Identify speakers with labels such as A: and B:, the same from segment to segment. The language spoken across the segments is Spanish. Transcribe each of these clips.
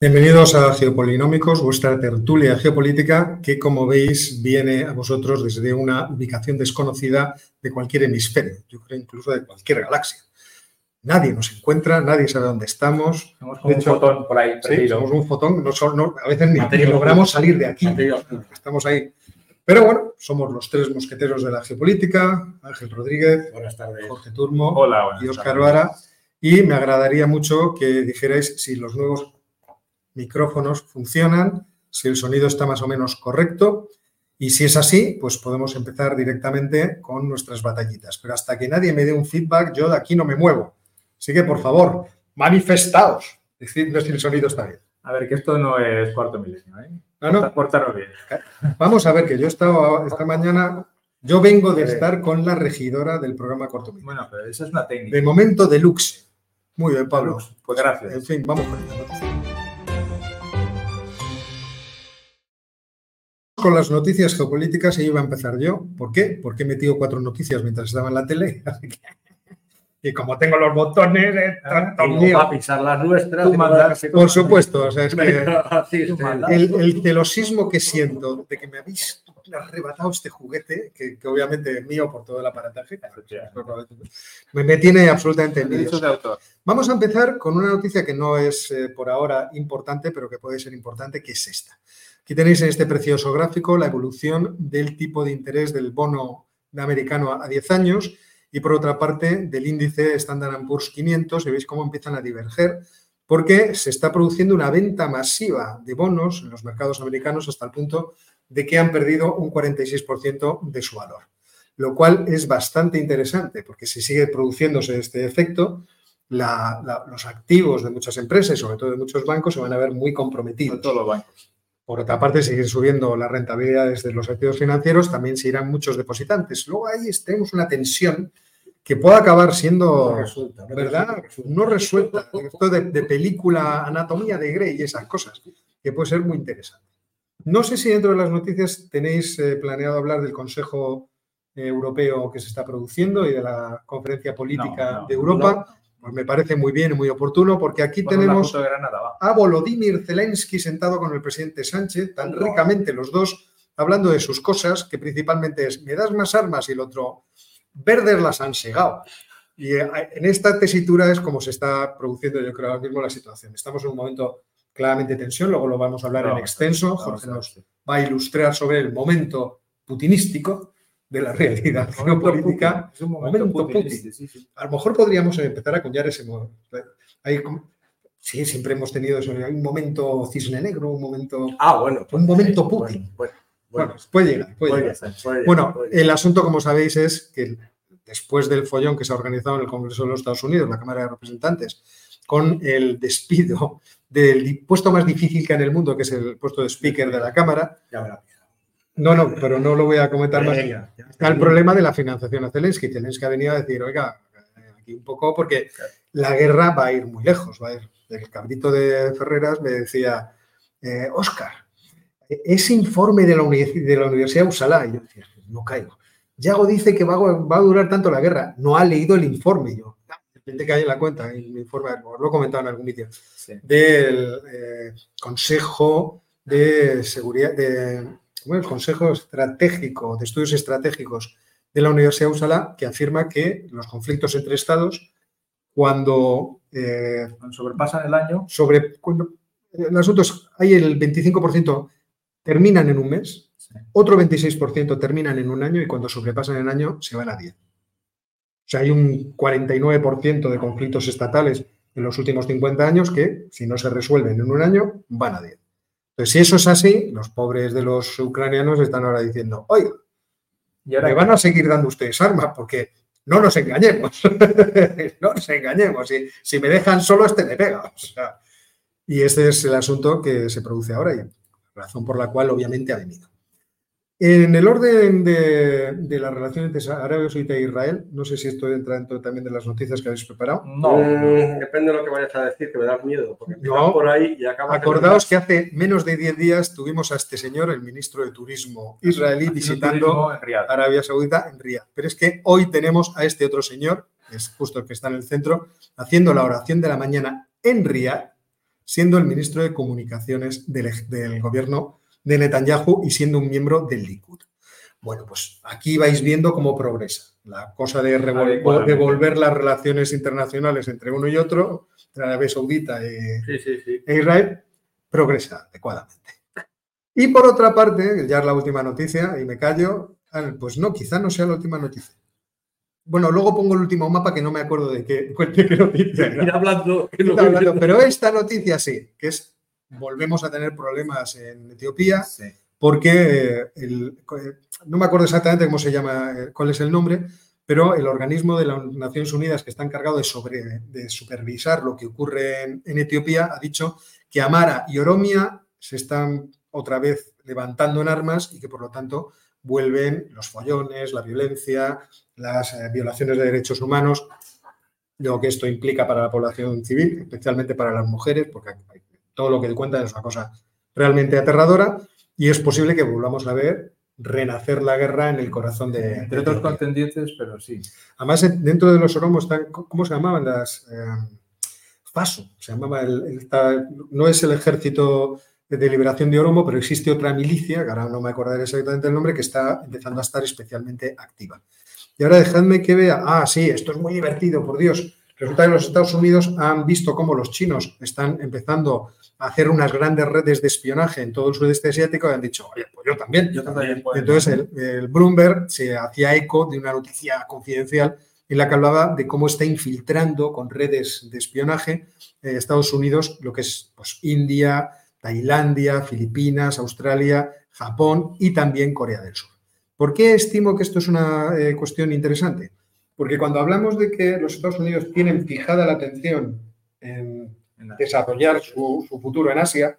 A: Bienvenidos a Geopolinómicos, vuestra tertulia geopolítica que, como veis, viene a vosotros desde una ubicación desconocida de cualquier hemisferio, yo creo incluso de cualquier galaxia. Nadie nos encuentra, nadie sabe dónde estamos.
B: Somos como un fotón por ahí.
A: Sí, somos un fotón, no, no- a veces ni, logramos salir de aquí. Estamos ahí. Pero bueno, somos los tres mosqueteros de la geopolítica, Ángel Rodríguez,
B: Buenas tardes.
A: Jorge Turmo
B: Hola, buenas
A: y
B: tardes.
A: Vara. Y me agradaría mucho que dijerais si los nuevos micrófonos funcionan, si el sonido está más o menos correcto. Y si es así, pues podemos empezar directamente con nuestras batallitas. Pero hasta que nadie me dé un feedback, yo de aquí no me muevo. Así que, por favor, manifestaos. Decidme si el sonido está bien.
B: A ver, que esto no es cuarto milenio, ¿eh?
A: No.
B: Bien.
A: Vamos a ver que yo he estado esta mañana, yo vengo de estar con la regidora del programa Corto.
B: Bueno, pero esa es una técnica.
A: De momento, deluxe. Muy bien, Pablo.
B: Pues gracias.
A: En fin, vamos con Con las noticias geopolíticas y iba a empezar yo. ¿Por qué? Porque he metido cuatro noticias mientras estaba en la tele. Así que- Y como tengo los botones, eh,
B: Ah,
A: tanto
C: va a pisar las nuestras.
B: Mandas.
A: Por supuesto, o sea, es que
C: Así es,
B: Tú mandas.
A: el, el celosismo que siento de que me habéis arrebatado este juguete, que, que obviamente es mío por todo el aparataje, me, me tiene absolutamente envidioso. Vamos a empezar con una noticia que no es eh, por ahora importante, pero que puede ser importante, que es esta. Aquí tenéis en este precioso gráfico la evolución del tipo de interés del bono americano a 10 años y por otra parte del índice Standard Poor's 500 y veis cómo empiezan a diverger porque se está produciendo una venta masiva de bonos en los mercados americanos hasta el punto de que han perdido un 46% de su valor, lo cual es bastante interesante porque si sigue produciéndose este efecto, los activos de muchas empresas sobre todo de muchos bancos se van a ver muy comprometidos.
B: Todos los bancos.
A: Por otra parte, seguir subiendo las rentabilidades de los activos financieros, también se irán muchos depositantes. Luego ahí tenemos una tensión que puede acabar siendo,
C: No resulta, no
A: ¿verdad?
C: resulta.
A: No resuelta. Esto de, de película Anatomía de Grey y esas cosas, que puede ser muy interesante. No sé si dentro de las noticias tenéis eh, planeado hablar del Consejo eh, Europeo que se está produciendo y de la Conferencia Política
B: No, no,
A: de Europa. Pues me parece muy bien y muy oportuno porque aquí
B: Bueno,
A: tenemos
B: de Granada,
A: a Volodymyr Zelensky sentado con el presidente Sánchez, tan ricamente los dos, hablando de sus cosas, que principalmente es, me das más armas y el otro, verdes las han segado. Y eh, en esta tesitura es como se está produciendo, yo creo, ahora mismo la situación. Estamos en un momento claramente de tensión, luego lo vamos a hablar en extenso. Jorge nos va a ilustrar sobre el momento putinístico de la realidad geopolítica.
B: Es un
A: Momento
B: momento Putin. Sí, sí.
A: A lo mejor podríamos empezar a acuñar ese modo. Hay sí, siempre hemos tenido eso, hay un momento cisne negro, un momento...
C: Ah, bueno.
A: Un momento Putin.
C: Bueno,
A: Bueno,
C: bueno,
A: puede llegar, puede
C: puede
A: llegar.
C: ser, puede llegar,
A: Bueno,
C: llegar.
A: el asunto, como sabéis, es que después del follón que se ha organizado en el Congreso de los Estados Unidos, la Cámara de Representantes, con el despido del puesto más difícil que hay en el mundo, que es el puesto de speaker de la Cámara,
C: Ya.
A: No, no, pero no lo voy a comentar más.
C: Venga,
A: Está el problema de la financiación a Zelensky. Zelensky ha venido a decir, oiga, eh, aquí un poco, porque la guerra va a ir muy lejos. Va a ir. El cabrito de Ferreras me decía, eh, Oscar, ese informe de la, de la Universidad de Usala, y yo decía, no caigo. Yago dice que va, a- va a durar tanto la guerra. No ha leído el informe. Yo, "Ah, de repente cae en la cuenta, el informe, os lo he comentado en algún vídeo,
B: Sí.
A: del eh, Consejo de Seguridad, de, bueno, el Consejo Estratégico de Estudios Estratégicos de la Universidad de Usala, que afirma que los conflictos entre estados, cuando eh,
B: Cuando sobrepasan el año,
A: sobre cuando el asunto es, hay el 25% terminan en un mes,
B: Sí.
A: otro 26% terminan en un año y cuando sobrepasan el año se van a 10. O sea, hay un 49% de conflictos estatales en los últimos 50 años que, si no se resuelven en un año, van a 10. Entonces, si eso es así, los pobres de los ucranianos están ahora diciendo, oiga,
B: y ahora
A: me van a seguir dando ustedes armas porque no nos engañemos. no nos engañemos. Si, si me dejan solo, este me pega. O sea, y este es el asunto que se produce ahora y razón por la cual obviamente ha venido. En el orden de, de la relación entre Arabia Saudita e Israel, no sé si esto entra dentro también de las noticias que habéis preparado.
B: no.
C: Mm, depende de lo que vayas a decir, que me das miedo. Porque
A: No.
C: por ahí y acabas en
A: Acordaos que hace menos de 10 días tuvimos a este señor, el ministro de Turismo israelí, visitando. Arabia Saudita en Riyadh. Pero es que hoy tenemos a este otro señor, que es justo el que está en el centro, haciendo la oración de la mañana en Riyadh, siendo el ministro de Comunicaciones del, del gobierno de Netanyahu y siendo un miembro del Likud. Bueno, pues aquí vais viendo cómo progresa. La cosa de revol- devolver las relaciones internacionales entre uno y otro, entre Arabia Saudita y,
C: Sí, sí, sí.
A: e Israel, progresa adecuadamente. Y por otra parte, ya es la última noticia, y me callo, ah, pues no, quizá no sea la última noticia. Bueno, luego pongo el último mapa que no me acuerdo de qué, de qué noticia era.
C: Ir hablando. que no-
A: Está hablando, Pero esta noticia sí, que es, volvemos a tener problemas en Etiopía,
B: Sí.
A: porque eh, el- eh, no me acuerdo exactamente cómo se llama, eh, cuál es el nombre, pero el organismo de las Naciones Unidas que está encargado de, sobre- de supervisar lo que ocurre en, en Etiopía ha dicho que Amara y Oromia se están otra vez levantando en armas y que por lo tanto vuelven los follones, la violencia, las eh, violaciones de derechos humanos, lo que esto implica para la población civil, especialmente para las mujeres, porque todo lo que cuentan es una cosa realmente aterradora y es posible que volvamos a ver renacer la guerra en el corazón de, de
B: Entre otros contendientes, pero sí.
A: Además, en- dentro de los oromos están, ¿cómo se llamaban las? eh, FASO, se llamaba el, no es el ejército de liberación de Oromo, pero existe otra milicia, que ahora no me acordaré exactamente el nombre, que está empezando a estar especialmente activa. Y ahora dejadme que vea, ah, sí, esto es muy divertido, por Dios. Resulta que los Estados Unidos han visto cómo los chinos están empezando hacer unas grandes redes de espionaje en todo el sudeste asiático y han dicho, oye, pues yo también.
C: Yo también.
B: Bueno,
A: Entonces el, el Bloomberg se hacía eco de una noticia confidencial en la que hablaba de cómo está infiltrando con redes de espionaje eh, Estados Unidos, lo que es pues, India, Tailandia, Filipinas, Australia, Japón y también Corea del Sur. ¿Por qué estimo que esto es una eh, cuestión interesante? Porque cuando hablamos de que los Estados Unidos tienen fijada la atención en desarrollar su, su futuro en Asia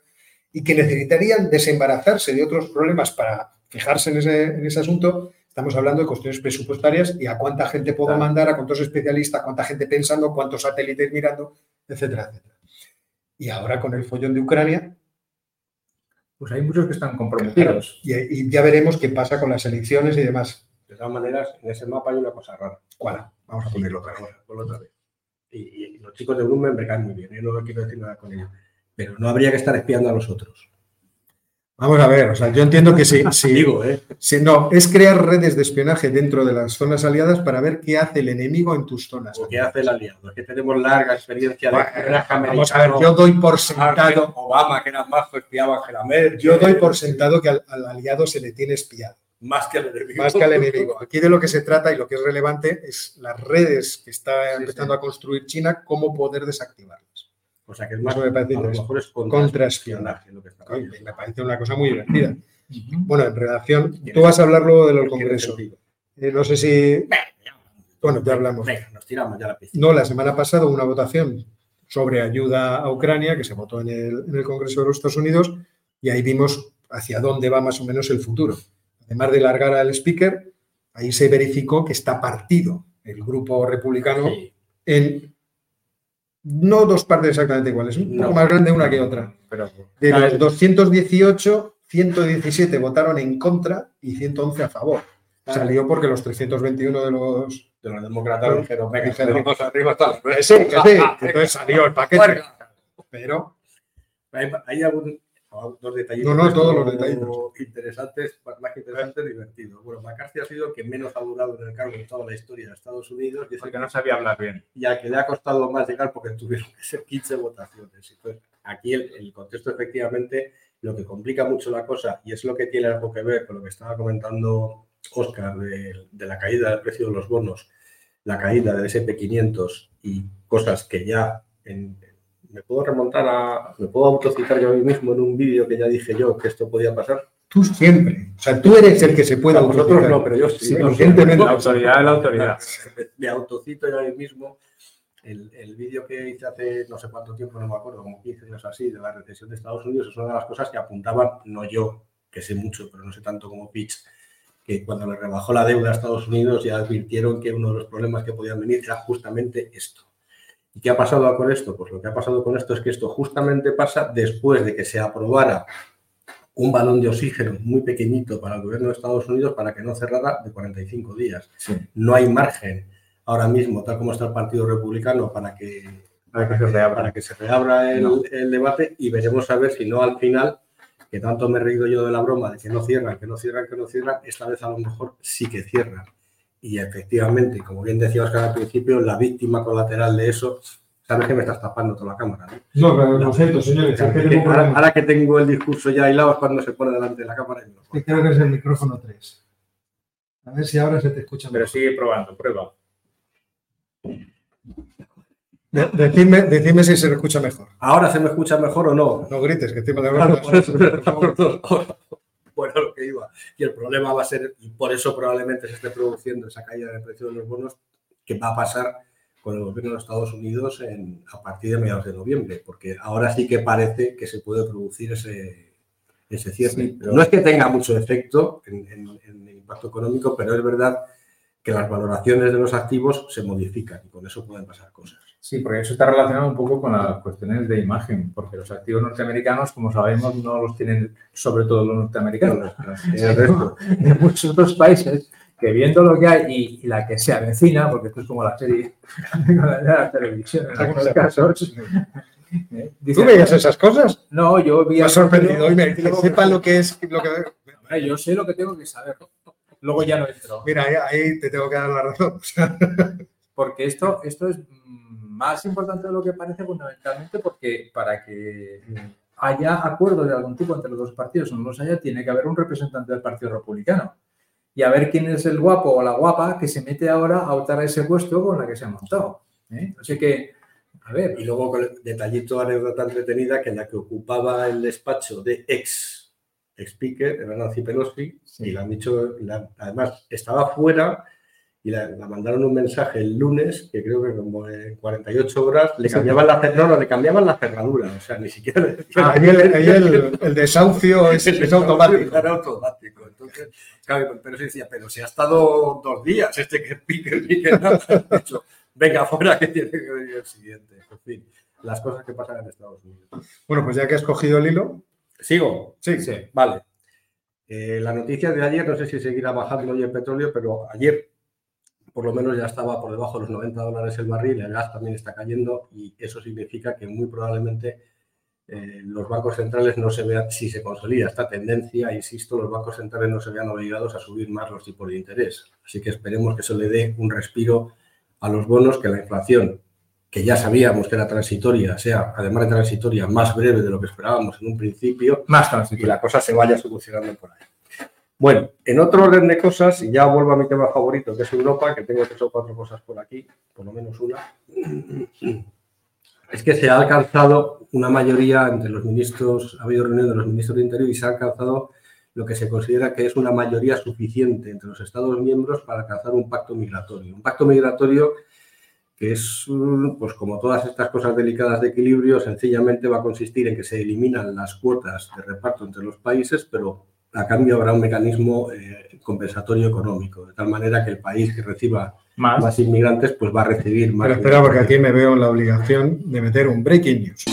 A: y que necesitarían desembarazarse de otros problemas para fijarse en ese, en ese asunto, estamos hablando de cuestiones presupuestarias y a cuánta gente puedo
B: Claro.
A: mandar, a cuántos especialistas, cuánta gente pensando, cuántos satélites mirando, etcétera, etcétera. Y ahora con el follón de Ucrania,
B: Pues hay muchos que están comprometidos.
A: y, y ya veremos qué pasa con las elecciones y demás.
C: De todas maneras, en ese mapa hay una cosa rara.
A: ¿Cuál? Vamos a ponerlo otra vez.
C: Otra vez. Y, y los chicos de Bloomberg me caen muy bien, yo no quiero decir nada con ellos. Pero no habría que estar espiando a los otros.
A: Vamos a ver, o sea, yo entiendo que sí, sí,
C: Digo, ¿eh?
A: sí, no, es crear redes de espionaje dentro de las zonas aliadas para ver qué hace el enemigo en tus zonas.
C: ¿O qué hace el aliado? Es que tenemos larga experiencia de
A: Bueno, Vamos a ver, yo doy por sentado,
C: Obama, que era majo, espiaba a
A: yo doy por sentado que al, al aliado se le tiene espiado,
C: Más que al enemigo.
A: más que al enemigo. Aquí de lo que se trata y lo que es relevante es las redes que está
C: Sí,
A: empezando a construir China, cómo poder desactivarlas.
C: O sea, que es más,
A: Eso me parece
C: a lo
A: interesante.
C: mejor es
A: Contraespionaje. Me parece una cosa muy divertida. Bueno, en relación, tú vas a hablar luego de del Congreso. Eh, no sé si, bueno, ya hablamos.
C: Venga, nos tiramos ya la piscina.
A: No, la semana pasada hubo una votación sobre ayuda a Ucrania que se votó en el, en el Congreso de los Estados Unidos y ahí vimos hacia dónde va más o menos el futuro. Además de largar al speaker, ahí se verificó que está partido el grupo republicano
C: Sí.
A: en no dos partes exactamente iguales, un poco
C: No.
A: más grande una que otra.
B: Pero
A: De los 218, 117 votaron en contra y 111 a favor.
C: Claro.
A: Salió porque los 321 de los
C: De los demócratas dijeron, venga,
A: Dijeron,
C: vamos arriba.
A: Que sí, sí. Entonces salió el paquete. Pero
C: hay algún, dos detallitos.
A: No, no, todos los detallitos.
C: Interesantes, más que interesantes, divertidos. Bueno, McCarthy ha sido el que menos ha durado en el cargo en toda la historia de Estados Unidos y, es el
B: porque no sabía hablar bien.
C: y al que le ha costado más llegar porque tuvieron que ser 15 votaciones. Entonces, aquí el, el contexto, efectivamente, lo que complica mucho la cosa, y es lo que tiene algo que ver con lo que estaba comentando Oscar de, de la caída del precio de los bonos, la caída del SP500 y cosas que ya en- me puedo remontar a, me puedo autocitar yo a mí mismo en un vídeo que ya dije yo que esto podía pasar.
A: tú siempre. O sea, tú eres el que se puede
C: No, vosotros no, pero yo sí.
A: Evidentemente.
B: La autoridad es la autoridad.
C: me autocito yo a mí mismo. El, el vídeo que hice hace no sé cuánto tiempo, no me acuerdo, como 15 años así, de la recesión de Estados Unidos, es una de las cosas que apuntaban, no yo, que sé mucho, pero no sé tanto como Pitch, que cuando le rebajó la deuda a Estados Unidos ya advirtieron que uno de los problemas que podían venir era justamente esto. ¿Y qué ha pasado con esto? Pues lo que ha pasado con esto es que esto justamente pasa después de que se aprobara un balón de oxígeno muy pequeñito para el gobierno de Estados Unidos para que no cerrara de 45 días
B: Sí.
C: no hay margen ahora mismo, tal como está el Partido Republicano, para que
B: Para que se reabra.
C: para que se reabra el, el debate y veremos a ver si no al final, que tanto me he reído yo de la broma de que no cierran, que no cierran, que no cierran, esta vez a lo mejor sí que cierran. Y efectivamente, como bien decía Oscar al principio, la víctima colateral de eso, sabes que me estás tapando toda la cámara. ¿no?
A: No, pero lo siento, señores. es que
C: Ahora, que tengo el discurso ya hilado es cuando se pone delante de la cámara y me lo
A: creo que es el micrófono 3. A ver si ahora se te escucha
B: Pero
A: mejor.
B: sigue probando, prueba.
A: De- decidme, decidme si se escucha mejor.
C: ¿Ahora se me escucha mejor o no?
A: No grites, que encima de.
C: Bueno, lo que iba. Y el problema va a ser, y por eso probablemente se esté produciendo esa caída del precio de los bonos, que va a pasar con el gobierno de los Estados Unidos en- a partir de mediados de noviembre, porque ahora sí que parece que se puede producir ese, ese cierre.
A: Sí, pero-
C: No es que tenga mucho efecto en, en- en el impacto económico, pero es verdad que las valoraciones de los activos se modifican y con eso pueden pasar cosas.
B: Sí, porque eso está relacionado un poco con las cuestiones de imagen, porque los activos norteamericanos, como sabemos, no los tienen sobre todo los norteamericanos,
C: El resto.
B: de muchos otros países que viendo lo que hay y, la que se avecina, porque esto es como la serie de la televisión en algunos casos. ¿eh?
A: ¿Tú veías esas cosas?
B: No, yo vi
A: Me ha sorprendido. Y me, que sepan lo que es. Lo que...
B: Yo sé lo que tengo que saber. Luego ya no entro.
A: Mira, ahí, ahí te tengo que dar la razón.
B: Porque esto, esto es mm, más importante de lo que parece fundamentalmente porque para que haya acuerdo de algún tipo entre los dos partidos o no los haya, tiene que haber un representante del Partido Republicano. Y a ver quién es el guapo o la guapa que se mete ahora a optar a ese puesto con la que se ha montado. ¿eh? Así que, a ver,
C: Y luego con el detallito, anécdota entretenida, que la que ocupaba el despacho de ex speaker era Nancy Pelosi, y le han dicho, además estaba fuera y la, la mandaron un mensaje el lunes, que creo que como en 48 horas, le cambiaban la, no, no, le cambiaban la cerradura, o sea, ni siquiera le decían-
A: ahí el, ahí el- el desahucio es, es automático.
C: Era automático. Entonces, claro, pero se decía, pero si ha estado dos días este que pique, pique. Ha dicho, venga, fuera que tiene que venir el siguiente. En fin, las cosas que pasan en Estados Unidos.
A: Bueno, pues ya que has cogido el hilo,
C: ¿Sigo?
A: sí.
B: sí.
C: Vale. Eh, la noticia de ayer, no sé si seguirá bajando hoy el petróleo, pero ayer por lo menos ya estaba por debajo de los 90 dólares el barril, el gas también está cayendo y eso significa que muy probablemente eh, los bancos centrales no se vean, si se consolida esta tendencia, insisto, los bancos centrales no se vean obligados a subir más los tipos de interés. Así que esperemos que eso le dé un respiro a los bonos, que la inflación, que ya sabíamos que era transitoria, sea además de transitoria, más breve de lo que esperábamos en un principio,
B: Más
C: y la cosa se vaya solucionando por ahí. Bueno, en otro orden de cosas, y ya vuelvo a mi tema favorito, que es Europa, que tengo tres o cuatro cosas por aquí, por lo menos una, es que se ha alcanzado una mayoría entre los ministros, ha habido reunión de los ministros de Interior y se ha alcanzado lo que se considera que es una mayoría suficiente entre los Estados miembros para alcanzar un pacto migratorio. Un pacto migratorio que es, mm, pues como todas estas cosas delicadas de equilibrio, sencillamente va a consistir en que se eliminan las cuotas de reparto entre los países, pero a cambio habrá un mecanismo eh, compensatorio económico, de tal manera que el país que reciba
B: Más.
C: más inmigrantes pues va a recibir más.
A: Pero espera, porque aquí me veo en la obligación de meter un breaking news.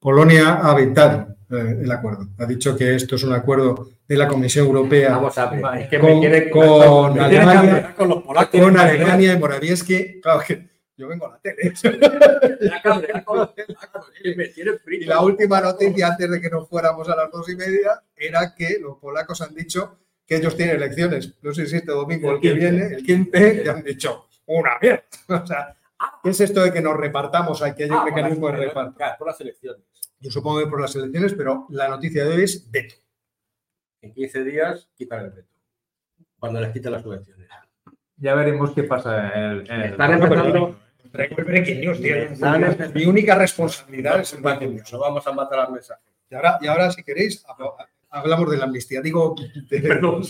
A: Polonia ha vetado eh, el acuerdo. Ha dicho que esto es un acuerdo de la Comisión Europea
C: Vamos a ver,
B: Vale.
C: es que
A: Con-
C: me
A: Alemania-
C: con los polacos.
A: con Alemania y Morawiecki. Claro que yo vengo a la tele.
C: Me frito.
A: Y la última noticia, antes de que nos fuéramos a las dos y media, era que los polacos han dicho que ellos tienen elecciones. No sé si este domingo o el que
B: El 15.
A: viene, el 15, y han dicho, una mierda. O sea, ¿qué es esto de que nos repartamos? Hay que haya
C: Ah,
A: un mecanismo de reparto.
C: claro, por las elecciones.
A: Yo supongo que por las elecciones, pero la noticia de hoy es veto.
C: En 15 días quitan el veto. Cuando les quiten las subvenciones.
B: Ya veremos qué pasa en el. el-
C: Están empezando.
A: Breaking news, tío. Mi única responsabilidad es el breaking news.
C: No vamos a matar al mensaje.
A: Y ahora, y ahora si queréis, hab- hablamos de la amnistía. Digo, de-
C: Perdón,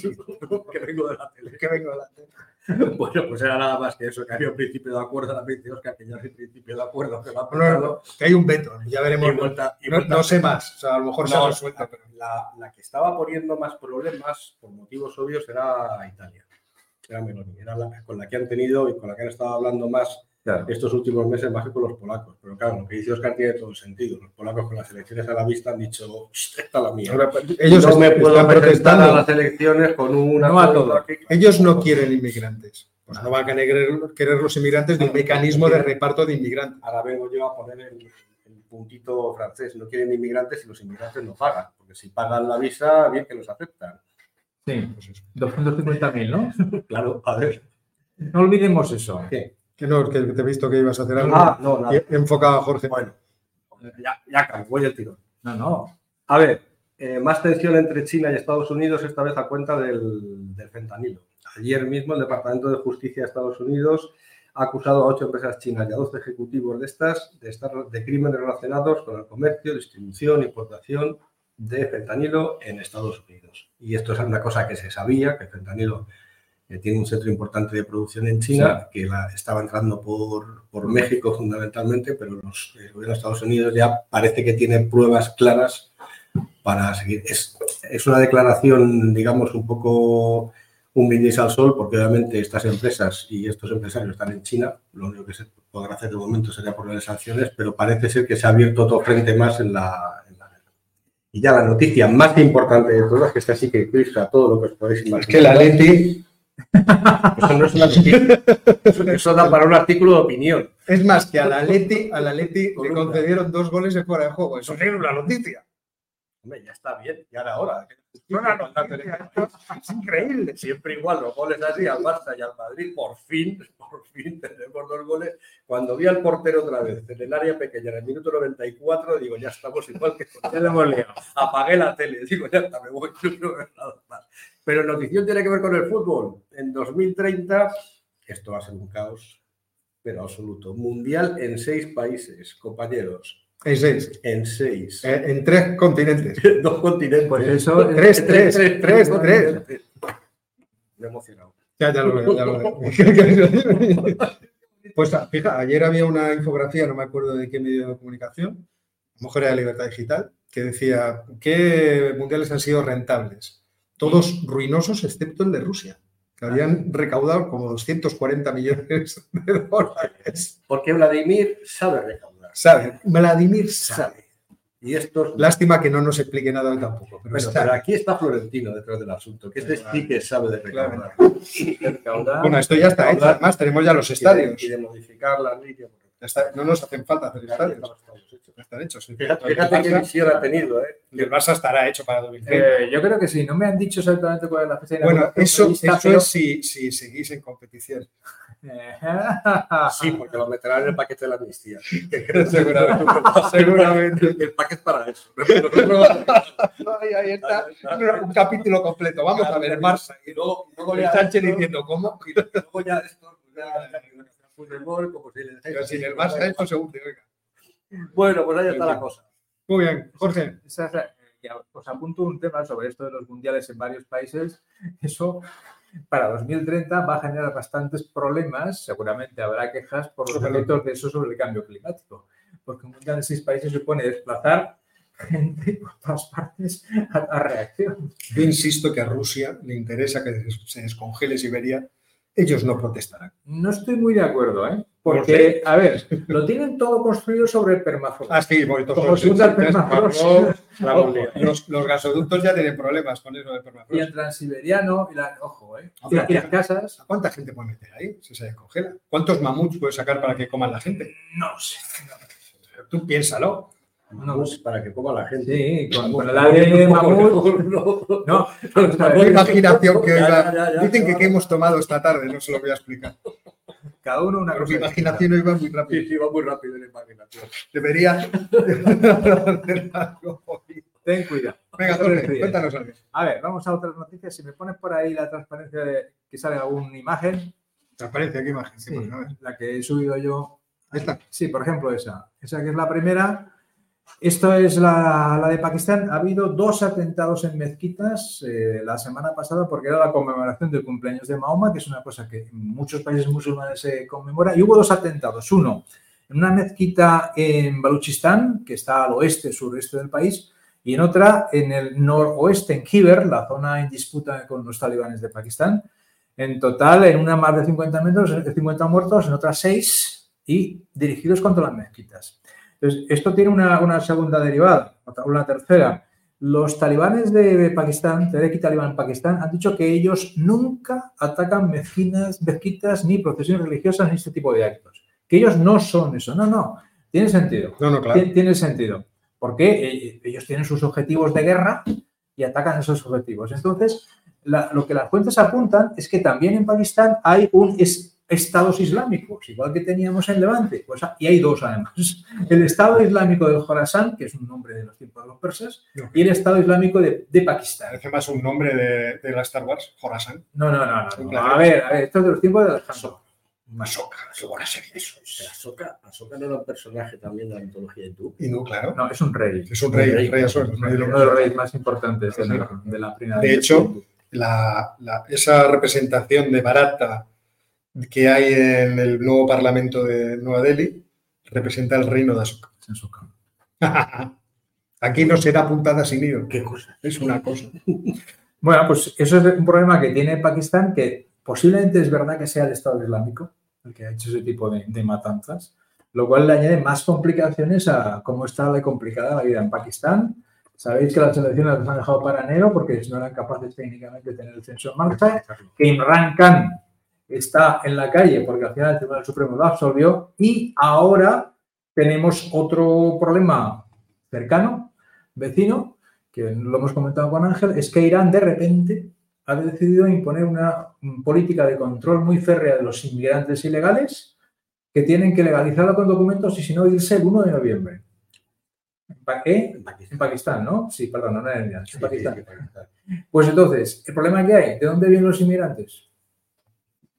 C: que vengo de la tele.
A: que vengo adelante.
C: Bueno, pues era nada más que eso, que había un principio de acuerdo, la dice Oscar, que ya hay principio de acuerdo, que lo ha
A: No, no, que hay un veto. Ya
C: Y
A: veremos.
C: vuelta- y
A: No,
C: vuelta-
A: no sé más. O sea, a lo mejor se ha resuelto. pero-
C: la, la que estaba poniendo más problemas, por motivos obvios, era Italia. Era Meloni. Era la con la que han tenido y con la que han estado hablando más
B: Claro.
C: estos últimos meses, más que con los polacos. Pero claro, lo que dice Oscar tiene todo el sentido. Los polacos con las elecciones a la vista han dicho, "Esta es la mía.
A: Ahora, ellos
C: no me puedo presentar a las elecciones con una
B: No a todo.
A: Ellos no quieren inmigrantes. Pues no van a querer, querer los inmigrantes de un mecanismo de reparto de inmigrantes.
C: Ahora vengo yo a poner el, el puntito francés. No quieren inmigrantes y los inmigrantes no pagan. Porque si pagan la visa, bien que los aceptan.
B: Sí,
A: Pues eso.
B: 250.000, ¿no?
C: Claro, a ver.
B: No olvidemos eso.
C: ¿Qué?
A: Que no, que te he visto que ibas a hacer algo.
C: Ah, no, nada.
A: Enfocado a Jorge.
C: Bueno, ya, ya acabo, voy al tirón.
B: No, no.
C: A ver, eh, más tensión entre China y Estados Unidos, esta vez a cuenta del, del fentanilo. Ayer mismo el Departamento de Justicia de Estados Unidos ha acusado a ocho empresas chinas y a 12 ejecutivos de estas de, estar, de crímenes relacionados con el comercio, distribución, importación de fentanilo en Estados Unidos. Y esto es una cosa que se sabía, que el fentanilo eh, tiene un centro importante de producción en China, que la, estaba entrando por, por México fundamentalmente, pero los, el gobierno de Estados Unidos ya parece que tiene pruebas claras para seguir. Es, es una declaración, digamos, un poco un brindis al sol, porque obviamente estas empresas y estos empresarios están en China. Lo único que se podrá hacer de momento sería poner sanciones, pero parece ser que se ha abierto otro frente más en la, en la. Y ya la noticia más importante de todas, que está así que crispa todo lo que os podéis imaginar.
A: Es que la Leti,
C: Eso no es una noticia. Eso, da para un artículo de opinión.
A: es más que a la Leti, a la Leti le concedieron dos goles de fuera de juego. Eso es una noticia.
C: Hombre, ya está bien, ya era hora.
A: Es increíble.
C: Siempre igual, los goles así al Barça y al Madrid, por fin, por fin tenemos dos goles. Cuando vi al portero otra vez en el área pequeña en el minuto 94, digo, ya estamos igual que
B: Ya lo hemos liado.
C: apagué la tele, digo, ya está, me voy, no veo nada Pero notición tiene que ver con el fútbol. En 2030, esto va a ser un caos, pero absoluto. Mundial en seis países, compañeros,
A: En seis.
C: en seis.
A: Eh, En tres continentes.
C: Dos continentes.
B: Pues eso.
A: Tres, tres, tres, tres.
C: Me he emocionado.
A: Ya, ya lo veo, ya lo veo. Pues fija, ayer había una infografía, no me acuerdo de qué medio de comunicación, Mujer de la Libertad Digital, que decía qué mundiales han sido rentables. Todos ruinosos excepto el de Rusia, que habían recaudado como 240 millones de dólares.
C: Porque Vladimir sabe recaudar.
A: ¿Sabe? Vladimir sabe.
C: Y estos.
A: Lástima que no nos explique nada hoy tampoco. Pero
C: Bueno,
A: sabe.
C: pero aquí está Florentino detrás del asunto, que este sí que sabe de recaudar.
B: Recaudar.
A: Bueno, esto ya está hecho. Además, tenemos ya los
C: Y de-
A: estadios.
C: Y de modificar la ley.
A: Ya está- No nos hacen falta hacer estadios. Ya están hechos.
C: Fíjate,
A: El
C: fíjate qué
A: Barça-
C: visión ha tenido, ¿eh?
A: el del Barça estará hecho para 2030.
B: Eh, yo creo que sí, no me han dicho exactamente cuál es la fecha de
A: Bueno,
B: inauguración
A: eso, eso
B: pero-
A: es si, si seguís en competición.
C: Sí, porque lo meterán en el paquete de la amnistía.
A: Seguramente. Seguramente.
C: El paquete para eso.
A: Ahí, ahí está. Un capítulo completo. Vamos a ver el Barça.
C: Y luego, luego
A: El
C: ya,
A: Sánchez diciendo, ¿cómo?
C: y luego ya esto, ya, fútbol, como si le-
A: Pero sin el Barça esto se hunde, oiga.
C: Bueno, pues ahí está la cosa.
A: Muy bien, Jorge.
B: Esa ya os apunto un tema sobre esto de los mundiales en varios países. Eso para 2030 va a generar bastantes problemas. Seguramente habrá quejas por los efectos de eso sobre el cambio climático. Porque un mundial en seis países supone desplazar gente por todas partes a, a reacción.
A: Yo insisto que a Rusia le interesa que se descongele Siberia. Ellos no protestarán.
B: No estoy muy de acuerdo, ¿eh?
A: ¿Por
B: Porque, a ver, lo tienen todo construido sobre el permafrost.
A: Ah, sí,
B: Como si permafrost.
A: Ojo, los, los gasoductos ya tienen problemas con eso del
B: Y
A: permafrost.
B: el transiberiano, y la, ojo, ¿eh? Y, y las casas,
A: ¿Cuánta gente puede meter ahí si se descongela? ¿Cuántos mamuts puede sacar para que coman la gente?
B: no sé.
A: Tú piénsalo.
B: No,
C: para que coma la gente.
B: Sí, con, el ADN mamut.
C: No,
B: No,
A: Qué imaginación que hoy Dicen que qué hemos tomado esta tarde, no se lo voy a explicar.
B: cada uno una cosa.
A: mi imaginación hoy va muy
C: Sí,
A: rápido.
C: sí, va muy rápido la imaginación.
A: Debería hacer algo.
B: Ten cuidado.
A: Venga,
B: No ríes.
A: cuéntanos algo.
B: A ver, vamos a otras noticias. Si me pones por ahí la transparencia de que sale alguna imagen,
A: Transparencia, qué imagen.
B: sí,
A: Sí, pues,
B: la que he subido yo.
A: Está.
B: Sí, por ejemplo, esa. Esa que es la primera. Esto es la, de Pakistán. Ha habido dos atentados en mezquitas eh, la semana pasada porque era la conmemoración del cumpleaños de Mahoma, que es una cosa que en muchos países musulmanes se conmemora. Y hubo dos atentados. Uno, en una mezquita en Baluchistán, que está al oeste, sureste del país, y en otra en el noroeste, en Khyber, la zona en disputa con los talibanes de Pakistán. En total, en una más de 50 metros, 50 muertos, en otras 6 y dirigidos contra las mezquitas. Entonces, esto tiene una, una segunda derivada, una tercera. Los talibanes de Pakistán, Tehrik Talibán Pakistán, han dicho que ellos nunca atacan mezquinas, mezquitas, ni procesiones religiosas, ni este tipo de actos. Que ellos no son eso. No, no. Tiene sentido.
A: No, no, claro.
B: Tiene, tiene sentido. Porque eh, ellos tienen sus objetivos de guerra y atacan esos objetivos. Entonces, la- lo que las fuentes apuntan es que también en Pakistán hay un es- estados islámicos, igual que teníamos en Levante. Pues, ah, y hay dos además. El Estado Islámico del Jorasán, que es un nombre de los tiempos de los persas, y el Estado Islámico de, de Pakistán.
A: Parece más un nombre de, de la Star Wars, Horasan.
B: No, no, no, no.
A: Un
B: no. A ver, a ver, esto es de los tiempos de Alejandro.
A: Masoka, qué buena serie eso.
C: Ahsoka, Ahsoka no era un personaje también de la mitología hindú.
A: Y no, claro.
B: No, es un rey.
A: Es un rey,
C: rey.
A: rey Azor,
B: Uno
A: rey de
B: de
A: los-
B: los reyes más importantes de la, de la primera
A: De hecho, la- la- esa representación de Barata que hay en el nuevo Parlamento de Nueva Delhi representa el reino de Asuka. Aquí no se da puntada sin hilo.
C: ¿Qué cosa?
A: Es una cosa.
B: Bueno, pues eso es un problema que tiene Pakistán, que posiblemente es verdad que sea el Estado Islámico el que ha hecho ese tipo de, de matanzas, lo cual le añade más complicaciones a cómo está de complicada la vida en Pakistán. Sabéis que las elecciones las han dejado para enero porque no eran capaces técnicamente de tener el censo en marcha, que Imran Khan está en la calle porque al final el Tribunal Supremo lo absolvió y ahora tenemos otro problema cercano, vecino, que lo hemos comentado con Ángel, es que Irán de repente ha decidido imponer una política de control muy férrea de los inmigrantes ilegales que tienen que legalizarlo con documentos y si no irse el 1 de noviembre. ¿Para qué?
C: En Pakistán.
B: En Pakistán, ¿no? Sí, perdón, no en Irán, en
C: Sí,
B: Pakistán.
C: sí, sí, Pakistán.
B: Pues entonces, ¿el problema que hay? ¿De dónde vienen los inmigrantes?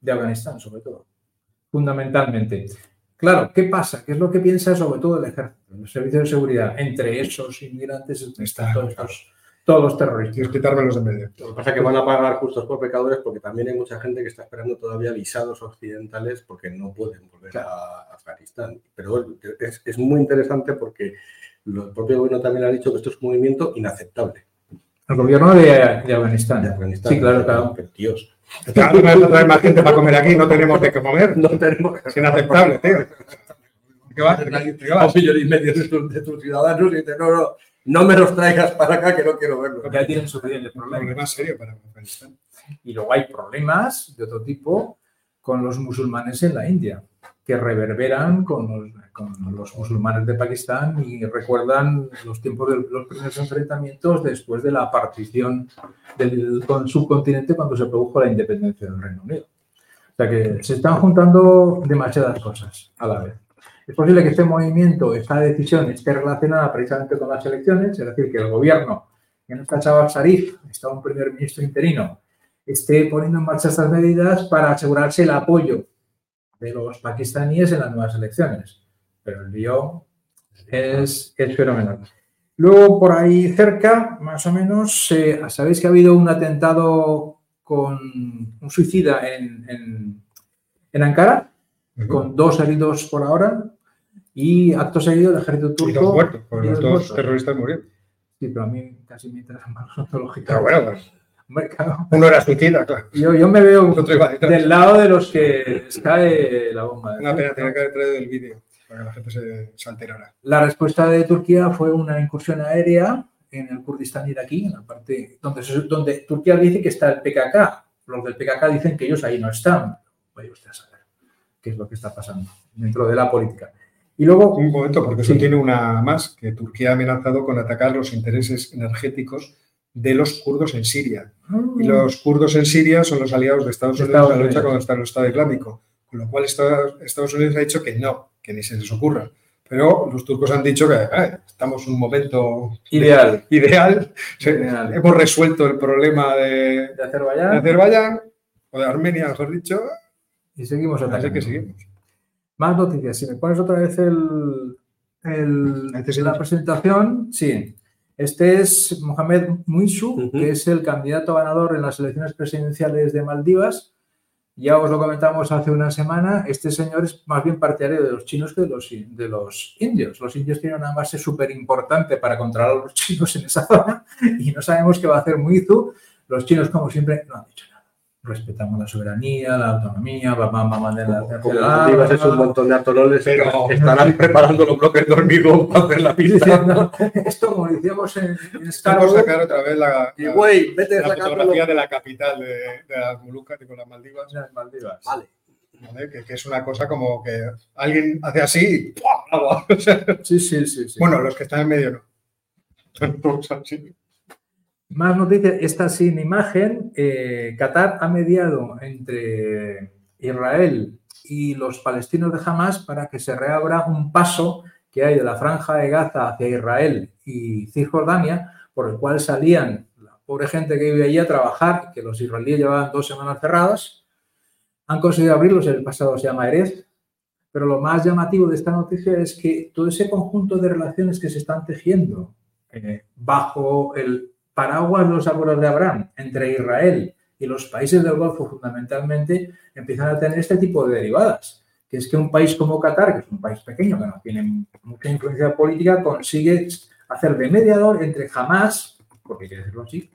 B: De Afganistán, sobre todo. Fundamentalmente. Claro, ¿qué pasa? ¿Qué es lo que piensa sobre todo el ejército, el servicio de seguridad? Entre esos inmigrantes están
A: Está,
B: todos, estos- todos los terroristas.
A: Quitármelos de medio.
C: Lo que pasa es que van a pagar justos por pecadores porque también hay mucha gente que está esperando todavía visados occidentales porque no pueden volver
B: Claro.
C: a Afganistán. Pero es, es muy interesante porque lo- el propio gobierno también ha dicho que esto es un movimiento inaceptable
B: El gobierno de, de Afganistán.
C: de Afganistán.
B: Sí, claro, claro.
C: Pero, Dios,
A: Traer más gente para comer aquí, no tenemos de qué comer.
C: no tenemos
A: Es inaceptable, tío. ¿Qué va? ¿Qué
C: a
A: va?
C: un millón y medio de tus, de tus ciudadanos y dices, no, no, no me los traigas para acá que no quiero verlos.
B: Ya tienen suficientes problemas.
A: problema serio para Afganistán.
B: Y luego hay problemas de otro tipo con los musulmanes en la India, que reverberan con los, con los musulmanes de Pakistán y recuerdan los tiempos de los primeros enfrentamientos después de la partición del con- subcontinente cuando se produjo la independencia del Reino Unido. O sea que se están juntando demasiadas cosas a la vez. Es posible que este movimiento, esta decisión esté relacionada precisamente con las elecciones, es decir, que el gobierno, que no está Chawar Sharif, está un primer ministro interino, esté poniendo en marcha estas medidas para asegurarse el apoyo de los pakistaníes en las nuevas elecciones. Pero el lío es, es fenomenal. Luego, por ahí cerca, más o menos, eh, sabéis que ha habido un atentado con un suicida en, en, en Ankara, con dos heridos por ahora, y acto seguido el ejército
A: Y
B: turco.
A: dos muertos, porque
B: y
A: los
B: dos muertos.
A: terroristas murieron.
B: Sí, pero a mí casi me interesa más la.
A: Pero bueno, pues. Uno era suicida, claro.
B: Yo, yo me veo del lado de los que cae la bomba.
A: Una pena, tenía que haber traído el vídeo para que la gente se, se alterara.
B: La respuesta de Turquía fue una incursión aérea en el Kurdistán iraquí, en la parte donde, donde Turquía dice que está el PKK. Los del PKK dicen que ellos ahí no están. Vaya usted a saber qué es lo que está pasando dentro de la política. Y luego,
A: Un momento, porque eso
B: Sí.
A: tiene una más, que Turquía ha amenazado con atacar los intereses energéticos de los kurdos en Siria. Y los kurdos en Siria son los aliados de Estados Unidos
B: Estados
A: en la lucha
B: Unidos.
A: contra el Estado Islámico. Con lo cual Estados Unidos ha dicho que no, que ni se les ocurra. Pero los turcos han dicho que "Eh, estamos en un momento
B: ideal
A: ideal. Hemos resuelto el problema de,
B: de
A: de
B: Azerbaiyán
A: Azerbaiyán, o de Armenia, mejor dicho.
B: y seguimos
A: Así
B: atacando.
A: que seguimos.
B: Más noticias. Si me pones otra vez el, el- la presentación, sí. Este es Mohamed Muisu,
C: Ujú.
B: que es el candidato ganador en las elecciones presidenciales de Maldivas. Ya os lo comentamos hace una semana. Este señor es más bien partidario de los chinos que de los, de los indios. Los indios tienen una base súper importante para controlar a los chinos en esa zona y no sabemos qué va a hacer Muizu. Los chinos, como siempre, no han dicho. Respetamos la soberanía, la autonomía, vamos a mandar la
C: Como Maldivas es un montón de atololes,
A: Pero-
C: estarán preparando los bloques de hormigón para hacer la pista.
B: Diciendo, Esto como decíamos en, en Star
A: Vamos a
B: Wars,
A: sacar otra vez la,
C: vete
A: fotografía de la capital de, de las Molucas y con las Maldivas,
B: en Maldivas.
C: Vale.
A: ¿vale? que, que es una cosa como que alguien hace así y. O sea,
B: Sí, sí, sí. sí.
A: Bueno, los que están en medio no. Todos así.
B: Más noticias, esta sin imagen, eh, Qatar ha mediado entre Israel y los palestinos de Hamas para que se reabra un paso que hay de la franja de Gaza hacia Israel y Cisjordania, por el cual salían la pobre gente que vive allí a trabajar, que los israelíes llevaban dos semanas cerradas, han conseguido abrirlos, el pasado se llama Erez, pero lo más llamativo de esta noticia es que todo ese conjunto de relaciones que se están tejiendo eh, bajo el paraguas los acuerdos de Abraham entre Israel y los países del Golfo fundamentalmente empiezan a tener este tipo de derivadas, que es que un país como Qatar, que es un país pequeño que no tiene mucha influencia política, consigue hacer de mediador entre Hamas, porque hay decirlo así,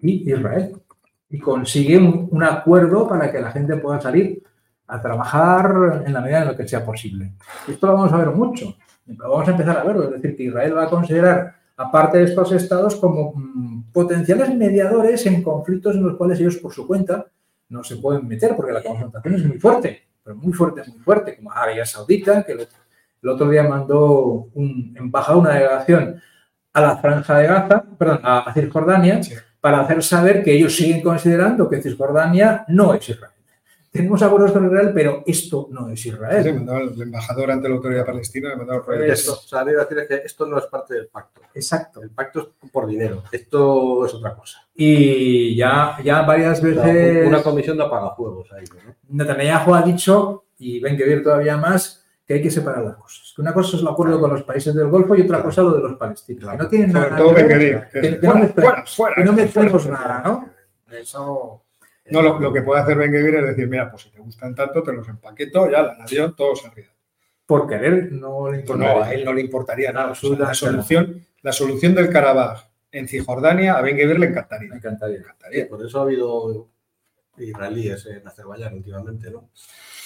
B: y Israel. Y consigue un, un acuerdo para que la gente pueda salir a trabajar en la medida en lo que sea posible. Esto lo vamos a ver mucho. Vamos a empezar a verlo, es decir, que Israel va a considerar aparte de estos estados como mm, potenciales mediadores en conflictos en los cuales ellos por su cuenta no se pueden meter porque la confrontación es muy fuerte, pero muy fuerte, muy fuerte, como Arabia Saudita, que el, otro día mandó un embajador, una delegación a la franja de Gaza, perdón, a, a Cisjordania,
A: Sí.
B: para hacer saber que ellos siguen considerando que Cisjordania no es Israel. Tenemos acuerdos con Israel, pero esto no es
A: Sí,
B: Israel.
A: mandaba el embajador ante la autoridad palestina, le mandaba el
C: esto, o sea, que esto no es parte del pacto.
B: Exacto.
C: El pacto es por dinero. Esto es otra cosa.
B: Y ya, ya varias veces...
C: Una comisión de apagafuegos ahí, ¿no?
B: Netanyahu ha dicho, y ven que ver todavía más, que hay que separar las cosas. Que una cosa es el acuerdo con los países del Golfo y otra cosa lo de los palestinos. Que no tienen
A: Sobre
B: nada
A: todo
B: que ver,
A: que
B: que,
A: fuera,
B: no mezclemos nada, ¿no? Eso...
A: No, lo, lo que puede hacer Ben Gvir es decir, mira, pues si te gustan tanto, te los empaqueto, ya la nación, todos arriba.
B: Por querer no le
A: Pues
B: importa.
A: no, a él no le importaría nada. O sea, la, solución, la solución del Karabaj en Cisjordania, a Ben Gvir le encantaría.
B: Me
A: Le
B: encantaría.
A: encantaría.
C: Por eso ha habido israelíes en Azerbaiyán últimamente, ¿no?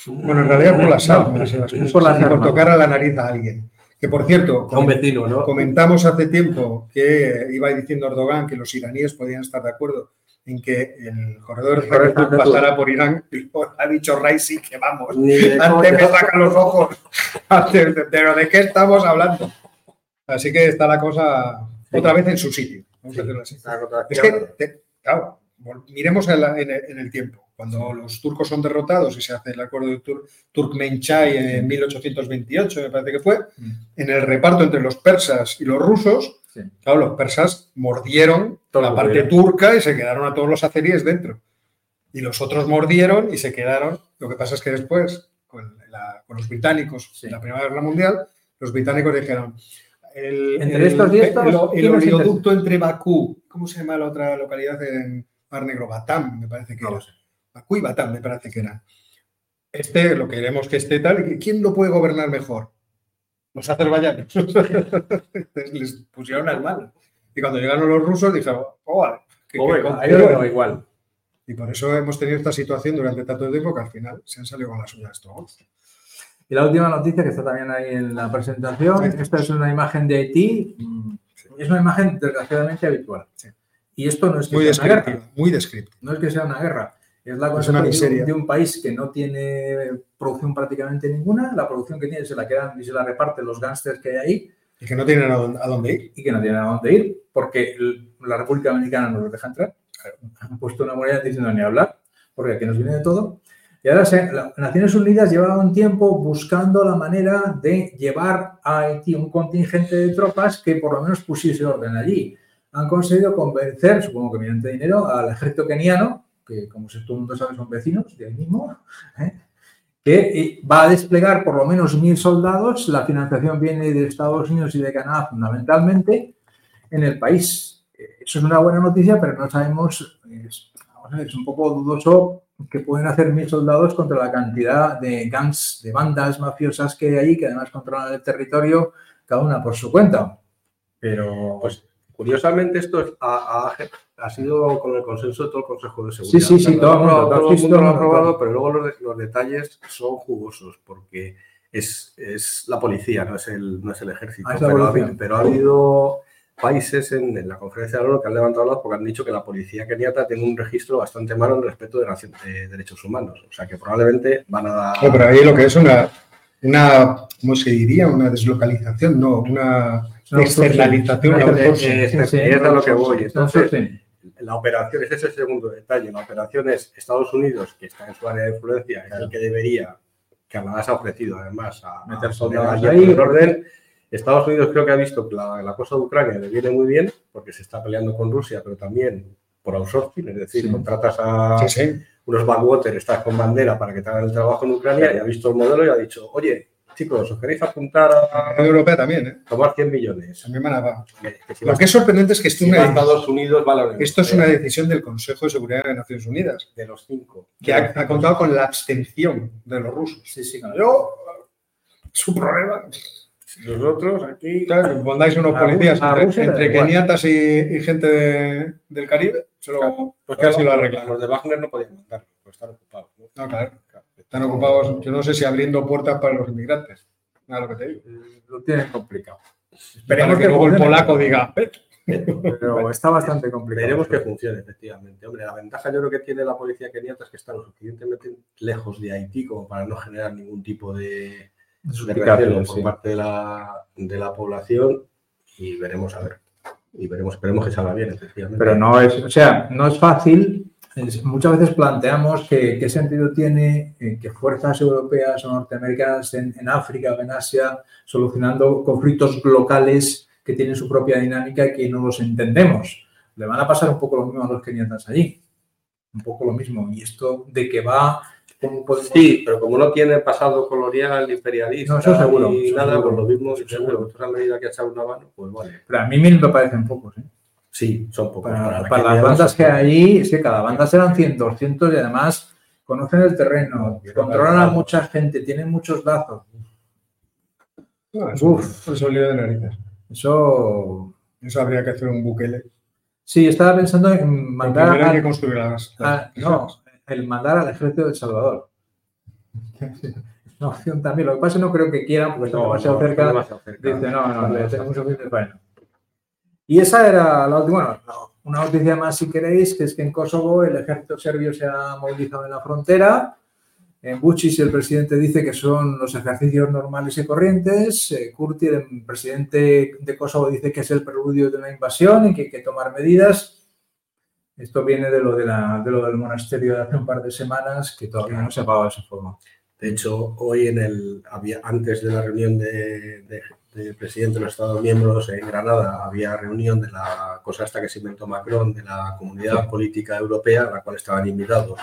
A: Bueno, en realidad por las
B: No,
A: armas,
B: por las
A: por tocar a la nariz a alguien. Que por cierto,
C: A un vecino, ¿no?
A: comentamos hace tiempo que iba diciendo Erdogan que los iraníes podían estar de acuerdo en que el corredor de Turk pasara por Irán. Ha dicho Raisi que vamos. Antes me
C: coña.
A: saca los ojos. Pero ¿de qué estamos hablando? Así que está la cosa otra vez en su sitio. Vamos a hacerlo así.
C: Una contra-
A: Es que, claro, miremos en, la- en el, en el tiempo. Cuando los turcos son derrotados y se hace el acuerdo de Tur Turkmenchai en 1828, me parece que fue,
B: Mm.
A: en el reparto entre los persas y los rusos,
B: Sí.
A: claro, los persas mordieron
B: Todo
A: la parte turca y se quedaron a todos los azeríes dentro. Y los otros mordieron y se quedaron. Lo que pasa es que después, con, la- con los británicos
B: Sí.
A: en la Primera Guerra Mundial, los británicos dijeron. El,
B: Entre
A: el-
B: estos estos,
A: el- el
B: ¿quién nos
A: oleoducto entre Bakú, ¿cómo se llama la otra localidad en Mar Negro? Batam, me parece que
C: No
A: era. Bakú y Batam, me parece que era. Este, lo queremos que esté tal. ¿Quién lo puede gobernar mejor? Los azerbaiyanos. Les pusieron las manos. Y cuando llegaron los rusos, dijeron, oh, vale, que- que
C: Joder,
A: con-
B: Ahí lo igual.
A: y por eso hemos tenido esta situación durante tanto tiempo que al final se han salido con las uñas estos.
B: Y la última noticia que está también ahí en la presentación, esta es una imagen de Haití, mm, es una imagen desgraciadamente habitual.
A: Sí.
B: Y esto no es que
A: Muy
B: sea una guerra,
A: muy descriptiva.
B: no es que sea una guerra, es la
A: Es
B: consecuencia de, un- de un país que no tiene producción prácticamente ninguna, la producción que tiene se la quedan y se la reparten los gángsters que hay ahí
A: Y que no tienen a dónde, ir.
B: y que no tienen a dónde ir, porque la República Dominicana no los deja entrar. Han puesto una moneda diciendo ni hablar, porque aquí nos viene de todo. Y ahora se, las Naciones Unidas llevaba un tiempo buscando la manera de llevar a Haití un contingente de tropas que por lo menos pusiese orden allí. Han conseguido convencer, supongo que mediante dinero, al ejército keniano, que como todo el mundo sabe son vecinos de ahí mismo, ¿eh? que eh, va a desplegar por lo menos mil soldados. La financiación viene de Estados Unidos y de Canadá fundamentalmente en el país. Eh, Eso es una buena noticia, pero no sabemos, es, vamos a ver, es un poco dudoso que pueden hacer mil soldados contra la cantidad de gangs, de bandas mafiosas que hay ahí, que además controlan el territorio, cada una por su cuenta. Pero
C: Pues Curiosamente, esto ha, ha, sido con el consenso de todo el Consejo de
B: Seguridad. Sí, sí, sí, todo,
C: el mundo, lo ha aprobado, pero luego los, los, detalles son jugosos, porque es, es, la policía, no es el, no es el ejército.
B: Ah,
C: pero, ha, pero, ha, habido países en, en, la conferencia de la ONU que han levantado la voz porque han dicho que la policía keniata tiene un registro bastante malo en respecto de, de derechos humanos. O sea, que probablemente van a dar...
A: pero ahí lo que es una, una, ¿cómo se diría? Una deslocalización, no, una externalización.
C: Es a lo que voy. Entonces, la operación, ese es el segundo detalle, la operación es Estados Unidos, que está en su área de influencia, es el que debería, que además ha ofrecido además a meter soldados ahí en orden. Estados Unidos creo que ha visto que la, la, cosa de Ucrania le viene muy bien, porque se está peleando con Rusia, pero también por outsourcing, es decir, sí. contratas a sí, sí. unos backwater, estás con bandera para que te hagan el trabajo en Ucrania, y ha visto el modelo y ha dicho, oye, chicos, os queréis apuntar a
A: la Europea también, ¿eh?
C: tomar 100 millones.
A: A mi va. Que si Lo que es sorprendente es que esto,
C: si una, Estados Unidos va a
A: esto es una decisión del Consejo de Seguridad de Naciones Unidas.
C: De los cinco.
A: Que ha, ha contado con la abstención de los rusos.
C: Sí, sí.
A: Claro. Yo, su problema.
C: Nosotros aquí.
A: Claro, pondáis unos policías a, entre, entre keniatas y, y, gente de, del Caribe. Se lo,
C: claro, pues casi lo arreglan. Los de Wagner no podían mandar, pues están ocupados. ¿no?
A: no claro. Están ocupados, yo no sé si abriendo puertas para los inmigrantes. Nada lo que te digo.
B: Lo tienen complicado.
A: Esperemos que, que luego el polaco diga.
B: Pero está bastante complicado.
C: Veremos que funcione, efectivamente. Hombre, la ventaja yo creo que tiene la policía keniata es que está lo suficientemente lejos de Haití como para no generar ningún tipo de, de por sí. parte de la, de la población y veremos a ver. Y veremos, esperemos que salga bien, efectivamente.
B: Pero no es, o sea, no es fácil Muchas veces planteamos que, qué sentido tiene eh, que fuerzas europeas o norteamericanas en, en, África o en Asia solucionando conflictos locales que tienen su propia dinámica y que no los entendemos. Le van a pasar un poco lo mismo a los keniatas allí. Un poco lo mismo. Y esto de que va...
C: ¿cómo podemos... Sí, pero como no tiene pasado colonial, imperialista
B: no, eso seguro,
C: y
B: eso
C: nada,
B: seguro.
C: pues lo mismo, seguro. Otra medida que ha echado una mano, pues vale.
B: Pero a mí me parecen pocos, ¿eh?
C: Sí, son pocos.
B: Para, para, para las bandas que hay allí, es que cada banda serán 100, 200 y además conocen el terreno, controlan a mucha gente, tienen muchos lazos.
A: No, eso, Uf, eso lío de narices.
B: Eso...
A: Eso habría que hacer un buquele.
B: Sí, estaba pensando en mandar...
A: Hay que construir las,
B: las, a, No, el mandar al ejército de El Salvador. Una opción también. Lo que pasa es que no creo que quieran, porque está no, demasiado,
C: no,
B: cerca. Dice, no, no, le tenemos suficiente para y esa era la última, bueno, no, una noticia más si queréis, que es que en Kosovo el ejército serbio se ha movilizado en la frontera. En Vucic el presidente dice que son los ejercicios normales y corrientes. Eh, Kurti, el presidente de Kosovo, dice que es el preludio de una invasión y que hay que tomar medidas. Esto viene de lo, de, la, de lo del monasterio de hace un par de semanas, que todavía no se ha pagado esa forma.
C: De hecho, hoy en el había antes de la reunión de, de, de, presidente de los Estados miembros en Granada había reunión de la cosa esta que se inventó Macron de la Comunidad. Política Europea, a la cual estaban invitados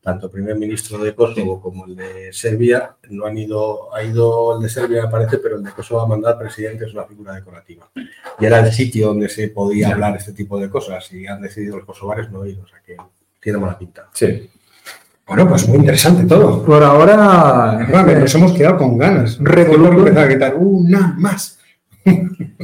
C: tanto el primer ministro de Kosovo como el de Serbia. No han ido, ha ido el de Serbia me parece, pero el de Kosovo a mandar presidente es una figura decorativa. Y era el sitio donde se podía hablar este tipo de cosas y han decidido los kosovares no ir, o sea que tiene mala pinta.
B: Sí.
A: Bueno, pues muy interesante todo.
B: Por ahora.
A: Vale, nos hemos quedado con ganas. Revolución. empezar a quitar una más.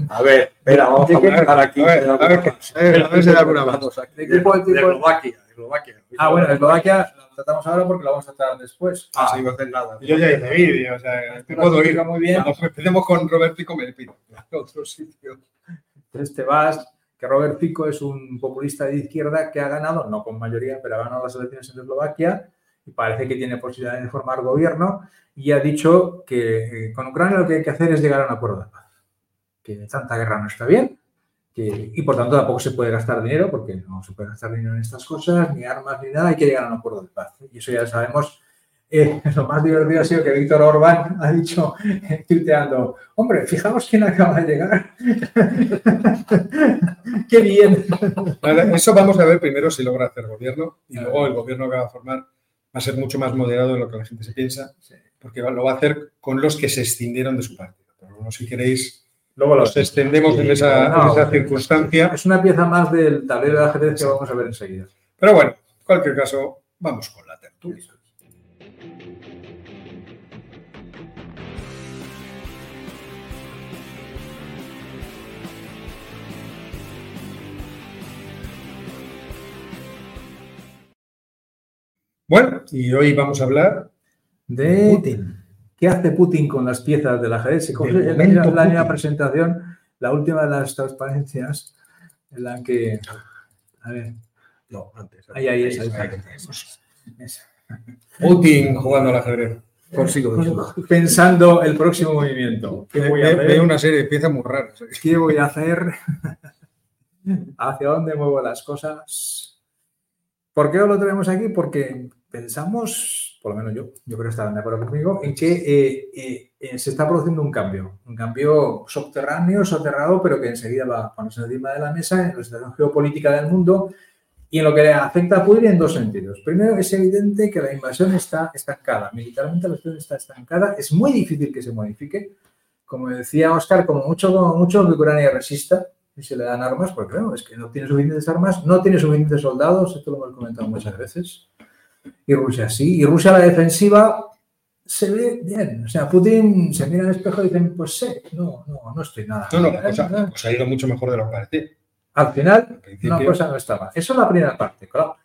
C: A ver, espera, vamos a empezar aquí.
A: A ver, a ver, a ver, a ver si hay alguna más.
C: De, de, Eslovaquia.
B: Ah, bueno, Eslovaquia la tratamos ahora porque la vamos a tratar después.
C: Ah, sí, no hacer nada.
A: Yo ya hice vídeo, o sea, te puedo ir.
B: muy bien.
A: Cuando empecemos con con Melpino. Otro sitio.
B: Entonces te vas que Robert Fico es un populista de izquierda que ha ganado, no con mayoría, pero ha ganado las elecciones en Eslovaquia y parece que tiene posibilidad de formar gobierno y ha dicho que eh, con Ucrania lo que hay que hacer es llegar a un acuerdo de paz. Que tanta guerra no está bien que, y por tanto tampoco se puede gastar dinero porque no se puede gastar dinero en estas cosas, ni armas, ni nada, hay que llegar a un acuerdo de paz. Y eso ya sabemos. Eh, lo más divertido ha sido que Víctor Orbán ha dicho, eh, tuiteando, hombre, fijaos quién acaba de llegar. ¡Qué bien!
A: Eso vamos a ver primero si logra hacer gobierno y luego el gobierno que va a formar va a ser mucho más moderado de lo que la gente se piensa, porque lo va a hacer con los que se escindieron de su partido. Pero bueno, si queréis, luego los extendemos sí, en, esa, no, en esa circunstancia.
B: Es una pieza más del tablero de ajedrez que vamos a ver enseguida.
A: Pero bueno, en cualquier caso, vamos con la tertulia. Bueno, y hoy vamos a hablar
B: de Putin. ¿Qué hace Putin con las piezas del ajedrez? En la, la, la presentación, la última de las transparencias, en la que. A ver.
C: No, antes.
B: Ahí, ahí, es.
A: Putin jugando al ajedrez.
B: Consigo. Pensando el próximo movimiento.
A: ¿Qué voy a hacer? Veo una serie de piezas muy raras.
B: ¿Qué voy a hacer? ¿Hacia dónde muevo las cosas? ¿Por qué lo tenemos aquí? Porque pensamos, por lo menos yo, yo creo que estarán de acuerdo conmigo, en que eh, eh, eh, se está produciendo un cambio. Un cambio subterráneo, soterrado, pero que enseguida va a ponerse encima de la mesa en la situación geopolítica del mundo y en lo que afecta a Putin en dos sentidos. Primero, es evidente que la invasión está estancada. Militarmente la situación está estancada. Es muy difícil que se modifique. Como decía Oscar, como mucho, como mucho que Ucrania resista y se le dan armas, porque es que no tiene suficientes armas, no tiene suficientes soldados, esto lo hemos comentado muchas veces. Y Rusia sí. Y Rusia la defensiva se ve bien. O sea, Putin se mira al espejo y dice, pues sí, no, no, no estoy nada.
A: No, no, pues ha, pues ha ido mucho mejor de lo que parecía.
B: Al final, una cosa no estaba. Eso es la primera parte. Claro,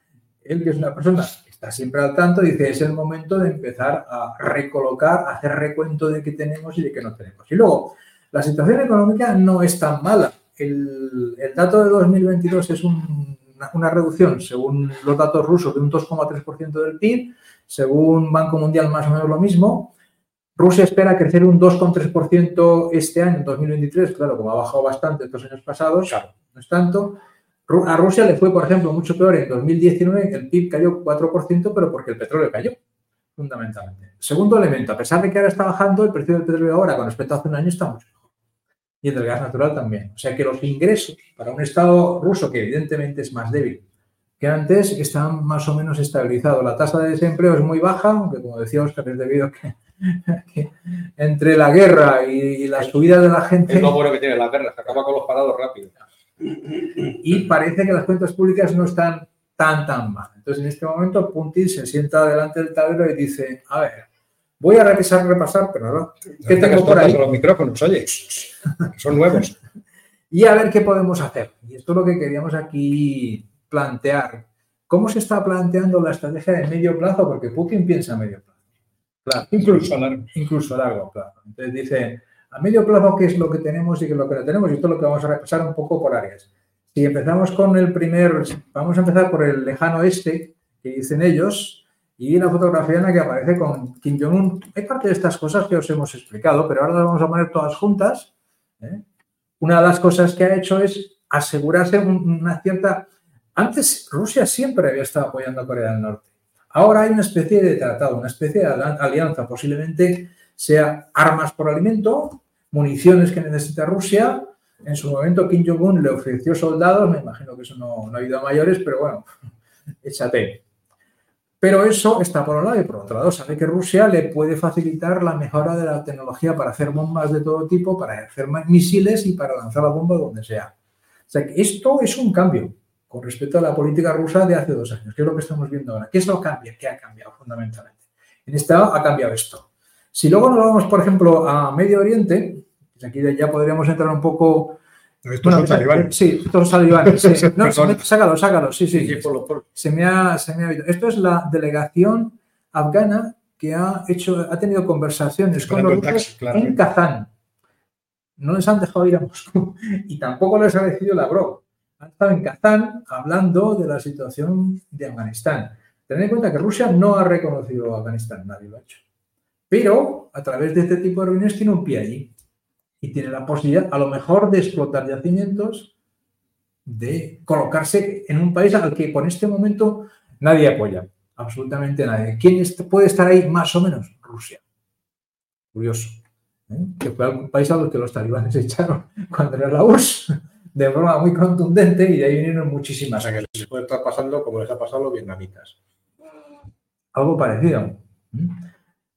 B: él que es una persona que está siempre al tanto, dice, es el momento de empezar a recolocar, a hacer recuento de qué tenemos y de qué no tenemos. Y luego, la situación económica no es tan mala. El, el dato de 2022 es un, una, una, reducción, según los datos rusos, de un 2,3% del PIB, según Banco Mundial más o menos lo mismo. Rusia espera crecer un 2,3% este año, en 2023, claro, como ha bajado bastante estos años pasados, claro. no es tanto. A Rusia le fue, por ejemplo, mucho peor en 2019, el PIB cayó 4%, pero porque el petróleo cayó, fundamentalmente. Segundo elemento, a pesar de que ahora está bajando, el precio del petróleo ahora con respecto a hace un año está mucho mejor. Y el del gas natural también. O sea que los ingresos para un Estado ruso, que evidentemente es más débil que antes, están más o menos estabilizados. La tasa de desempleo es muy baja, aunque como decía Oscar, es debido a que que entre la guerra y, y la subida de la gente.
C: Es lo bueno que tiene la guerra, se acaba con los parados rápido.
B: Y parece que las cuentas públicas no están tan, tan mal. Entonces, en este momento, Putin se sienta delante del tablero y dice: A ver, voy a revisar, repasar, pero no.
A: ¿Qué tengo por ahí? los micrófonos, oye, son nuevos.
B: y a ver qué podemos hacer. Y esto es lo que queríamos aquí plantear. ¿Cómo se está planteando la estrategia de medio plazo? Porque Putin piensa a medio plazo.
A: Claro, incluso a largo.
B: Incluso a largo plazo. Entonces dice, a medio plazo, ¿qué es lo que tenemos y qué es lo que no tenemos? Y esto es lo que vamos a repasar un poco por áreas. Si empezamos con el primer, vamos a empezar por el lejano este, que dicen ellos, y la fotografía en la que aparece con Kim Jong-un. Hay parte de estas cosas que os hemos explicado, pero ahora las vamos a poner todas juntas. ¿eh? Una de las cosas que ha hecho es asegurarse una cierta... Antes Rusia siempre había estado apoyando a Corea del Norte. Ahora hay una especie de tratado, una especie de alianza, posiblemente sea armas por alimento, municiones que necesita Rusia. En su momento Kim Jong-un le ofreció soldados, me imagino que eso no, no ha ido a mayores, pero bueno, échate. Pero eso está por un lado y por otro lado sabe que Rusia le puede facilitar la mejora de la tecnología para hacer bombas de todo tipo, para hacer misiles y para lanzar la bomba donde sea. O sea que esto es un cambio con respecto a la política rusa de hace dos años. ¿Qué es lo que estamos viendo ahora? ¿Qué es lo que cambia? ¿Qué ha cambiado fundamentalmente? En esta ha cambiado esto. Si luego nos vamos, por ejemplo, a Medio Oriente, pues aquí ya podríamos entrar un poco...
A: Estos bueno, son talibanes.
B: Sí, estos son talibanes. Sí. No, sácalo, sácalo. Sí, sí. sí por lo, por... Se, me ha, se me ha Esto es la delegación afgana que ha, hecho, ha tenido conversaciones con los rusos claro. en Kazán. No les han dejado ir a Moscú y tampoco les ha decidido Lavrov ha estado en Kazán hablando de la situación de Afganistán. Tened en cuenta que Rusia no ha reconocido a Afganistán, nadie lo ha hecho. Pero a través de este tipo de reuniones tiene un pie allí y tiene la posibilidad, a lo mejor, de explotar yacimientos, de colocarse en un país al que por este momento nadie apoya, absolutamente nadie. ¿Quién puede estar ahí más o menos? Rusia. Curioso. ¿eh? Que fue un país a los que los talibanes echaron cuando era la URSS de forma muy contundente y de ahí vinieron muchísimas.
C: O sea, que les puede estar pasando como les ha pasado a los vietnamitas.
B: Algo parecido. ¿Mm?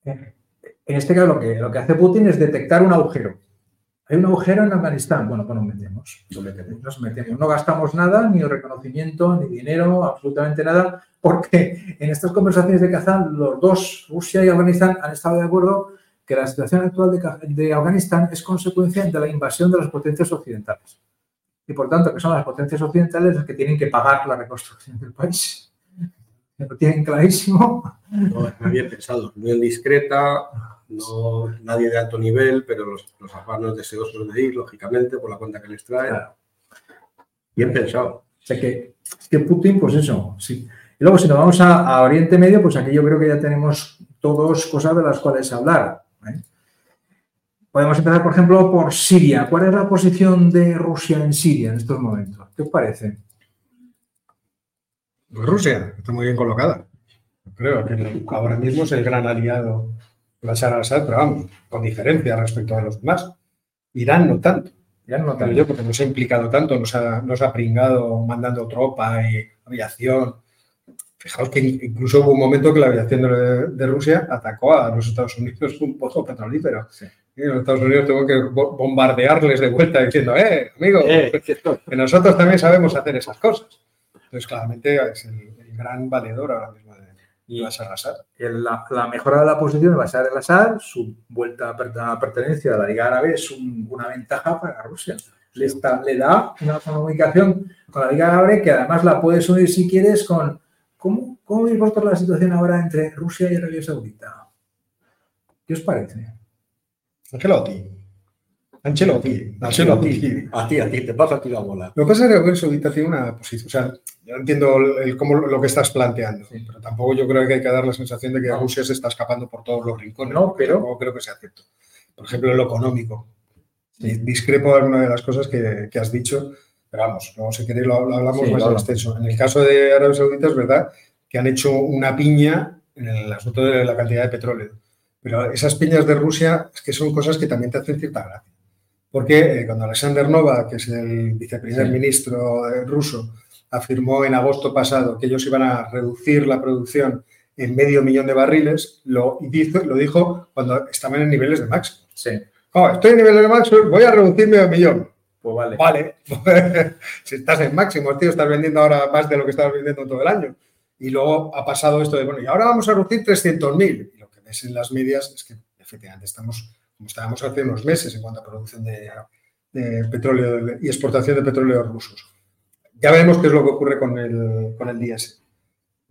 B: En este caso, lo que, lo que hace Putin es detectar un agujero. Hay un agujero en Afganistán. Bueno, pues nos metemos. Nos metemos. Nos metemos. No gastamos nada, ni reconocimiento, ni dinero, absolutamente nada, porque en estas conversaciones de Kazán, los dos, Rusia y Afganistán, han estado de acuerdo que la situación actual de, de Afganistán es consecuencia de la invasión de las potencias occidentales y por tanto que son las potencias occidentales las que tienen que pagar la reconstrucción del país. Lo tienen clarísimo.
C: No, bien pensado, muy discreta, no, nadie de alto nivel, pero los, los afganos deseosos de ir, lógicamente, por la cuenta que les trae.
B: Claro.
C: Bien pensado.
B: O sea que, es que Putin, pues eso, sí. Y luego, si nos vamos a, a Oriente Medio, pues aquí yo creo que ya tenemos todos cosas de las cuales hablar. ¿eh? Podemos empezar, por ejemplo, por Siria. ¿Cuál es la posición de Rusia en Siria en estos momentos? ¿Qué os parece?
A: Pues Rusia está muy bien colocada. Creo que ahora mismo es el gran aliado Bashar al-Assad, pero vamos, con diferencia respecto a los demás. Irán no tanto.
B: Ya no
A: Pero yo, porque no se ha implicado tanto, no se ha, no se ha pringado mandando tropa y aviación. Fijaos que incluso hubo un momento que la aviación de, de Rusia atacó a los Estados Unidos un pozo petrolífero.
B: Sí.
A: Y los Estados Unidos tuvo que bo- bombardearles de vuelta diciendo, eh, amigo, que nosotros también sabemos hacer esas cosas. Entonces, claramente es el, el gran valedor ahora mismo de Bashar al-Assad.
B: El- La, la mejora de la posición de Bashar al-Assad, su vuelta a per- a pertenencia a la Liga Árabe es un- una ventaja para Rusia. Le, está- le da una comunicación con la Liga Árabe que además la puedes unir si quieres con... ¿Cómo, cómo veis vosotros la situación ahora entre Rusia y Arabia Saudita? ¿Qué os parece?
A: Ancelotti. Ancelotti. Ancelotti.
C: A ti, a ti, te pasa a ti la bola.
A: Lo que pasa es que Arabia Saudita tiene una posición, o sea, yo entiendo el- lo que estás planteando,
B: Sí.
A: pero tampoco yo creo que hay que dar la sensación de que Rusia se está escapando por todos los rincones.
B: No, pero-
A: tampoco creo que sea cierto. Por ejemplo, en lo económico. Di- Discrepo de alguna de las cosas que, que has dicho, pero vamos, luego si queréis lo, hablamos
B: Sí,
A: más en extenso. En el caso de Arabia Saudita es verdad que han hecho una piña en el asunto de la cantidad de petróleo. Pero esas piñas de Rusia es que son cosas que también te hacen cierta gracia. Porque eh, cuando Alexander Nova, que es el viceprimer
B: Sí.
A: ministro eh, ruso, afirmó en agosto pasado que ellos iban a reducir la producción en medio millón de barriles, lo dijo, lo dijo cuando estaban en niveles de máximo.
B: Sí,
A: Oh, estoy en niveles de máximo, voy a reducir medio millón.
B: pues vale.
A: Vale, si estás en máximo, tío, estás vendiendo ahora más de lo que estabas vendiendo todo el año. Y luego ha pasado esto de, bueno, y ahora vamos a reducir 300.000. Y lo que ves en las medias es que efectivamente estamos como estábamos hace unos meses en cuanto a producción de, de petróleo y exportación de petróleo rusos. Ya veremos qué es lo que ocurre con el, con el diésel.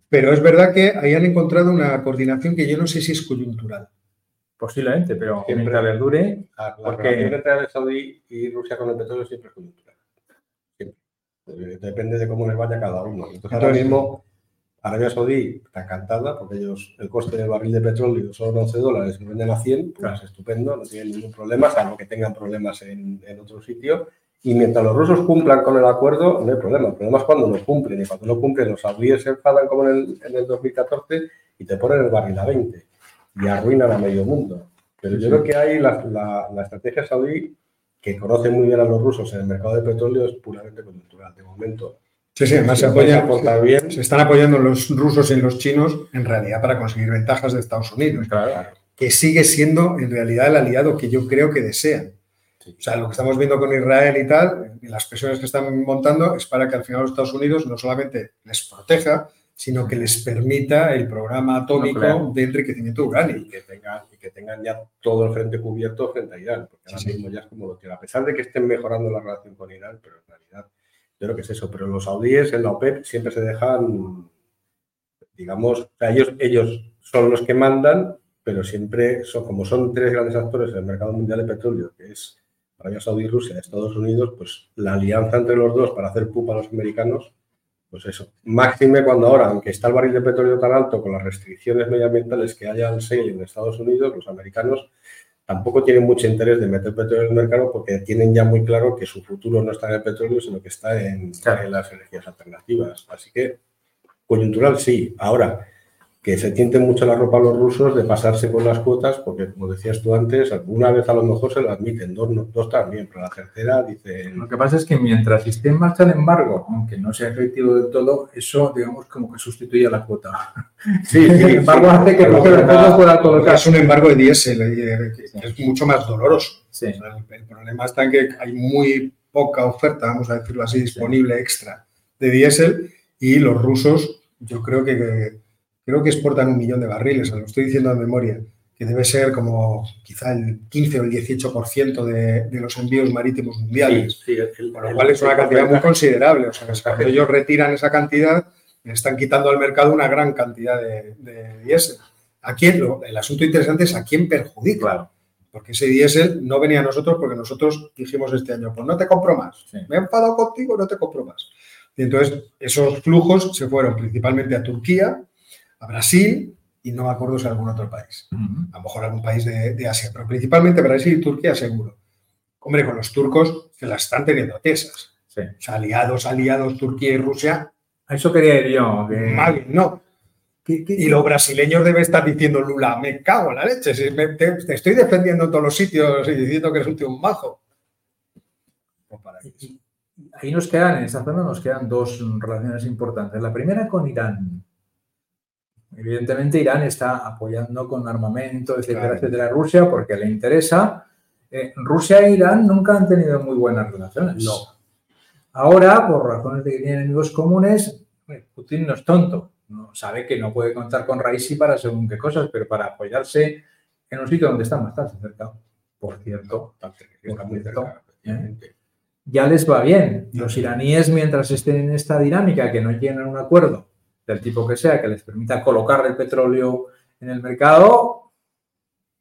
A: Pero es verdad que ahí han encontrado una coordinación que yo no sé si es coyuntural.
B: Posiblemente, pero
C: Siempre.
B: mientras les dure,
C: La,
B: Porque-
C: relación entre Arabia Saudí y Rusia con el petróleo siempre es coyuntural. Depende de cómo les vaya cada uno. Entonces, ahora mismo, Arabia Saudí está encantada porque ellos, el coste del barril de petróleo son 11 dólares y lo venden a 100, pues
B: Claro.
C: estupendo, no tienen ningún problema, salvo que tengan problemas en, en otro sitio. Y mientras los rusos cumplan con el acuerdo, no hay problema. El problema es cuando no cumplen. Y cuando no cumplen, los saudíes se enfadan como en el, en el 2014 y te ponen el barril a 20 y arruinan a medio mundo. Pero yo creo que hay la, la- la estrategia saudí, que conoce muy bien a los rusos en el mercado de petróleo, es puramente coyuntural. De momento,
A: Sí, sí, además se, apoyan,
C: bien,
A: están apoyando los rusos y los chinos en realidad para conseguir ventajas de Estados Unidos,
B: claro,
A: que sigue siendo en realidad el aliado que yo creo que desean.
C: Sí.
A: O sea, lo que estamos viendo con Israel y tal, y las presiones que están montando, es para que al final los Estados Unidos no solamente les proteja, sino que les permita el programa atómico
B: Nuclear.
A: de enriquecimiento uranio.
C: y que tengan y que tengan ya todo el frente cubierto frente a Irán, porque ahora
A: sí.
C: mismo ya es como lo tiene, a pesar de que estén mejorando la relación con Irán, pero en realidad yo creo que es eso, pero los saudíes en la OPEP siempre se dejan, digamos, ellos, ellos son los que mandan, pero siempre son, como son tres grandes actores en el mercado mundial de petróleo, que es Arabia Saudí, Rusia Estados Unidos, pues la alianza entre los dos para hacer pupa a los americanos, pues eso. Máxime cuando ahora, aunque está el barril de petróleo tan alto con las restricciones medioambientales que haya al shale en Estados Unidos, los americanos tampoco tienen mucho interés de meter petróleo en el mercado porque tienen ya muy claro que su futuro no está en el petróleo, sino que está en,
B: Claro.
C: en las energías alternativas. Así que coyuntural sí. Ahora, que se tienten mucho la ropa a los rusos de pasarse con las cuotas, porque como decías tú antes, alguna vez a lo mejor se lo admiten, dos, no- dos también, pero la tercera dicen...
B: Lo que pasa es que mientras esté en marcha el embargo, aunque no sea efectivo del todo, eso, digamos, como que sustituye a la cuota.
C: Sí,
B: El embargo hace que tampoco pueda colocar.
A: Es un embargo de diésel, eh, es mucho más doloroso.
B: Sí,
A: O sea, el, el problema está en que hay muy poca oferta, vamos a decirlo así, disponible extra de diésel y los rusos, yo creo que, que- creo que exportan un millón de barriles, lo estoy diciendo de memoria, que debe ser como quizá el 15 o el 18% de, de los envíos marítimos mundiales.
C: Sí, sí, el-
A: Con lo
C: el-
A: cual es una cantidad muy considerable. O sea, que cuando ellos retiran esa cantidad, están quitando al mercado una gran cantidad de, de diésel. ¿A quién? el asunto interesante es a quién perjudica.
B: Claro.
A: Porque ese diésel no venía a nosotros porque nosotros dijimos este año, pues no te compro más.
B: Sí.
A: Me he enfadado contigo, no te compro más. Y entonces esos flujos se fueron principalmente a Turquía, a Brasil y no me acuerdo si a algún otro país. A lo mejor algún país de, de Asia, pero principalmente Brasil y Turquía seguro. Hombre, con los turcos se las están teniendo tiesas.
B: Sí.
A: O sea, aliados, aliados, Turquía y Rusia,
B: A eso quería ir yo. que-
A: mal, no. Y los brasileños deben estar diciendo, Lula, me cago en la leche, si me- te, te estoy defendiendo en todos los sitios y diciendo que eres un tío un majo. Pues para
B: ahí nos quedan, en esta zona nos quedan dos relaciones importantes. La primera con Irán. Evidentemente Irán está apoyando con armamento, etcétera,
A: Claro.
B: etcétera, Rusia porque le interesa. Eh, Rusia e Irán nunca han tenido muy buenas relaciones.
C: No.
B: Ahora, por razones de que tienen enemigos comunes, eh, Putin no es tonto. No, sabe que no puede contar con Raisi para según qué cosas, pero para apoyarse en un sitio donde está bastante cerca. Por cierto,
C: Está muy cerca, efectivamente.
B: ya les va bien. Los iraníes, mientras estén en esta dinámica, que no lleguen a un acuerdo del tipo que sea, que les permita colocar el petróleo en el mercado,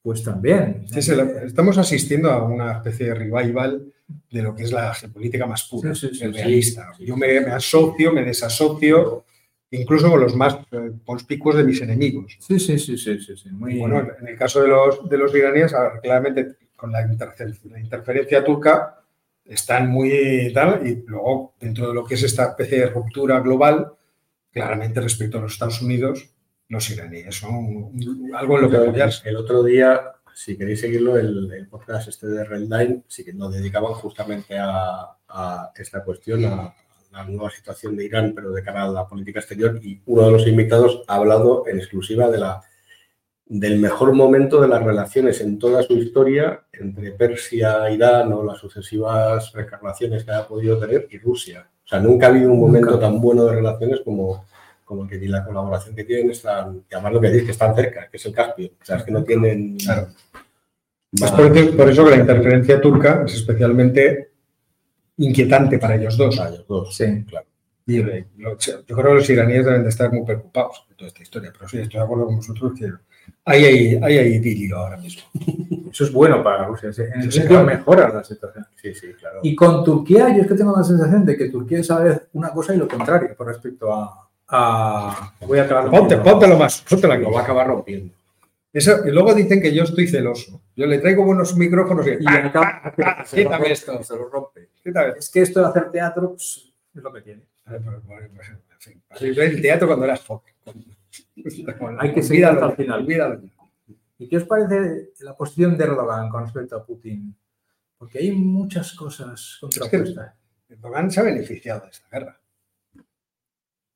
B: pues también.
A: Sí, sí, la- estamos asistiendo a una especie de revival de lo que es la geopolítica más pura,
B: Sí,
A: realista. Yo me, me asocio, me desasocio, incluso con los más eh, conspicuos de mis enemigos.
B: Sí, sí, sí, sí, Muy
A: bueno, en el caso de los, de los iraníes, a ver, claramente con la, interfer- la interferencia turca están muy tal, y luego dentro de lo que es esta especie de ruptura global, claramente respecto a los Estados Unidos, los iraníes son un- algo en lo que apoyarse.
C: El otro día, si queréis seguirlo, el, el podcast este de Redline, sí que nos dedicaban justamente a, a esta cuestión, a la nueva situación de Irán, pero de cara a la política exterior. Y uno de los invitados ha hablado en exclusiva de la, del mejor momento de las relaciones en toda su historia entre Persia, Irán o las sucesivas reencarnaciones que ha podido tener y Rusia. O sea, nunca ha habido un momento
B: Nunca.
C: tan bueno de relaciones como, como que ni la colaboración que tienen están, y además lo que decís, que están cerca, que es el Caspio. O sea, es que no tienen...
A: Claro. Es por, eso- por eso que la interferencia turca es especialmente inquietante para ellos dos.
C: Para ellos dos.
B: Sí.
C: claro.
A: Y eh, yo creo que los iraníes deben de estar muy preocupados de toda esta historia, pero sí, estoy de acuerdo con vosotros que hay ahí, hay ahí idilio ahora mismo.
B: Eso es bueno para Rusia. En ese
A: Sí,
B: sentido mejora la situación.
C: Sí, sí, claro.
B: Y con Turquía, yo es que tengo la sensación de que Turquía vez una cosa y lo contrario con respecto a. a- Voy a acabar.
A: Ponte, póntelo más, póntelo aquí.
C: lo va a acabar rompiendo.
A: Eso, y luego dicen que yo estoy celoso. Yo le traigo buenos micrófonos y,
B: Y acaba-
A: ah, quítame esto.
C: Se lo rompe.
A: quítame.
B: Es que esto de hacer teatro pues, es lo que tiene.
A: Pues, pues, en fin, el teatro cuando eras joven.
B: Hay que seguir hasta
A: Olvídalo,
B: el final.
A: olvídalo.
B: ¿Y qué os parece la posición de Erdogan con respecto a Putin? Porque hay muchas cosas contrapuestas.
A: Erdogan se ha beneficiado de esta guerra.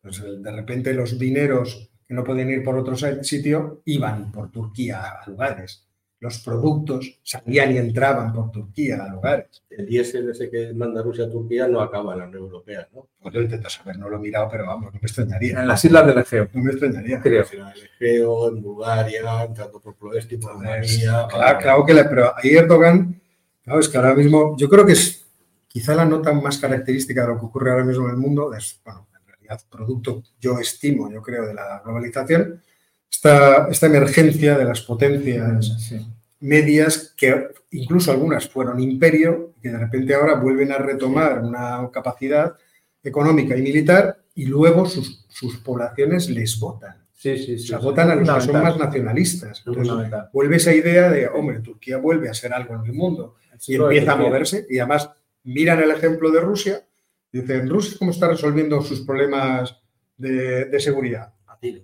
A: Entonces, de repente los dineros que no podían ir por otro sitio iban por Turquía a lugares. Los productos salían y entraban por Turquía a lugares.
C: El diésel ese que manda Rusia a Turquía no acaba en la Unión Europea, ¿no?
A: Pues yo intento saber, no lo he mirado, pero vamos, no me extrañaría.
B: En las islas del Egeo,
A: No me extrañaría.
B: creo.
C: En el Egeo, en Bulgaria, entrando por Ploesti, por
A: Entonces,
C: Rumanía.
A: claro, claro que la- pero ahí Erdogan, claro, es que ahora mismo, yo creo que es quizá la nota más característica de lo que ocurre ahora mismo en el mundo, es, bueno, en realidad, producto, yo estimo, yo creo, de la globalización, esta, esta emergencia de las potencias
B: Sí.
A: Medias, que incluso algunas fueron imperio, que de repente ahora vuelven a retomar una capacidad económica y militar y luego sus, sus poblaciones les votan.
B: Sí, sí,
A: O
B: sí.
A: sea,
B: sí.
A: votan a los que son más nacionalistas.
B: Es
A: Entonces, vuelve esa idea de, hombre, Turquía vuelve a ser algo en el mundo y empieza a moverse y además miran el ejemplo de Rusia y dicen, Rusia cómo está resolviendo sus problemas de, de seguridad,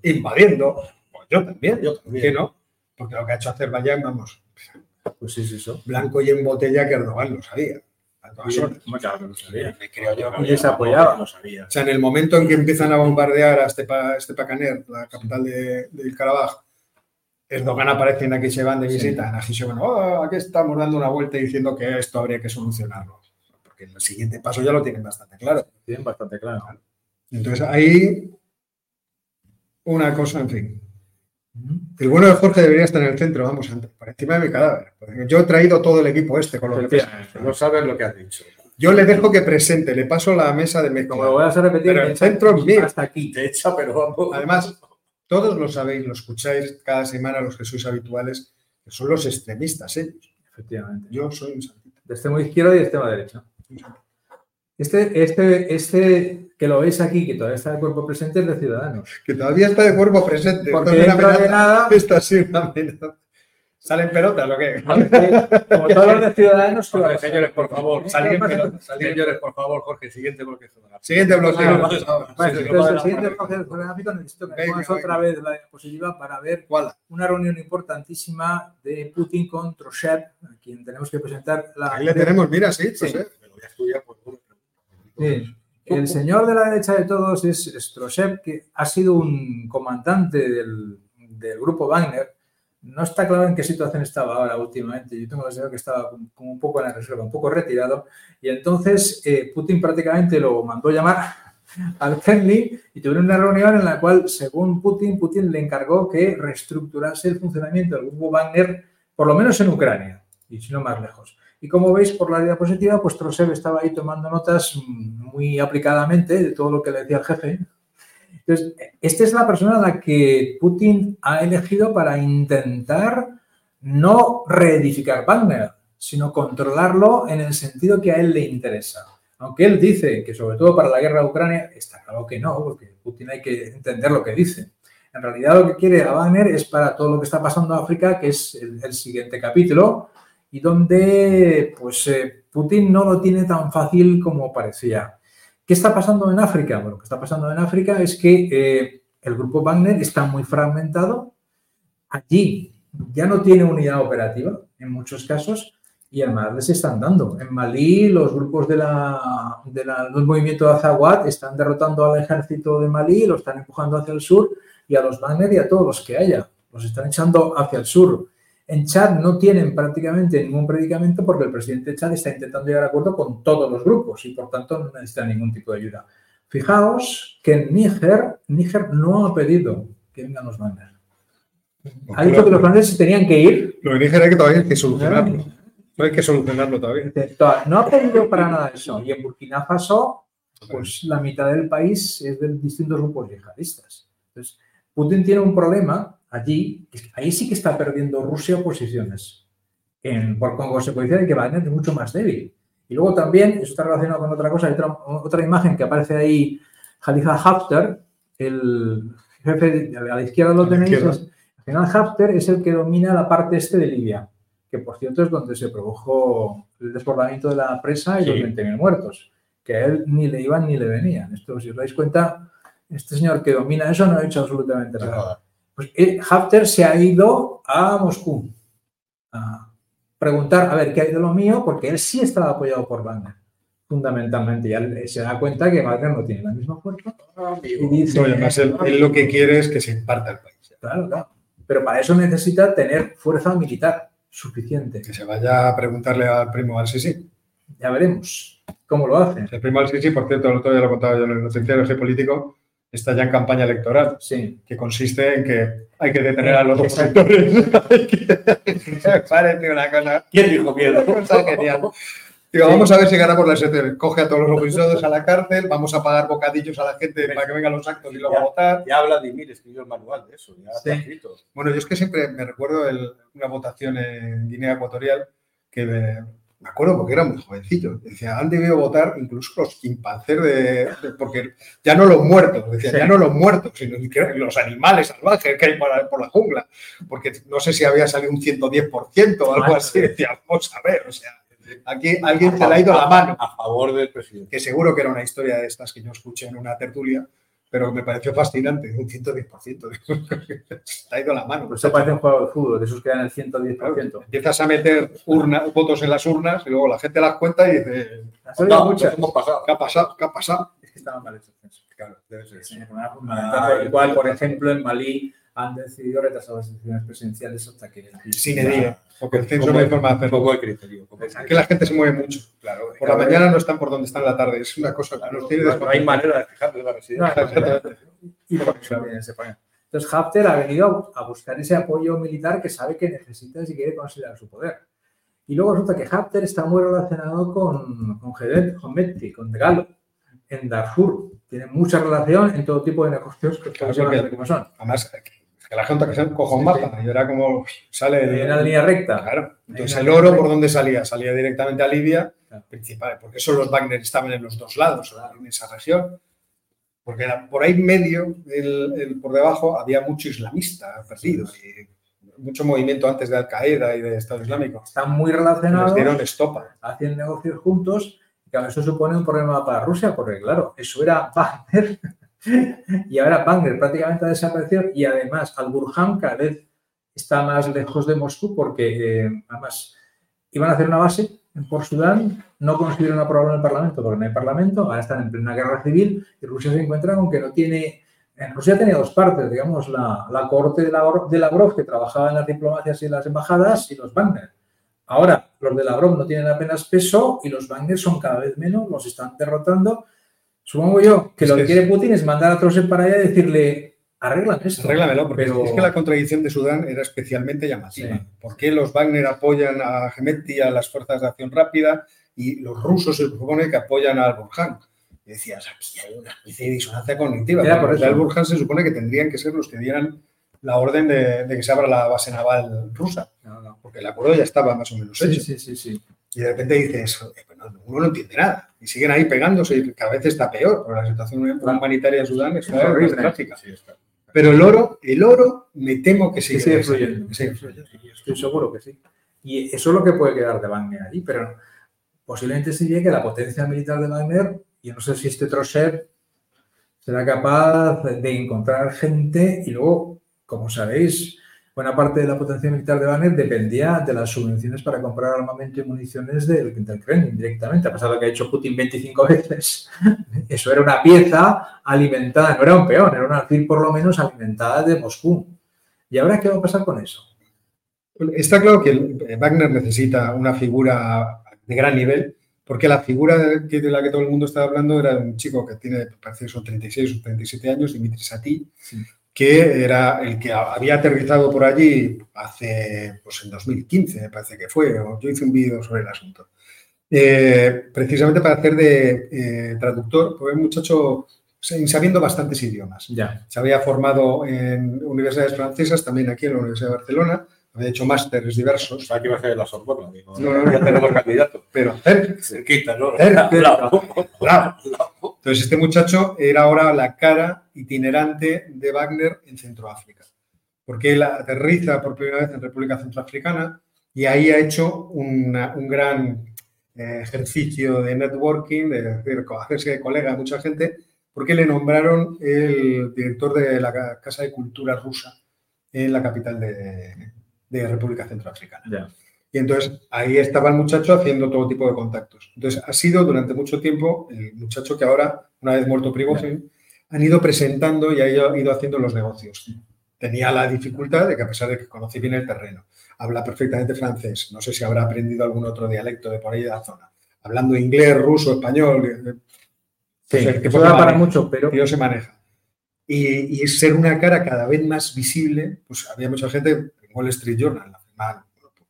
A: invadiendo, pues yo también,
C: Yo
A: ¿por
C: también.
A: qué no? Porque lo que ha hecho Azerbaiyán, vamos,
B: Pues sí, sí, eso.
A: blanco y en botella que Erdogan lo sabía. a todas horas.
B: Claro, lo sabía.
C: Me creo yo que
B: Y les apoyaba.
C: Lo sabía.
A: O sea, en el momento en que empiezan a bombardear a Stepa, Stepacaner, la capital de, del Karabaj, Erdogan aparece en aquí se van de
B: Sí.
A: visita, en se van, "Oh, aquí estamos dando una vuelta y diciendo que esto habría que solucionarlo. Porque en el siguiente paso ya lo tienen bastante claro.
B: Tienen bastante claro.
A: Entonces, ahí una cosa, en fin. El bueno de Jorge debería estar en el centro, vamos, por encima de mi cadáver. Yo he traído todo el equipo este con lo que.
C: No sabes lo que has dicho.
A: Yo le dejo que presente, le paso la mesa de mezcla.
B: Como lo voy a repetir,
A: Pero el centro es mío.
B: hasta aquí.
C: De hecho, pero vamos.
A: Además, todos lo sabéis, lo escucháis cada semana los que sois habituales, que son los extremistas ellos.
B: Efectivamente.
A: Yo soy un santito.
B: De extremo izquierdo y de extremo derecho. Este, este, este que lo veis aquí, que todavía está de cuerpo presente, es de Ciudadanos.
A: Que todavía está de cuerpo presente.
B: Porque
A: Esto es una
B: dentro de
A: amenaza.
B: nada,
A: Esto ha sido una amenaza. ¿Salen pelotas o qué?
B: como todos los de Ciudadanos, que a
C: señores, por favor,
B: ¿Eh?
C: salgan
B: ¿Qué pasa?
C: pelotas. Señores, por favor, Jorge, siguiente bloque.
A: Siguiente bloque.
C: Sí, sí, lo
B: el siguiente bloque fotográfico necesito que pongas otra vez la diapositiva para ver
A: ¿Cuál?
B: una reunión importantísima de Putin con Troshev, a quien tenemos que presentar la...
A: Ahí le tenemos, mira, sí, pues,
B: Sí.
C: Me lo voy a estudiar por favor.
B: Sí. El señor de la derecha de todos es Stroshev, que ha sido un comandante del, del grupo Wagner. No está claro en qué situación estaba ahora últimamente. Yo tengo la sensación que estaba como un poco en la reserva, un poco retirado. Y entonces eh, Putin prácticamente lo mandó llamar al Kremlin y tuvieron una reunión en la cual, según Putin, Putin le encargó que reestructurase el funcionamiento del grupo Wagner, por lo menos en Ucrania, y si no más lejos. Y como veis por la diapositiva, pues Trosev estaba ahí tomando notas muy aplicadamente de todo lo que le decía el jefe. Entonces, esta es la persona a la que Putin ha elegido para intentar no reedificar Wagner, sino controlarlo en el sentido que a él le interesa. Aunque él dice que sobre todo para la guerra de Ucrania, está claro que no, porque Putin hay que entender lo que dice. En realidad lo que quiere a Wagner es para todo lo que está pasando en África, que es el, el siguiente capítulo, y donde pues eh, Putin no lo tiene tan fácil como parecía. ¿Qué está pasando en África? Bueno, lo que está pasando en África es que eh, el grupo Wagner está muy fragmentado. Allí ya no tiene unidad operativa en muchos casos y además les están dando. En Malí los grupos de la, de la- del movimiento de Azawad están derrotando al ejército de Malí, lo están empujando hacia el sur y a los Wagner y a todos los que haya. Los están echando hacia el sur. En Chad no tienen prácticamente ningún predicamento porque el presidente de Chad está intentando llegar a acuerdo con todos los grupos y por tanto no necesita ningún tipo de ayuda. Fijaos que en Níger, Níger no ha pedido que vengan los Wagner. Ha dicho que los se tenían que ir.
A: Lo que dije era que todavía hay que solucionarlo. No hay que solucionarlo todavía.
B: No ha pedido para nada eso. Y en Burkina Faso, pues la mitad del país es de distintos grupos yihadistas. Entonces, Putin tiene un problema allí, ahí sí que está perdiendo Rusia posiciones. En, por con consecuencia de que Wagner es mucho más débil. Y luego también, eso está relacionado con otra cosa, hay otra, otra imagen que aparece ahí, Khalifa Haftar, el jefe, de- a la izquierda lo tenéis, al final Haftar es el que domina la parte este de Libia, que por cierto es donde se produjo el desbordamiento de la presa y los
C: Sí.
B: 20.000 muertos, que a él ni le iban ni le venían. Esto, si os dais cuenta, este señor que domina eso no ha hecho absolutamente nada. Pues Haftar se ha ido a Moscú a preguntar a ver qué hay de lo mío, porque él sí estaba apoyado por Wagner, fundamentalmente. Y él se da cuenta que Wagner no tiene la misma fuerza. Y dice,
A: No, además él, él lo que quiere es que se imparta el país.
B: claro, claro. Pero para eso necesita tener fuerza militar suficiente.
A: Que se vaya a preguntarle al primo al Sisi.
B: Ya veremos cómo lo hace.
A: El primo al Sisi, por cierto, el otro día lo contaba yo en el noticiario geopolítico, está ya en campaña electoral,
B: Sí.
A: que consiste en que hay que detener a los
B: Exacto.
A: opositores. Parece una cosa,
C: ¿Quién dijo miedo?
A: Digo,
B: Sí.
A: vamos a ver si ganamos la ST. Coge a todos los opositores a la cárcel, vamos a pagar bocadillos a la gente para que vengan los actos y luego a votar.
C: Ya Vladimir escribió el manual de eso, ya está
B: Sí.
C: escrito.
A: Bueno, yo es que siempre me recuerdo el- una votación en Guinea Ecuatorial que me acuerdo porque era muy jovencillo. Decía, han debido votar incluso los chimpancés de, de- porque ya no los muertos, decía,
B: Sí.
A: ya no los muertos, sino los animales salvajes que hay por la, por la jungla. Porque no sé si había salido un 110% o algo así. Decía, vamos a ver, o sea, aquí alguien se le ha ido la mano.
C: A favor del presidente.
A: Que seguro que era una historia de estas que yo escuché en una tertulia, pero me pareció fascinante, un 110%. Se ha ido la mano.
B: Pues eso parece un juego de fútbol, de esos que dan el 110%.
A: Empiezas a meter urna- votos en las urnas y luego la gente las cuenta y dice,
C: No,
B: muchas.
C: hemos pasado.
A: ¿qué ha pasado? ¿Qué ha pasado?
B: Es que estaban mal hechos.
C: Claro, debe ser.
B: Sí, una el cual, por ejemplo, en Malí han decidido retrasar las elecciones presidenciales hasta que...
A: Sin día, porque el censo no hay forma de
C: Un
A: hacerlo.
C: poco de criterio.
A: Aquí la gente se mueve mucho.
C: Claro,
A: Por la
C: claro,
A: mañana no están por donde están la tarde. Es una cosa que
C: claro,
A: nos tiene
C: no, hay manera de fijarle la residencia.
B: y por eso viene ese problema. Entonces Haftar ha venido a buscar ese apoyo militar que sabe que necesita si quiere consolidar su poder. Y luego resulta que Haftar está muy relacionado con, con Gedet, con Metti, con Galo, en Darfur. Tiene mucha relación en todo tipo de negocios que
A: Claro, porque-
B: son.
A: Además, que la gente que se coja un mapa y era como sale
B: En una línea recta.
A: Claro. Entonces el oro, ¿por dónde salía? Salía directamente a Libia,
B: Claro.
A: principal, porque eso los Wagner estaban en los dos lados, en esa región. Porque era- por ahí medio, el- el- por debajo, había mucho islamista perdido y mucho movimiento antes de Al Qaeda y de Estado Islámico.
B: Están muy relacionados.
A: dieron estopa.
B: hacen negocios juntos. Y claro, eso supone un problema para Rusia, porque claro, eso era Wagner y ahora Wagner prácticamente ha desaparecido y además Al-Burhan cada vez está más lejos de Moscú porque eh, además iban a hacer una base en Port Sudán, no consiguieron aprobarlo en el Parlamento porque no hay Parlamento, ahora están en plena guerra civil y Rusia se encuentra con que no tiene... En Rusia tenía dos partes, digamos, la, la corte de, la, de Lavrov que trabajaba en las diplomacias y las embajadas y los Wagner. Ahora, los de Lavrov no tienen apenas peso y los Wagner son cada vez menos, los están derrotando. Supongo yo que
A: Es
B: lo
A: que
B: que quiere Putin es mandar a Trosep para allá y decirle, arréglame esto.
A: Arréglamelo, porque
B: Pero-
A: es que la contradicción de Sudán era especialmente llamativa.
B: Sí.
A: ¿Por qué los Wagner apoyan a Gemetti, y a las fuerzas de acción rápida, y los rusos se supone que apoyan al Burhan? Y decías, aquí hay una especie de disonancia cognitiva.
B: Era por eso.
A: al Burhan se supone que tendrían que ser los que dieran la orden de, de que se abra la base naval rusa,
B: No, no.
A: porque el acuerdo ya estaba más o menos
B: Sí,
A: hecho.
B: sí, sí, sí.
A: Y de repente dices, "Eh, pues no, uno no entiende nada. Y siguen ahí pegándose y cada vez está peor, porque la situación humanitaria en Sudán
B: Es horrible.
A: trágica.
C: Sí, está.
A: Pero el oro, el oro, me temo que
B: Sí,
A: sigue,
B: sigue fluyendo. Yo estoy seguro que sí. Y eso es lo que puede quedar de Wagner ahí, pero posiblemente se llegue que la potencia militar de Wagner, y no sé si este Trosep será capaz de encontrar gente y luego, como sabéis, buena parte de la potencia militar de Wagner dependía de las subvenciones para comprar armamento y municiones del, del Kremlin directamente, a pesar de lo que ha hecho Putin 25 veces. Eso era una pieza alimentada, no era un peón, era un alfil por lo menos alimentada de Moscú. ¿Y ahora qué va a pasar con eso?
A: Está claro que eh, Wagner necesita una figura de gran nivel, porque la figura de la que todo el mundo estaba hablando era un chico que tiene, parece que son 36 o 37 años, Dimitri Sati,
B: Sí.
A: Que era el que había aterrizado por allí hace, pues en 2015, me parece que fue, yo hice un vídeo sobre el asunto. Eh, precisamente para hacer de eh, traductor, porque el muchacho sa- sabiendo bastantes idiomas.
B: Ya.
A: Se había formado en universidades francesas, también aquí en la Universidad de Barcelona, había hecho másteres diversos,
C: O sea, que iba a ser la Sorbona. Digo,
A: No, no, no.
C: ya tenemos candidato.
A: pero cerca,
C: Cerquita, ¿no?
A: cerca.
C: Claro.
A: Claro. Entonces, este muchacho era ahora la cara itinerante de Wagner en Centroáfrica, porque él aterriza por primera vez en República Centroafricana y ahí ha hecho un gran eh, ejercicio de networking, de hacerse de colega a mucha gente, porque le nombraron el director de la Ca- Casa de Cultura rusa en la capital de, de República Centroafricana. Y entonces ahí estaba el muchacho haciendo todo tipo de contactos. Entonces ha sido durante mucho tiempo el muchacho que ahora, una vez muerto Prigozhin, han ido presentando y ha ido, haciendo los negocios. Tenía la dificultad de que a pesar de que conoce bien el terreno, habla perfectamente francés, no sé si habrá aprendido algún otro dialecto de por ahí de la zona, hablando inglés, ruso, español, eh,
B: Sí,
A: O sea, que
B: eso da para mucho, pero
A: tío se maneja. Y, y ser una cara cada vez más visible, pues había mucha gente en Wall Street Journal, afirmaban,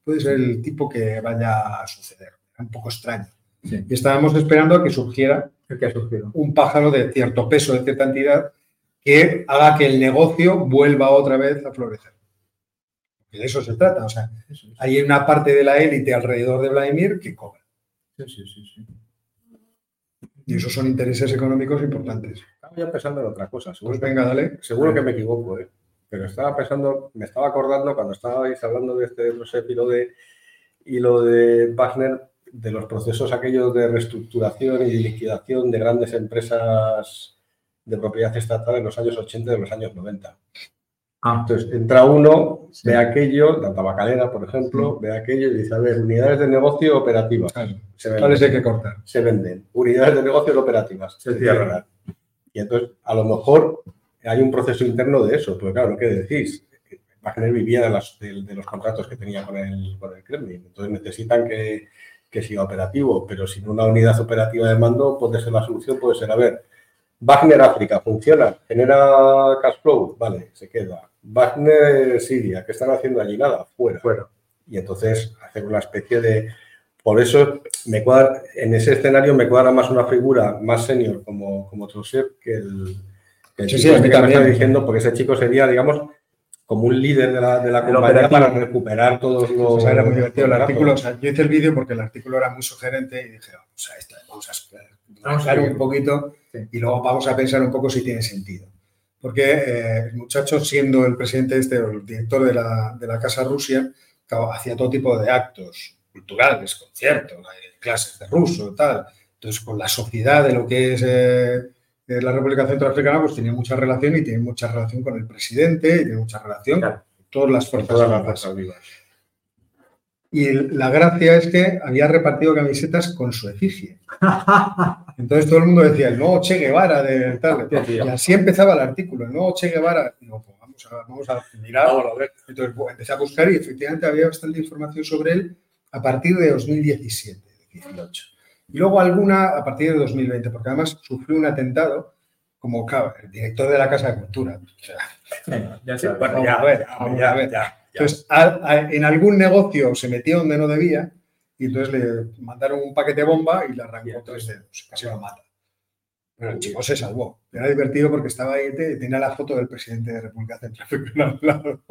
A: puede ser el tipo que vaya a suceder. Era un poco extraño.
B: Sí.
A: Y estábamos esperando a que surgiera
B: el que ha surgido.
A: un pájaro de cierto peso, de cierta entidad, que haga que el negocio vuelva otra vez a florecer. Y de eso se trata. O sea,
B: es.
A: hay una parte de la élite alrededor de Vladimir que cobra.
B: Sí, sí, sí, sí.
A: Y esos son intereses económicos importantes.
C: Estaba ya pensando en otra cosa. Seguro,
A: Pues venga, dale.
C: seguro que me equivoco, ¿eh? Pero estaba pensando, me estaba acordando cuando estabais hablando de este, no sé, y lo de, y lo de Wagner, de los procesos aquellos de reestructuración y de liquidación de grandes empresas de propiedad estatal en los años 80 y en los años 90.
B: Ah,
C: Entonces, entra uno,
B: Sí.
C: ve aquello, la tabacalera, por ejemplo, ve aquello y dice, a ver, unidades de negocio operativas.
A: Claro.
C: Se venden.
A: ¿Cuáles hay que cortar?
C: se venden. Unidades de negocio operativas.
B: Se cierran.
C: Y entonces, a lo mejor hay un proceso interno de eso, porque claro, ¿qué decís? Wagner vivía de, las- de- de los contratos que tenía con el, con el Kremlin. Entonces necesitan que, que siga operativo, pero sin una unidad operativa de mando puede ser la solución, puede ser, a ver, Wagner África funciona, genera cash flow, vale, se queda. Wagner Siria, ¿qué están haciendo allí? Nada, fuera.
B: fuera.
C: y entonces hacer una especie de... Por eso me cuadra, en ese escenario me cuadra más una figura más senior como, como que el, que el
A: Sí, sí,
C: este que me está diciendo, porque ese chico sería, digamos, como un líder de la, de la compañía para recuperar todos los...
A: O sea, era muy divertido el
C: los
A: artículo. O
C: datos.
A: sea, yo hice el vídeo porque el artículo era muy sugerente y dije, vamos a, esta- vamos a un poquito y luego vamos a pensar un poco si tiene sentido. Porque eh, el muchacho, siendo el presidente este o el director de la, de la Casa Rusia, hacía todo tipo de actos culturales, conciertos, eh, clases de ruso, tal. Entonces, con la sociedad de lo que es eh, eh, la República Centroafricana, pues tiene mucha relación y tiene mucha relación con el presidente y tiene mucha relación
B: Claro.
A: con todas las fuerzas
C: todas las
A: vivas.
C: vivas.
A: Y la gracia es que había repartido camisetas con su efigie. Entonces todo el mundo decía el nuevo Che Guevara de tal. Y así empezaba el artículo, el nuevo Che Guevara. Y digo, pues vamos a, vamos a mirar.
C: Vamos a ver.
A: Entonces pues, empecé a buscar y efectivamente había bastante información sobre él a partir de 2017, 18. Y luego alguna a partir de 2020, porque además sufrió un atentado como claro, el director de la Casa de Cultura. O sea,
B: Venga, ya sabes.
C: bueno, ya,
A: a ver,
C: ya,
A: a ver.
C: ya,
A: entonces, a- a- en algún negocio se metió donde no debía y entonces le mandaron un paquete bomba y le arrancó tres dedos, casi lo mata. Pero el chico se salvó. Era divertido porque estaba ahí, te- tenía la foto del presidente de República Centroafricana al lado.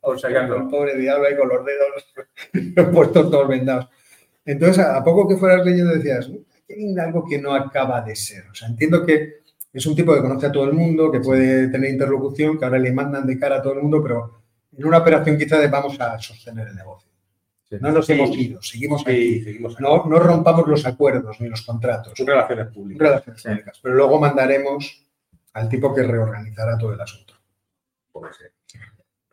B: O sea, que
A: El pobre diablo ahí con los dedos puestos todos vendados. Entonces, a poco que fueras leyendo decías, aquí hay algo que no acaba de ser. O sea, entiendo que es un tipo que conoce a todo el mundo, que puede tener interlocución, que ahora le mandan de cara a todo el mundo, pero en una operación quizá de vamos a sostener el negocio. No nos
C: Sí.
A: hemos ido, seguimos
C: Sí,
A: aquí.
C: seguimos aquí.
A: No, no rompamos los acuerdos ni los contratos,
C: Son relaciones públicas.
A: relaciones públicas, pero luego mandaremos al tipo que reorganizará todo el asunto.
C: Puede ser.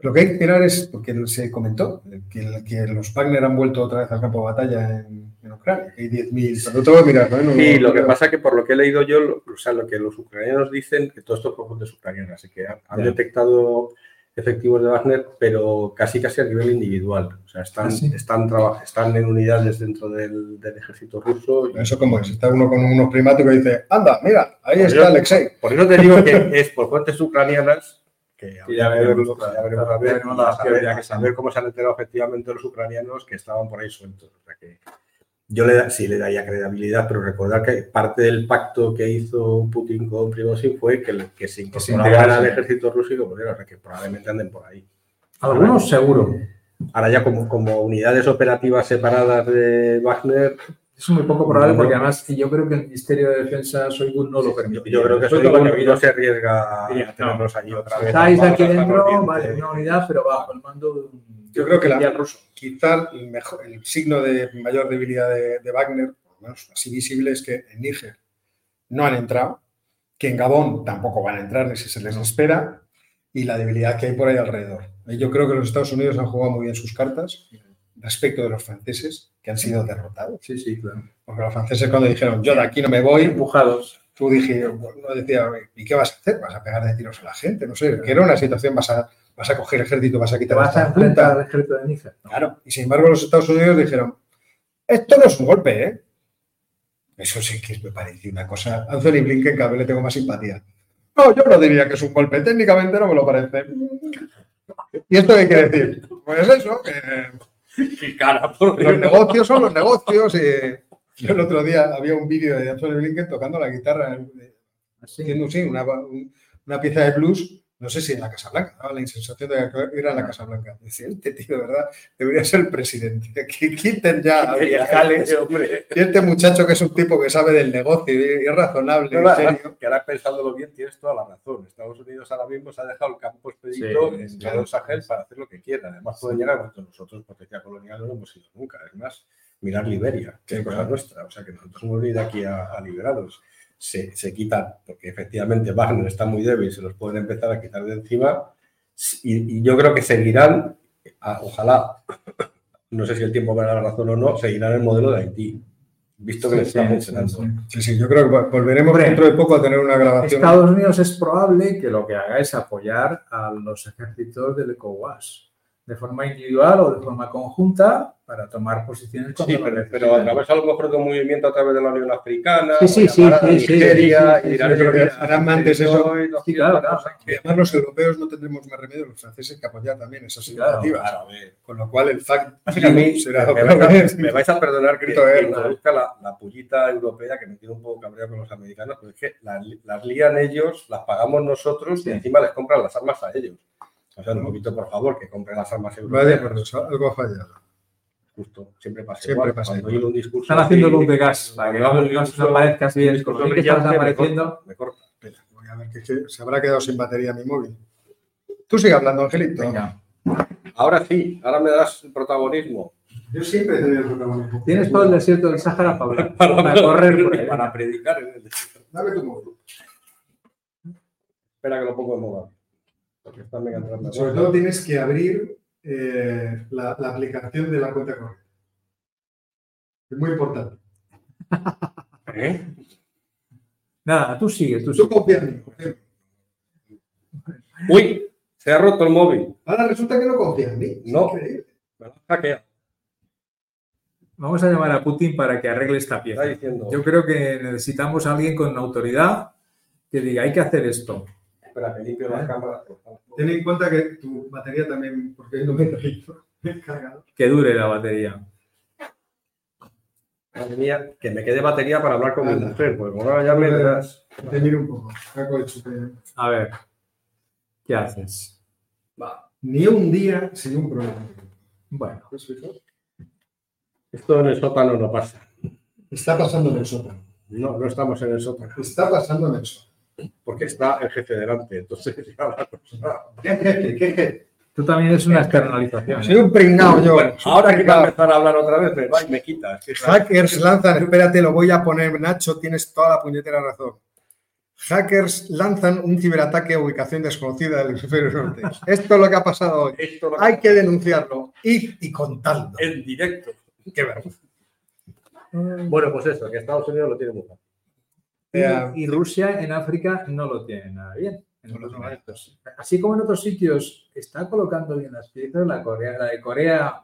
A: Lo que hay que esperar es, porque se comentó, que, que los Wagner han vuelto otra vez al campo de batalla en, en Ucrania, que hay 10.000, pero no tengo que mirarlo, ¿eh? No
C: Sí, lo que
A: no-
C: pasa es que por lo que he leído yo, lo- o sea, lo que los ucranianos dicen, que todo esto es por fuentes ucranianas, así que han, detectado efectivos de Wagner, pero casi casi a nivel individual. O sea, están,
B: Ah, sí.
C: están, están en unidades dentro del, del ejército ruso. y-
A: Eso como es, está uno con unos primáticos y dice, anda, mira, ahí
C: Por
A: está Alexei.
C: Por eso te digo que es por fuentes ucraanianas que
B: ya veremos,
C: ya veremos a ver, a cómo se han enterado efectivamente los ucranianos que estaban por ahí sueltos. O sea que yo le, sí le daría credibilidad, pero recordar que parte del pacto que hizo Putin con Prigozhin fue que, que se incorporaran al ejército ruso y volvieran, o sea, que probablemente anden por ahí.
B: Algunos seguro.
C: Ahora ya como, como unidades operativas separadas de Wagner,
B: Es muy poco probable
C: No.
B: porque además yo creo que el Ministerio de Defensa Soigu no lo permite.
C: yo creo que
B: todo
C: no, no se arriesga a tenerlos allí otra vez.
B: Estáis aquí dentro, vale, una unidad, pero bajo el mando de un
A: Yo creo que la-
B: oficial ruso.
A: Quizá el, mejor, el signo de mayor debilidad de, de Wagner, por lo menos así visible, es que en Níger no han entrado, que en Gabón tampoco van a entrar ni si se les espera, y la debilidad que hay por ahí alrededor. Yo creo que los Estados Unidos han jugado muy bien sus cartas respecto de los franceses, que han sido derrotados.
B: Sí, sí, claro.
A: Porque los franceses cuando dijeron, yo de aquí no me voy,
B: Empujados.
A: tú dije, uno decía, ¿y qué vas a hacer? ¿Vas a pegar de tiros a la gente? No sé, que era una situación, vas a, vas a coger ejército, vas a
B: ¿Te
A: quitar
B: vas a enfrentar al ejército de Níger? No.
A: Claro, y sin embargo los Estados Unidos dijeron, esto no es un golpe, ¿eh? Eso sí que me pareció una cosa. Anthony Blinken cada vez le tengo más simpatía. No, yo no diría que es un golpe, técnicamente no me lo parece. ¿Y esto qué quiere decir? Pues eso, que
C: Qué cara, por
A: los negocios son los negocios. Y yo el otro día había un vídeo de Anthony Blinken tocando la guitarra, eh,
B: Así.
A: haciendo sí, una, un- una pieza de blues, no sé si en la Casa Blanca, daba la insensación de que era en la Casa Blanca. Decía, este tío, verdad, debería ser el presidente. Que quiten ya a
C: hombre.
A: Y este muchacho que es un tipo que sabe del negocio y es razonable,
C: No,
A: en
C: no,
A: serio.
C: que ahora pensándolo bien, tienes toda la razón. Estados Unidos ahora mismo se ha dejado el campo expedito
B: Sí,
C: en el Sahel para hacer lo que quiera. Además, pueden llegar cuando nosotros, potencia colonial, no hemos ido nunca. Es más, mirar Liberia, que es cosa
A: claro.
C: nuestra. O sea, que nosotros hemos venido aquí a, a liberados. Se, se quitan, porque efectivamente Wagner está muy débil, se los pueden empezar a quitar de encima. Y, y yo creo que seguirán, a- ojalá, no sé si el tiempo me da la razón o no, seguirán el modelo de Haití. Visto que
B: Sí,
C: le está
B: sí,
C: funcionando.
B: sí, sí.
A: Sí, sí, yo creo que volveremos
B: Hombre,
A: dentro de poco a tener una grabación.
B: Estados Unidos es probable que lo que haga es apoyar a los ejércitos del ECOWAS. De forma individual o de forma conjunta para tomar posiciones
C: Sí, pero, pero a través a lo mejor de un movimiento a través de la Unión Africana,
B: Sí, sí, sí,
C: a
B: sí, sí,
C: Nigeria,
B: sí, sí,
C: y dirán,
A: sí, sí,
C: "Mira,
A: sí, harán antes eso".
B: Sí, claro, claro.
A: además los europeos no tendremos más remedio, los franceses, que apoyar también esas
B: Sí, claro,
A: iniciativas.
C: Claro.
A: Con lo cual el fact
C: a mí
A: será
C: me, vais a, me vais a perdonar que, que introduzca la, la pullita europea que me tiene un poco cabreado con los americanos, pero es que las, las lían ellos, las pagamos nosotros y encima les compran las armas a ellos. O sea, un poquito, por favor, que compren las armas europeas.
A: Vale, por eso algo ha fallado.
C: Justo, siempre pasa
A: Siempre
C: igual.
A: pasa
C: Cuando
A: igual.
C: un discurso
B: Están haciendo luz de gas para que
C: cuando hago
B: no
C: un
B: no
C: discurso-
B: aparezca así en
C: discurso
B: que estás
C: brillante, me
B: apareciendo.
C: corta, me corta.
A: Espera, voy a ver que, que se habrá quedado sin batería mi móvil. Tú sigue hablando, Angelito.
B: Venga.
C: Ahora sí, ahora me das el protagonismo.
A: Yo siempre he tenido el protagonismo.
B: Tienes todo el desierto del Sáhara para, hablar,
C: Para,
B: para correr por
C: para predicar en el desierto.
A: Dame tu móvil.
C: Espera que lo pongo de moda. Porque está mega entrando.
A: Sobre todo tienes que abrir eh, la, la aplicación de la cuenta corriente. Es muy importante.
C: ¿Eh?
B: Nada, tú sigue, tú
A: Tú
B: sigue.
A: confías en mí.
C: Uy, se ha roto el móvil.
A: Ahora resulta que no confías en mí.
C: No. Me lo hackeado.
B: Vamos a llamar a Putin para que arregle esta
C: Está
B: pieza.
C: diciendo.
B: Yo creo que necesitamos a alguien con autoridad que diga, hay que hacer esto.
C: Espera, que limpio las cámaras. por favor.
A: Ten en cuenta que tu batería también, porque no me he traído el cargador.
B: Que dure la batería.
C: Madre mía, que me quede batería para hablar con mi mujer. Pues ahora ya me das.
A: Te miro un poco. Saco el chupe.
B: A ver, ¿qué haces?
C: Va.
A: Ni un día sin un problema.
B: Bueno,
C: Esto en el sótano no pasa.
A: Está pasando en el sótano.
C: No, no estamos en el sótano.
A: Está pasando en el sótano.
C: Porque está el jefe delante. Entonces, ya la cosa-
A: ¿Qué jefe? ¿Qué jefe?
B: tú también es una externalización.
A: Soy un pringao yo.
C: Bueno, ahora que va a empezar a hablar otra vez, me va y me quita. Es que está-
A: Hackers lanzan, espérate, lo voy a poner, Nacho, tienes toda la puñetera razón. Hackers lanzan un ciberataque a ubicación desconocida del hemisferio norte. Esto es lo que ha pasado hoy.
C: Esto lo-
A: Hay que denunciarlo y, y contarlo.
C: en directo.
A: Qué vergüenza.
C: Bueno, pues eso, que Estados Unidos lo tiene muy
B: Y, y Rusia en África no lo tiene nada bien. en
A: No tiene.
B: momentos. Así como en otros sitios está colocando bien las piezas, la, Corea, la de Corea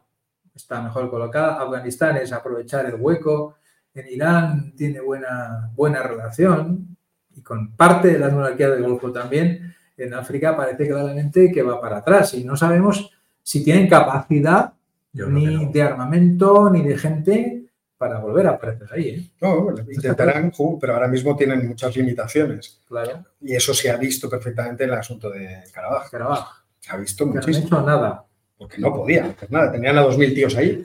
B: está mejor colocada, Afganistán es aprovechar el hueco, en Irán tiene buena, buena relación y con parte de las monarquías del Golfo también, en África parece claramente que va para atrás y no sabemos si tienen capacidad ni
C: no.
B: de armamento ni de gente para volver a aparecer ahí. ¿eh?
A: No, bueno, intentarán, pero ahora mismo tienen muchas limitaciones.
B: Claro,
A: Y eso se ha visto perfectamente en el asunto de Carabaj.
B: Carabaj.
A: Se ha visto
B: que no han
A: muchísimo.
B: hecho nada.
A: Porque no podían hacer nada. Tenían a 2.000 tíos ahí.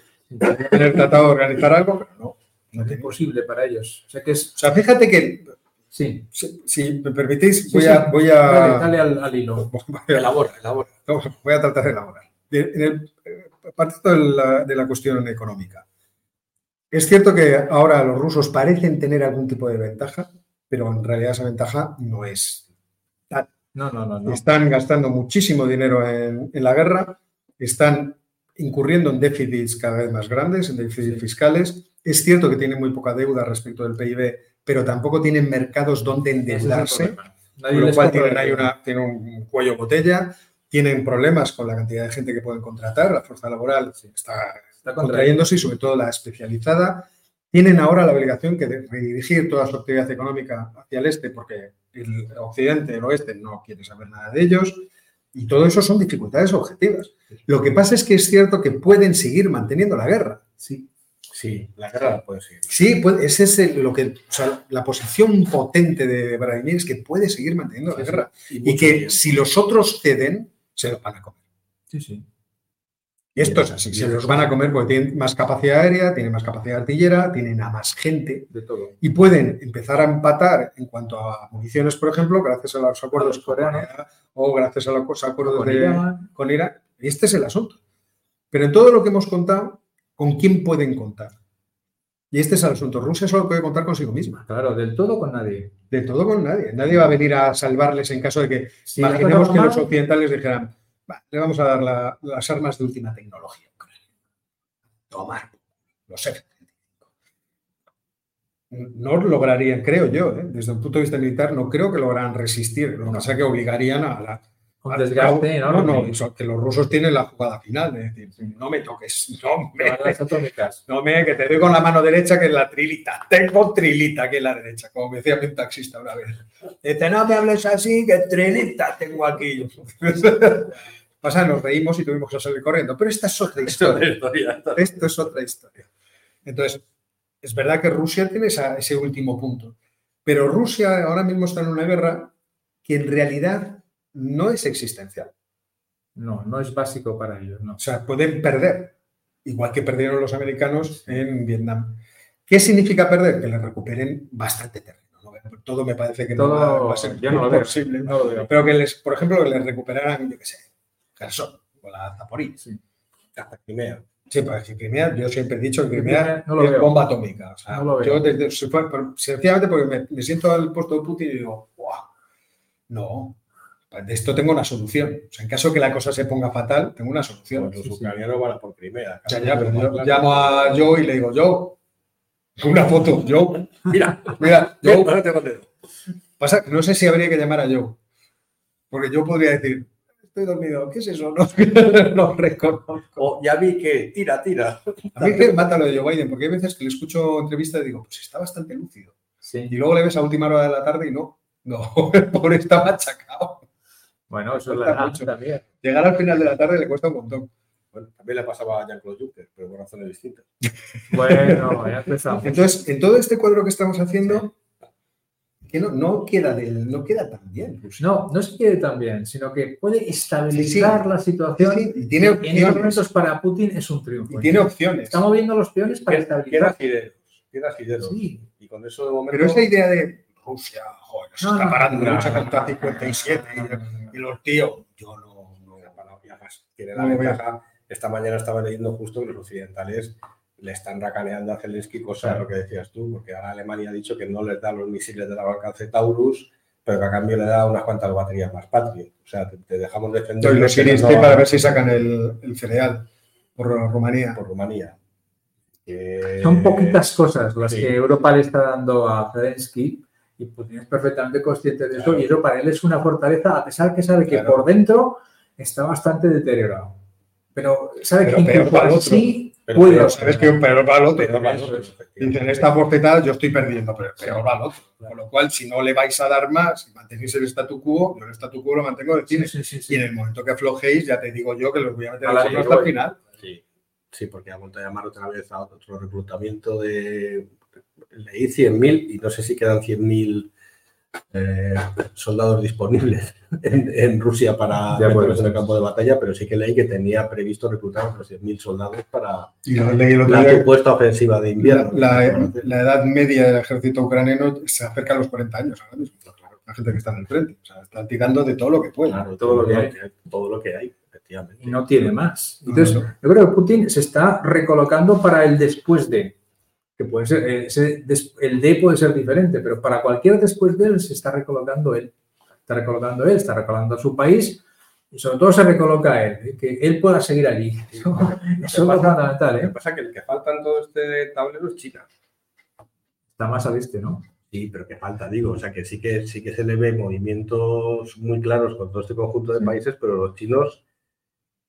A: Tener tratado de organizar algo, pero no. no
B: es imposible para ellos. O sea que es.
A: O sea, fíjate que,
B: Sí.
A: si, si me permitís, voy
B: sí.
A: a, voy a,
B: Dale, dale al, al hilo.
C: Elabora, elabora.
A: no, voy a tratar de elaborar. En el- eh, partiendo de la, de la cuestión económica. Es cierto que ahora los rusos parecen tener algún tipo de ventaja, pero en realidad esa ventaja no es.
B: No, no, no. no.
A: Están gastando muchísimo dinero en, en la guerra, están incurriendo en déficits cada vez más grandes, en déficits
B: Sí.
A: fiscales. Es cierto que tienen muy poca deuda respecto del PIB, pero tampoco tienen mercados donde endeudarse. Con lo cual tienen una, tienen un cuello botella, tienen problemas con la cantidad de gente que pueden contratar, la fuerza laboral está
B: Está
A: contrayéndose y sobre todo la especializada. Tienen ahora la obligación que de redirigir toda su actividad económica hacia el este porque el occidente, el oeste no quiere saber nada de ellos y todo eso son dificultades objetivas. Lo que pasa es que es cierto que pueden seguir manteniendo la guerra.
B: Sí.
C: Sí, la guerra la puede seguir.
A: Sí, puede- ese es el- lo que, o sea, la posición potente de Vladimir es que puede seguir manteniendo la
C: Sí, sí.
A: guerra y que
C: bien.
A: si los otros ceden, se los van a comer.
B: Sí, sí.
A: Y esto es así, se los van a comer porque tienen más capacidad aérea, tienen más capacidad artillera, tienen a más gente
B: De todo.
A: y pueden empezar a empatar en cuanto a municiones, por ejemplo, gracias a los acuerdos con
B: coreanos.
A: Corea o gracias a los acuerdos
B: Con
A: de,
B: Irán,
A: con Irán. Este es el asunto. Pero en todo lo que hemos contado, ¿con quién pueden contar? Y este es el asunto. Rusia solo puede contar consigo misma.
B: Claro, del todo con nadie.
A: De todo con nadie. Nadie va a venir a salvarles en caso de que
B: Si
A: imaginemos que los occidentales dijeran, "Va, le vamos a dar la- las armas de última tecnología. Tomar los F. No lograrían, creo yo, ¿eh? desde un punto de vista militar, no creo que lograran resistir. Lo que pasa es que obligarían a la,
B: un desgaste, ¿no?
A: No, no, que los rusos tienen la jugada final, es decir, no me toques, no me, no me, que te doy con la mano derecha, que es la trilita, tengo trilita aquí en la derecha, como me decía mi taxista una vez. Dice, no me hables así, que trilita tengo aquí. Pasa, nos reímos y tuvimos que salir corriendo, pero esta es otra historia. Esto es otra historia. Entonces, es verdad que Rusia tiene esa- ese último punto, pero Rusia ahora mismo está en una guerra que en realidad no es existencial.
B: No, no es básico para ellos, no.
A: O sea, pueden perder, igual que perdieron los americanos en Vietnam. ¿Qué significa perder? Que les recuperen bastante terreno. ¿no? Todo me parece que no va, a ser
B: yo no lo veo,
A: posible.
B: no lo veo.
A: Pero que les, por ejemplo, que les recuperaran, yo qué sé, Kherson o la Zaporizhia.
B: Sí.
C: Hasta Crimea.
A: Sí, para que Crimea, yo siempre he dicho que Crimea
B: Crimea no lo
A: es
B: veo.
A: bomba atómica. O sea,
B: No lo veo.
A: yo desde, sencillamente porque me, me siento al puesto de Putin y digo, ¡guau! No, de esto tengo una solución. O sea, en caso que la cosa se ponga fatal, tengo una solución.
C: Pues los
B: sí, sí.
C: ucranianos van a por Crimea.
A: Ya, ya, pero yo llamo a Joe y le digo, Joe, una foto, Joe,
C: Mira,
A: mira,
C: yo
A: Joe. Pasa, no sé si habría que llamar a Joe, porque yo podría decir, estoy dormido, ¿qué es eso? No, no reconozco.
C: O ya vi que tira, tira.
A: A mí me mata lo de Joe Biden, porque hay veces que le escucho entrevistas y digo, pues está bastante lúcido.
B: Sí.
A: Y luego le ves a última hora de la tarde y no, no, el pobre está machacado.
B: Bueno, eso es la edad también.
A: Llegar al final de la tarde le cuesta un montón.
C: Bueno, también le pasaba a Jean-Claude Juncker, pero por razones distintas.
B: Bueno, ya empezamos.
A: Entonces, en todo este cuadro que estamos haciendo, que no, no queda del, no queda tan bien. Rusia.
B: No, no se quiere tan bien, sino que puede estabilizar
A: Sí,
B: la situación.
A: Sí, sí, y tiene
B: en estos
A: opciones.
B: momentos para Putin es un triunfo.
A: Y tiene opciones.
B: Está moviendo los peones para
C: Queda
B: estabilizar.
C: fideros. Queda fideros.
B: Sí,
C: Y con eso de momento.
A: Pero esa idea de Rusia, joder, se
B: No,
A: está
B: no,
A: parando
C: no,
A: mucha
C: no,
A: contra 57 y, y los tíos, yo no, no. No lo
C: ventaja. Esta mañana estaba leyendo justo que los occidentales le están racaneando a Zelensky, cosa de lo que decías tú, porque ahora Alemania ha dicho que no les da los misiles de largo alcance Taurus, pero que a cambio le da unas cuantas baterías más Patriot. O sea, te, te dejamos defender.
A: Entonces, los Iris
C: no
A: para ver si sacan el, el cereal por Rumanía.
C: por Rumanía. Que-
B: son poquitas cosas las
C: sí.
B: que Europa le está dando a Zelensky y Putin es perfectamente consciente de eso
C: Claro.
B: y eso para él es una fortaleza a pesar que sabe que
A: Claro.
B: por dentro está bastante deteriorado. Pero sabe
A: Pero
B: que incluso así
C: Pero
B: puede.
C: peor,
A: Sabes que un peor va al otro.
C: Peor va al
B: Eso
C: otro,
B: es.
C: efectivamente.
A: Dicen, esta bofetada yo estoy perdiendo, pero peor va al otro. Con lo cual, si no le vais a dar más y mantenéis el statu quo, yo el statu quo lo mantengo de cine.
B: sí, sí, sí.
A: Y en el momento que aflojéis, ya te digo yo que los voy a meter
B: A la
A: hasta el final.
C: Sí, sí, porque ha vuelto a llamar otra vez a otro reclutamiento de. Leí 100.000 y no sé si quedan 100.000 eh, soldados disponibles en, en Rusia para
B: puede
C: meterlos en el campo de batalla, pero sí que leí que tenía previsto reclutar unos 100.000 soldados para
A: Y lo leí el otro
C: la supuesta ofensiva de invierno.
A: la- la edad media del ejército ucraniano se acerca a los 40 años ahora mismo. La gente que está en el frente. O sea, están tirando de todo lo que pueden.
C: Claro,
B: todo lo que hay.
C: Todo lo que hay, efectivamente.
B: y no tiene más.
A: No,
B: Entonces,
A: no.
B: yo creo que Putin se está recolocando para el después de, que puede ser, eh, ese des- el de puede ser diferente, pero para cualquier después de él se está recolocando él. Está recolocando él, está recolocando a su país y sobre todo se recoloca él, eh, que él pueda seguir allí. Eso, es lo fundamental,
C: Lo que
B: ¿eh?
C: pasa es que el que falta en todo este tablero es China.
B: Está más al este, ¿no?
C: Sí, pero que falta, digo. O sea, que sí que sí que se le ve movimientos muy claros con todo este conjunto de
B: Sí.
C: países, pero los chinos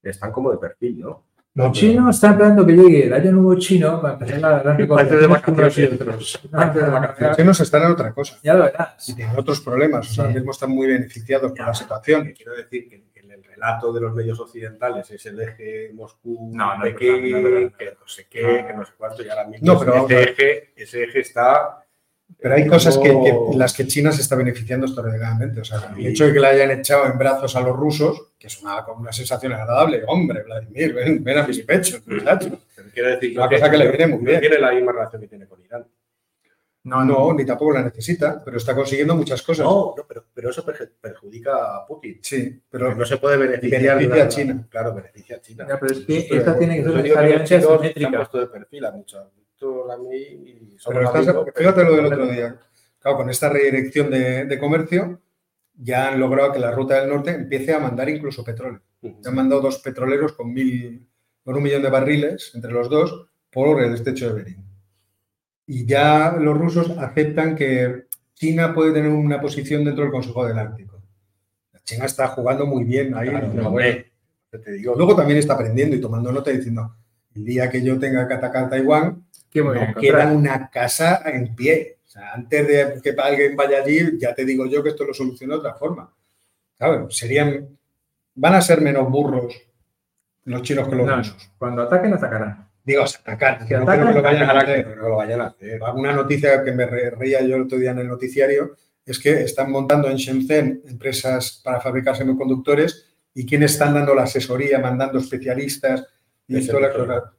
C: están como de perfil, ¿no?
B: Los chinos están esperando que llegue el año nuevo chino para empezar la gran
C: Antes de
B: unos y
C: vacaciones.
B: otros. Antes de
A: Los
B: vacaciones.
A: chinos están en otra cosa.
B: Ya lo verás.
A: Y tienen otros problemas. O sea, ahora mismo están muy beneficiados por la situación.
C: Quiero decir que, en el relato de los medios occidentales es el eje Moscú,
B: No, no
C: Pekín,
B: verdad, no es verdad.
C: que no sé qué, que no sé cuánto, y ahora mismo
A: No, pero a
C: ese, eje, ese eje está...
A: Pero hay cosas que, las que China se está beneficiando extraordinariamente. O sea, el hecho de que le hayan echado en brazos a los rusos, que es una, como una sensación agradable. Hombre, Vladimir, ven, ven a mis pechos,
C: quiero decir
A: Una cosa que le viene muy
C: no
A: bien.
C: tiene la misma relación que tiene con Irán.
B: No,
A: No, ni tampoco la necesita, pero está consiguiendo muchas cosas.
C: No, no, pero, pero eso perju- perjudica a Putin.
A: Sí,
C: Pero no se puede beneficiar.
A: Beneficia a China.
C: Claro, beneficia a China.
B: Ya, pero es que esta tiene que ser necesariamente
C: chinos se han puesto de perfil a muchos. A mí y somos
A: Pero estás-
C: amigos, pero-
A: fíjate lo del otro día. Claro, con esta redirección de, de comercio ya han logrado que la ruta del norte empiece a mandar incluso petróleo.
C: Ujú.
A: Se han mandado dos petroleros con, mil, con un millón de barriles entre los dos por el estrecho de Bering. Y ya los rusos aceptan que China puede tener una posición dentro del Consejo del Ártico. China está jugando muy bien ahí.
C: Claro,
A: pero
C: no,
A: bueno.
C: Te digo,
A: Luego también está aprendiendo y tomando nota y diciendo, el día que yo tenga que atacar Taiwán,
B: ¿Qué me voy a
A: no
B: encontrar?
A: queda una casa en pie. O sea, antes de que alguien vaya allí, ya te digo yo que esto lo soluciona de otra forma. Claro, serían, van a ser menos burros los chinos que los
B: No,
A: rusos.
B: cuando ataquen, atacarán.
A: Digo, se atacar,
B: Que
A: no
B: atacan,
A: creo que lo vayan a
C: carácter,
A: hacer.
C: pero no lo vayan a hacer.
A: Una noticia que me re- reía yo el otro día en el noticiario es que están montando en Shenzhen empresas para fabricar semiconductores y quienes están dando la asesoría, mandando especialistas y toda la.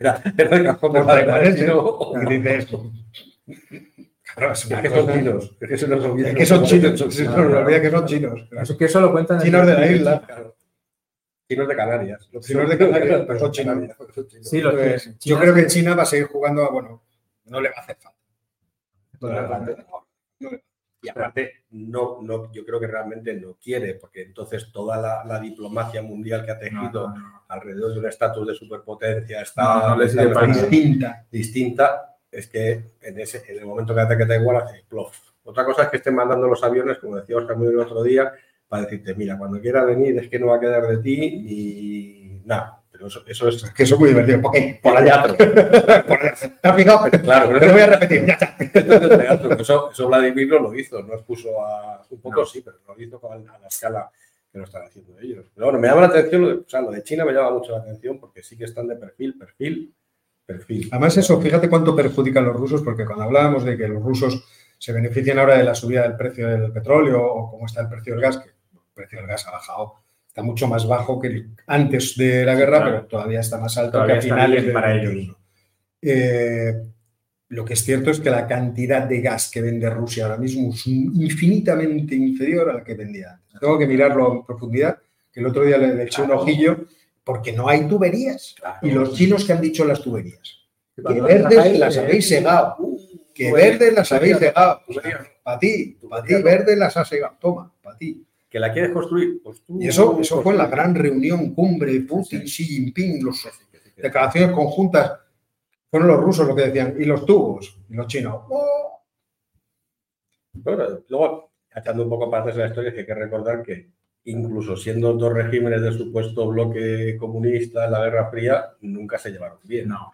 C: Era, era el cajón de no-
A: Y dices, claro, es
C: Es que son chinos. Es que
A: Es que son chinos, olvida que son chinos.
B: Eso que eso lo cuentan en
A: Chinos de la isla.
C: Claro. Chinos de Canarias. Los
A: Chinos de Canarias, pero son chinos.
C: son chinos.
B: Sí, los chinos.
A: yo creo que China va a seguir jugando a, bueno, no le va a hacer falta.
C: No. Y aparte, no, no, yo creo que realmente no quiere, porque entonces toda la, la diplomacia mundial que ha tejido
B: no, no.
C: alrededor de un estatus de superpotencia está.
A: Distinta.
C: distinta, es que en, ese, en el momento que ataque Taiwán hace plof. Otra cosa es que estén mandando los aviones, como decía Oscar muy el otro día, para decirte, mira, cuando quiera venir es que no va a quedar de ti y nada. Pero eso, eso es
A: que eso es muy divertido. ¿Por qué?
C: por allá. Pero,
A: Por allá. ¿Te has fijado? Pero,
C: claro, pero
A: te lo voy a repetir. Ya está.
C: eso, eso Vladimir no lo hizo, no expuso a. Un poco
B: No.
C: sí, pero lo hizo a la escala que lo están haciendo ellos. Pero bueno, me llama la atención, lo de- o sea, lo de China me llama mucho la atención porque sí que están de perfil, perfil, perfil.
A: Además, eso, fíjate cuánto perjudican los rusos, porque cuando hablábamos de que los rusos se benefician ahora de la subida del precio del petróleo o cómo está el precio del gas, que el precio del gas ha bajado, está mucho más bajo que el- antes de la guerra,
B: Claro.
A: pero todavía está más alto
B: Todavía
A: que a finales de
B: para ellos.
A: Eh, lo que es cierto es que la cantidad de gas que vende Rusia ahora mismo es infinitamente inferior a la que vendía antes. Tengo que mirarlo en profundidad, que el otro día le, eché un
C: Claro.
A: ojillo, porque no hay tuberías.
C: Claro.
A: Y los chinos que han dicho las tuberías. Que
B: Cuando
A: verdes
B: atacáis,
A: las
B: eh,
A: habéis segado. Que verdes las habéis segado. Para ti, para ti, verdes las has segado. Toma, para ti.
C: ¿Que la quieres construir? Pues tú-
A: Y eso, eso fue en la gran reunión, cumbre, Putin, Xi Jinping, los
C: Que que que
A: declaraciones conjuntas. Fueron los rusos los que decían, y los tubos, y los chinos. "Oh".
C: Bueno, luego, echando un poco para atrás la historia, hay que recordar que incluso siendo dos regímenes del supuesto bloque comunista en la Guerra Fría, nunca se llevaron bien.
B: No.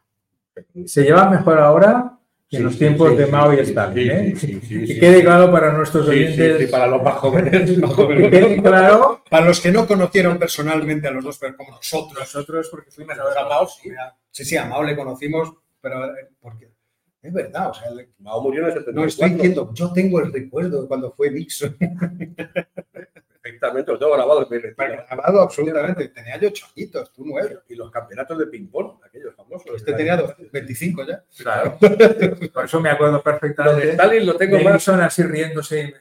B: Se lleva mejor ahora que en
C: Sí,
B: los tiempos
C: sí,
B: de Mao y
C: sí,
B: Stalin.
C: sí,
B: ¿eh?
C: sí, sí, sí,
B: que quede
C: sí.
B: claro para nuestros
C: Sí, sí,
B: oyentes.
C: sí, para los más jóvenes.
B: que quede claro
A: Para los que no conocieron personalmente a los dos, pero como nosotros.
B: nosotros, porque fuimos a ver
A: a Mao, sí. Sí, sí, a Mao le conocimos, pero eh, porque es verdad, o sea,
C: Mao murió en el 74.
A: no estoy diciendo, yo tengo el recuerdo de cuando fue Nixon,
C: Perfectamente, lo tengo grabado en mi retina.
A: grabado absolutamente, tenía yo ocho añitos, tú nueve.
C: Y los campeonatos de ping-pong, aquellos famosos.
A: Este tenía dos- 25 ya.
B: Claro. Por eso me acuerdo
C: Lo de
B: perfectamente.
C: Stalin lo tengo más.
B: Así riéndose.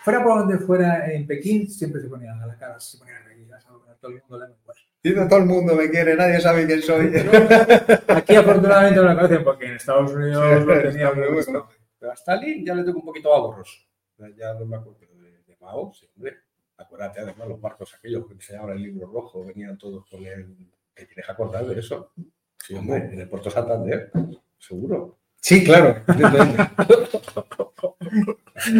B: Fuera por donde fuera en Pekín, siempre se ponía a la cara, se ponía a reír, a todo el mundo le da igual.
A: Dice, todo el mundo me quiere, nadie sabe quién soy.
B: Aquí afortunadamente no lo conocen porque en Estados Unidos lo tenía muy visto.
C: Pero a Stalin ya le tengo un poquito ahorros. Ya no me acuerdo Mao. Acuérdate, además, los barcos aquellos que se llama el libro rojo, venían todos con el. ¿Te tienes acordar de eso? Sí, hombre, en el Puerto Santander, seguro.
A: Sí, claro.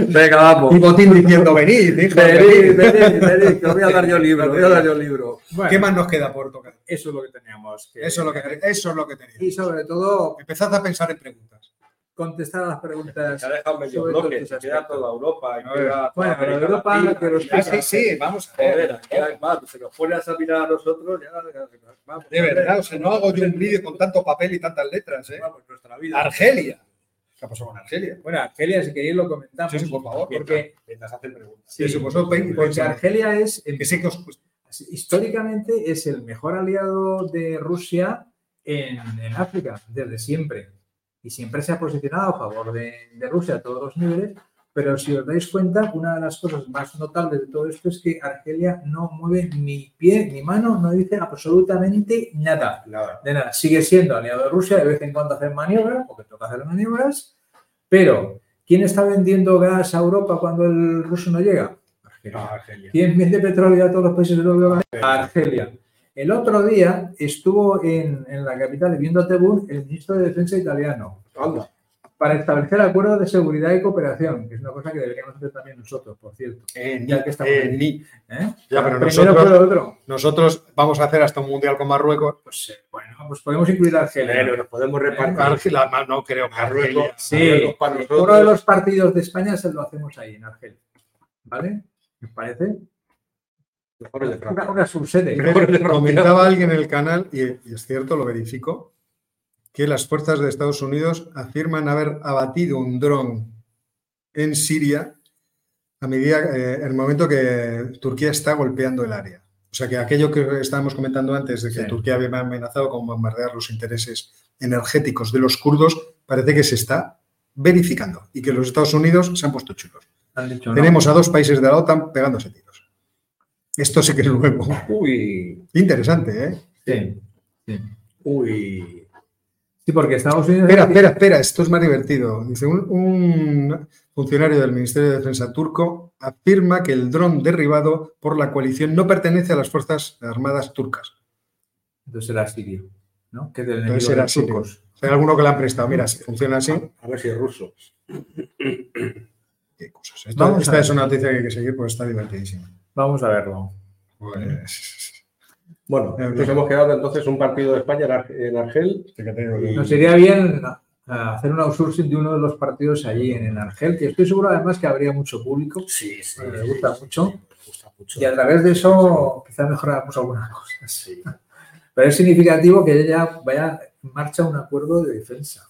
C: Venga, vamos.
A: Y Botín diciendo, venid, hijo, venid".
C: venid, que os voy a dar yo libro, voy a dar yo libro.
B: Bueno,
A: ¿Qué más nos queda por tocar?
B: eso es lo que teníamos. que-
A: Eso es lo que, eso es lo que
B: Y
A: teníamos.
B: sobre todo,
A: Empezad a pensar en preguntas.
B: Contestar a las preguntas.
C: Se ha dejado medio bloque, se queda toda Europa. y queda toda
B: Bueno,
C: América
B: Europa,
C: Latina,
B: que los
C: y
A: sí, sí, vamos a ver.
C: se nos pone a examinar a nosotros, ya, vamos.
A: De verdad, o sea, no hago yo un vídeo con tanto papel y tantas letras, ¿eh?
C: Vamos, nuestra vida.
A: Argelia. ¿Qué pasó con Argelia?
B: Bueno, Argelia, si queréis lo comentamos.
A: Sí, sí, por favor.
B: Porque,
C: Mientras hacen preguntas.
B: sí,
A: vosotros veis-
B: porque Argelia es,
A: Que que os
B: históricamente, es el mejor aliado de Rusia en, en África, desde siempre. Y siempre se ha posicionado a favor de, de Rusia a todos los niveles. Pero si os dais cuenta, una de las cosas más notables de todo esto es que Argelia no mueve ni pie ni mano, no dice absolutamente nada.
C: Nada.
B: de nada, sigue siendo aliado de Rusia, de vez en cuando hacen maniobras, porque toca hacer maniobras, pero ¿quién está vendiendo gas a Europa cuando el ruso no llega? Argelia.
C: Argelia.
B: ¿Quién vende petróleo a todos los países europeos? Argelia. El otro día estuvo en, en la capital, viendo a Tebún, el ministro de Defensa italiano.
C: Anda.
B: para establecer acuerdos de seguridad y cooperación, que es una cosa que deberíamos hacer también nosotros, por cierto.
A: Eh,
B: Ya que estamos
A: eh, ni-
B: ¿Eh?
A: Ya, pero nosotros-
B: otro.
A: Nosotros vamos a hacer hasta un mundial con Marruecos.
B: Pues eh, bueno, pues podemos incluir a Argelia.
C: Nos podemos repartir.
A: Argelia, no creo que
C: Marruecos.
B: Sí,
C: Marruecos para nosotros.
B: uno de los partidos de España se lo hacemos ahí, en Argelia. ¿Vale? ¿Me parece?
C: Mejores de Francia.
B: Una, una subsede.
A: Comentaba alguien en el canal, y, y es cierto, lo verifico, que las fuerzas de Estados Unidos afirman haber abatido un dron en Siria a medida, eh, en el momento que Turquía está golpeando el área. O sea que aquello que estábamos comentando antes de que
B: Sí.
A: Turquía había amenazado con bombardear los intereses energéticos de los kurdos, parece que se está verificando y que los Estados Unidos se han puesto chulos.
B: Han dicho, ¿no?
A: Tenemos a dos países de la OTAN pegándose tiros. Esto sí que es nuevo.
C: Uy,
A: Interesante, ¿eh?
B: Sí, sí.
C: uy.
B: Sí, porque Estados Unidos.
A: Espera, espera, espera, esto es más divertido. Dice, un, un funcionario del Ministerio de Defensa turco afirma que el dron derribado por la coalición no pertenece a las Fuerzas Armadas turcas.
B: Entonces era sirio, ¿no? Que del
A: Entonces
B: de
A: era
B: los
A: sirio. Hay alguno que le han prestado. Mira, si funciona así.
C: A ver si es ruso.
A: Qué cosas. Esto-
B: Vamos a
A: esta es una noticia que hay que seguir porque está divertidísima.
B: Vamos a verlo.
A: Pues,
C: Bueno, nos hemos quedado entonces un partido de España en Ar- en Argel.
B: Nos iría bien ah, hacer un outsourcing de uno de los partidos allí en, Argel, que estoy seguro además que habría mucho público
C: Sí, sí.
B: Me gusta mucho.
C: Me gusta mucho.
B: y a través de eso quizás mejoramos algunas cosas.
C: Sí.
B: Pero es significativo que ya vaya en marcha un acuerdo de defensa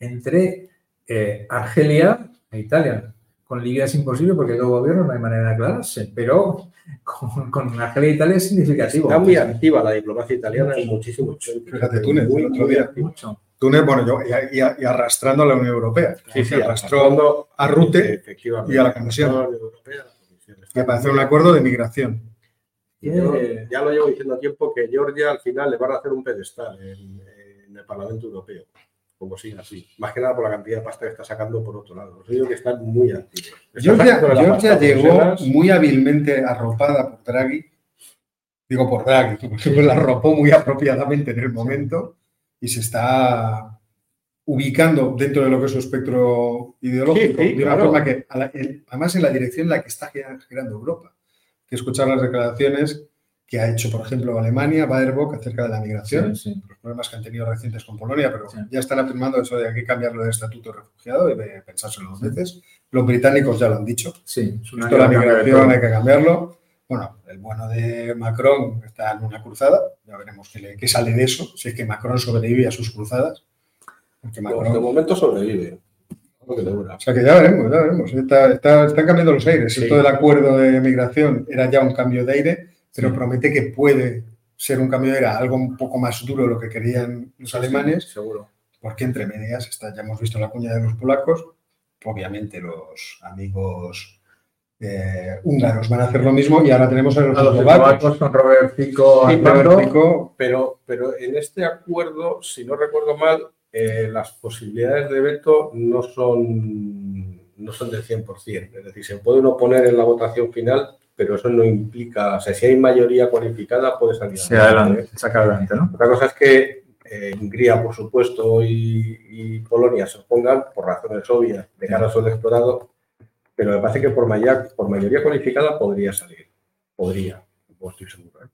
B: entre eh, Argelia e Italia. Con Libia es imposible porque el gobierno no hay manera de aclararse, pero con, con Argelia e Italia es significativo.
C: Está muy activa la diplomacia italiana en muchísimos
A: Fíjate, Túnez,
C: Muy,
A: el otro día.
B: Mucho.
A: Túnez, bueno, yo, y, y- y arrastrando a la Unión Europea.
C: Sí, sí,
A: arrastró
C: arrastrando
A: a Rute y a la Comisión.
C: Europea,
A: hacer un acuerdo de migración.
C: Y yo
B: Eh,
C: ya lo llevo diciendo a tiempo que Georgia al final le van a hacer un pedestal en, en el Parlamento Europeo, como siga así. Más que nada por la cantidad de pasta que está sacando por otro lado. Os digo que están muy activos.
A: Georgia, llegó muy hábilmente arropada por Draghi. Digo por Draghi, porque la arropó muy apropiadamente en el momento y se está ubicando dentro de lo que es su espectro ideológico,
C: Sí, sí,
A: de una
C: claro.
A: forma que, además en la dirección en la que está gira- girando Europa. Que escuchar las declaraciones que ha hecho, por ejemplo, Alemania, Baerbock, acerca de la migración,
B: Sí, sí.
A: los problemas que han tenido recientes con Polonia, pero
B: Sí.
A: ya están afirmando eso de que hay que cambiarlo del estatuto de refugiado y de pensárselo dos veces. Los británicos ya lo han dicho.
B: Sí, es una
A: Esto de la
B: de
A: migración hay que cambiarlo. Bueno, el bueno de Macron está en una cruzada. Ya veremos qué, le- qué sale de eso. Si es que Macron sobrevive a sus cruzadas. Porque
C: Pues de
A: Macron-
C: momento sobrevive.
A: O sea que ya veremos, ya veremos. Está- está- están cambiando los aires. Esto del acuerdo de migración era ya un cambio de aire, pero promete que puede ser un cambio de aire, algo un poco más duro de lo que querían los alemanes.
B: Seguro.
A: porque entre medias está, ya hemos visto la cuña de los polacos, obviamente los amigos eh, húngaros van a hacer lo mismo y ahora tenemos a los,
B: A los
A: eslovacos.
B: con Robert Fico
A: Sí, Robert. Fico,
C: Pero, pero en este acuerdo, si no recuerdo mal, eh, las posibilidades de veto no son, no son del 100%. Es decir, se puede uno poner en la votación final, pero eso no implica, o sea, si hay mayoría cualificada, puede salir
B: Sí, adelante, saca adelante, ¿no?
C: Otra cosa es que eh, Hungría, por supuesto, y, y Polonia se opongan por razones obvias de cara al sol explorado, pero me parece que por mayoría, por mayoría cualificada podría salir. Podría, no estoy seguro. ¿eh?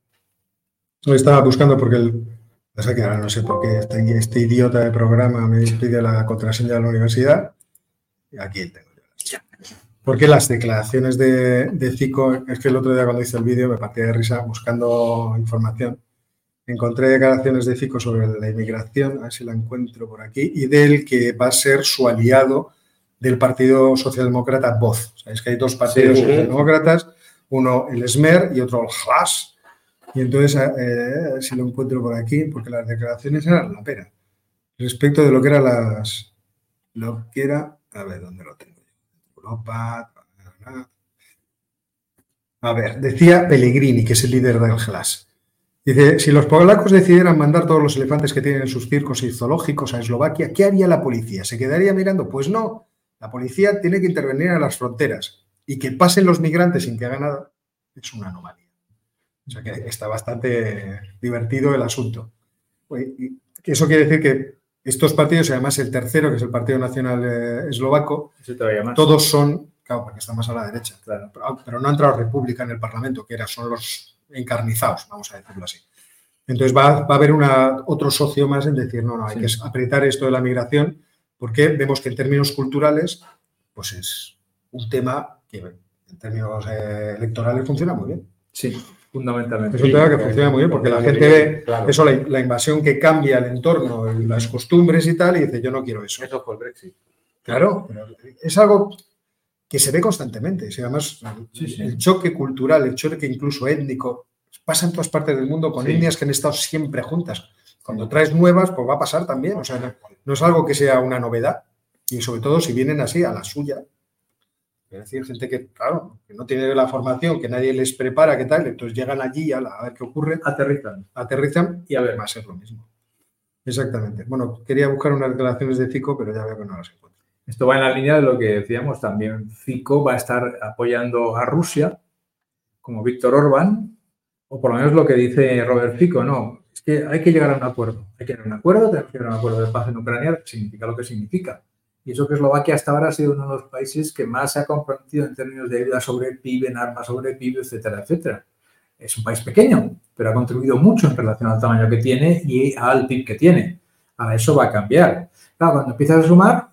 A: lo estaba buscando porque el, pasa que ahora no sé por qué este, este idiota de programa me pide la contraseña de la universidad y aquí tengo. Porque las declaraciones de, de Zico, es que el otro día cuando hice el vídeo me partí de risa buscando información. Encontré declaraciones de Zico sobre la inmigración, a ver si la encuentro por aquí, y del que va a ser su aliado del Partido Socialdemócrata Voz. Sabéis que hay dos partidos
C: Sí.
A: socialdemócratas, uno el SMER y otro el HLAS. Y entonces, eh, si lo encuentro por aquí, porque las declaraciones eran la pera. Respecto de lo que eran las. Lo que era. A ver, ¿dónde lo tengo? A ver, decía Pellegrini, que es el líder del GLAS. Dice: si los polacos decidieran mandar todos los elefantes que tienen en sus circos y zoológicos a Eslovaquia, ¿qué haría la policía? ¿Se quedaría mirando? Pues no. La policía tiene que intervenir en las fronteras. Y que pasen los migrantes sin que haga nada es una anomalía. O sea que está bastante divertido el asunto. Eso quiere decir que Estos partidos, y además el tercero, que es el Partido Nacional eh, Eslovaco, todos son, claro, porque está más a la derecha,
B: Claro.
A: pero, pero no ha entrado República en el Parlamento, que era, son los encarnizados, vamos a decirlo así. Entonces va, va a haber una, otro socio más en decir, no, no, hay
B: Sí.
A: que apretar esto de la migración, porque vemos que en términos culturales, pues es un tema que en términos eh, electorales funciona muy bien.
B: Sí, fundamentalmente.
A: Es un tema que funciona muy bien porque la gente ve
C: Claro.
A: eso, la, la invasión que cambia el entorno, y las costumbres y tal, y dice, yo no quiero eso.
C: Eso fue el Brexit.
A: Claro, pero es algo que se ve constantemente. Y además,
B: Sí, sí.
A: el choque cultural, el choque incluso étnico, pasa en todas partes del mundo con
B: Sí.
A: etnias que han estado siempre juntas. Cuando traes nuevas, pues va a pasar también. O sea, no, no es algo que sea una novedad. Y sobre todo si vienen así a la suya. Es decir, gente que, claro, que no tiene la formación, que nadie les prepara, que tal, entonces llegan allí a, la- a ver qué ocurre,
B: Aterrizan.
A: aterrizan
B: Y a ver,
A: va a ser lo mismo. Exactamente. Bueno, quería buscar unas declaraciones de Fico, pero ya veo que no las encuentro.
B: Esto va en la línea de lo que decíamos también. Fico va a estar apoyando a Rusia, como Víctor Orbán, o por lo menos lo que dice Robert Fico. No, es que hay que llegar a un acuerdo. Hay que llegar a un acuerdo, tenemos que llegar a un acuerdo de paz en Ucrania, que significa lo que significa. Y eso que Eslovaquia hasta ahora ha sido uno de los países que más se ha comprometido en términos de ayuda sobre el PIB, en armas sobre el PIB, etcétera, etcétera. Es un país pequeño, pero ha contribuido mucho en relación al tamaño que tiene y al PIB que tiene. Ahora eso va a cambiar. Claro, cuando empiezas a sumar,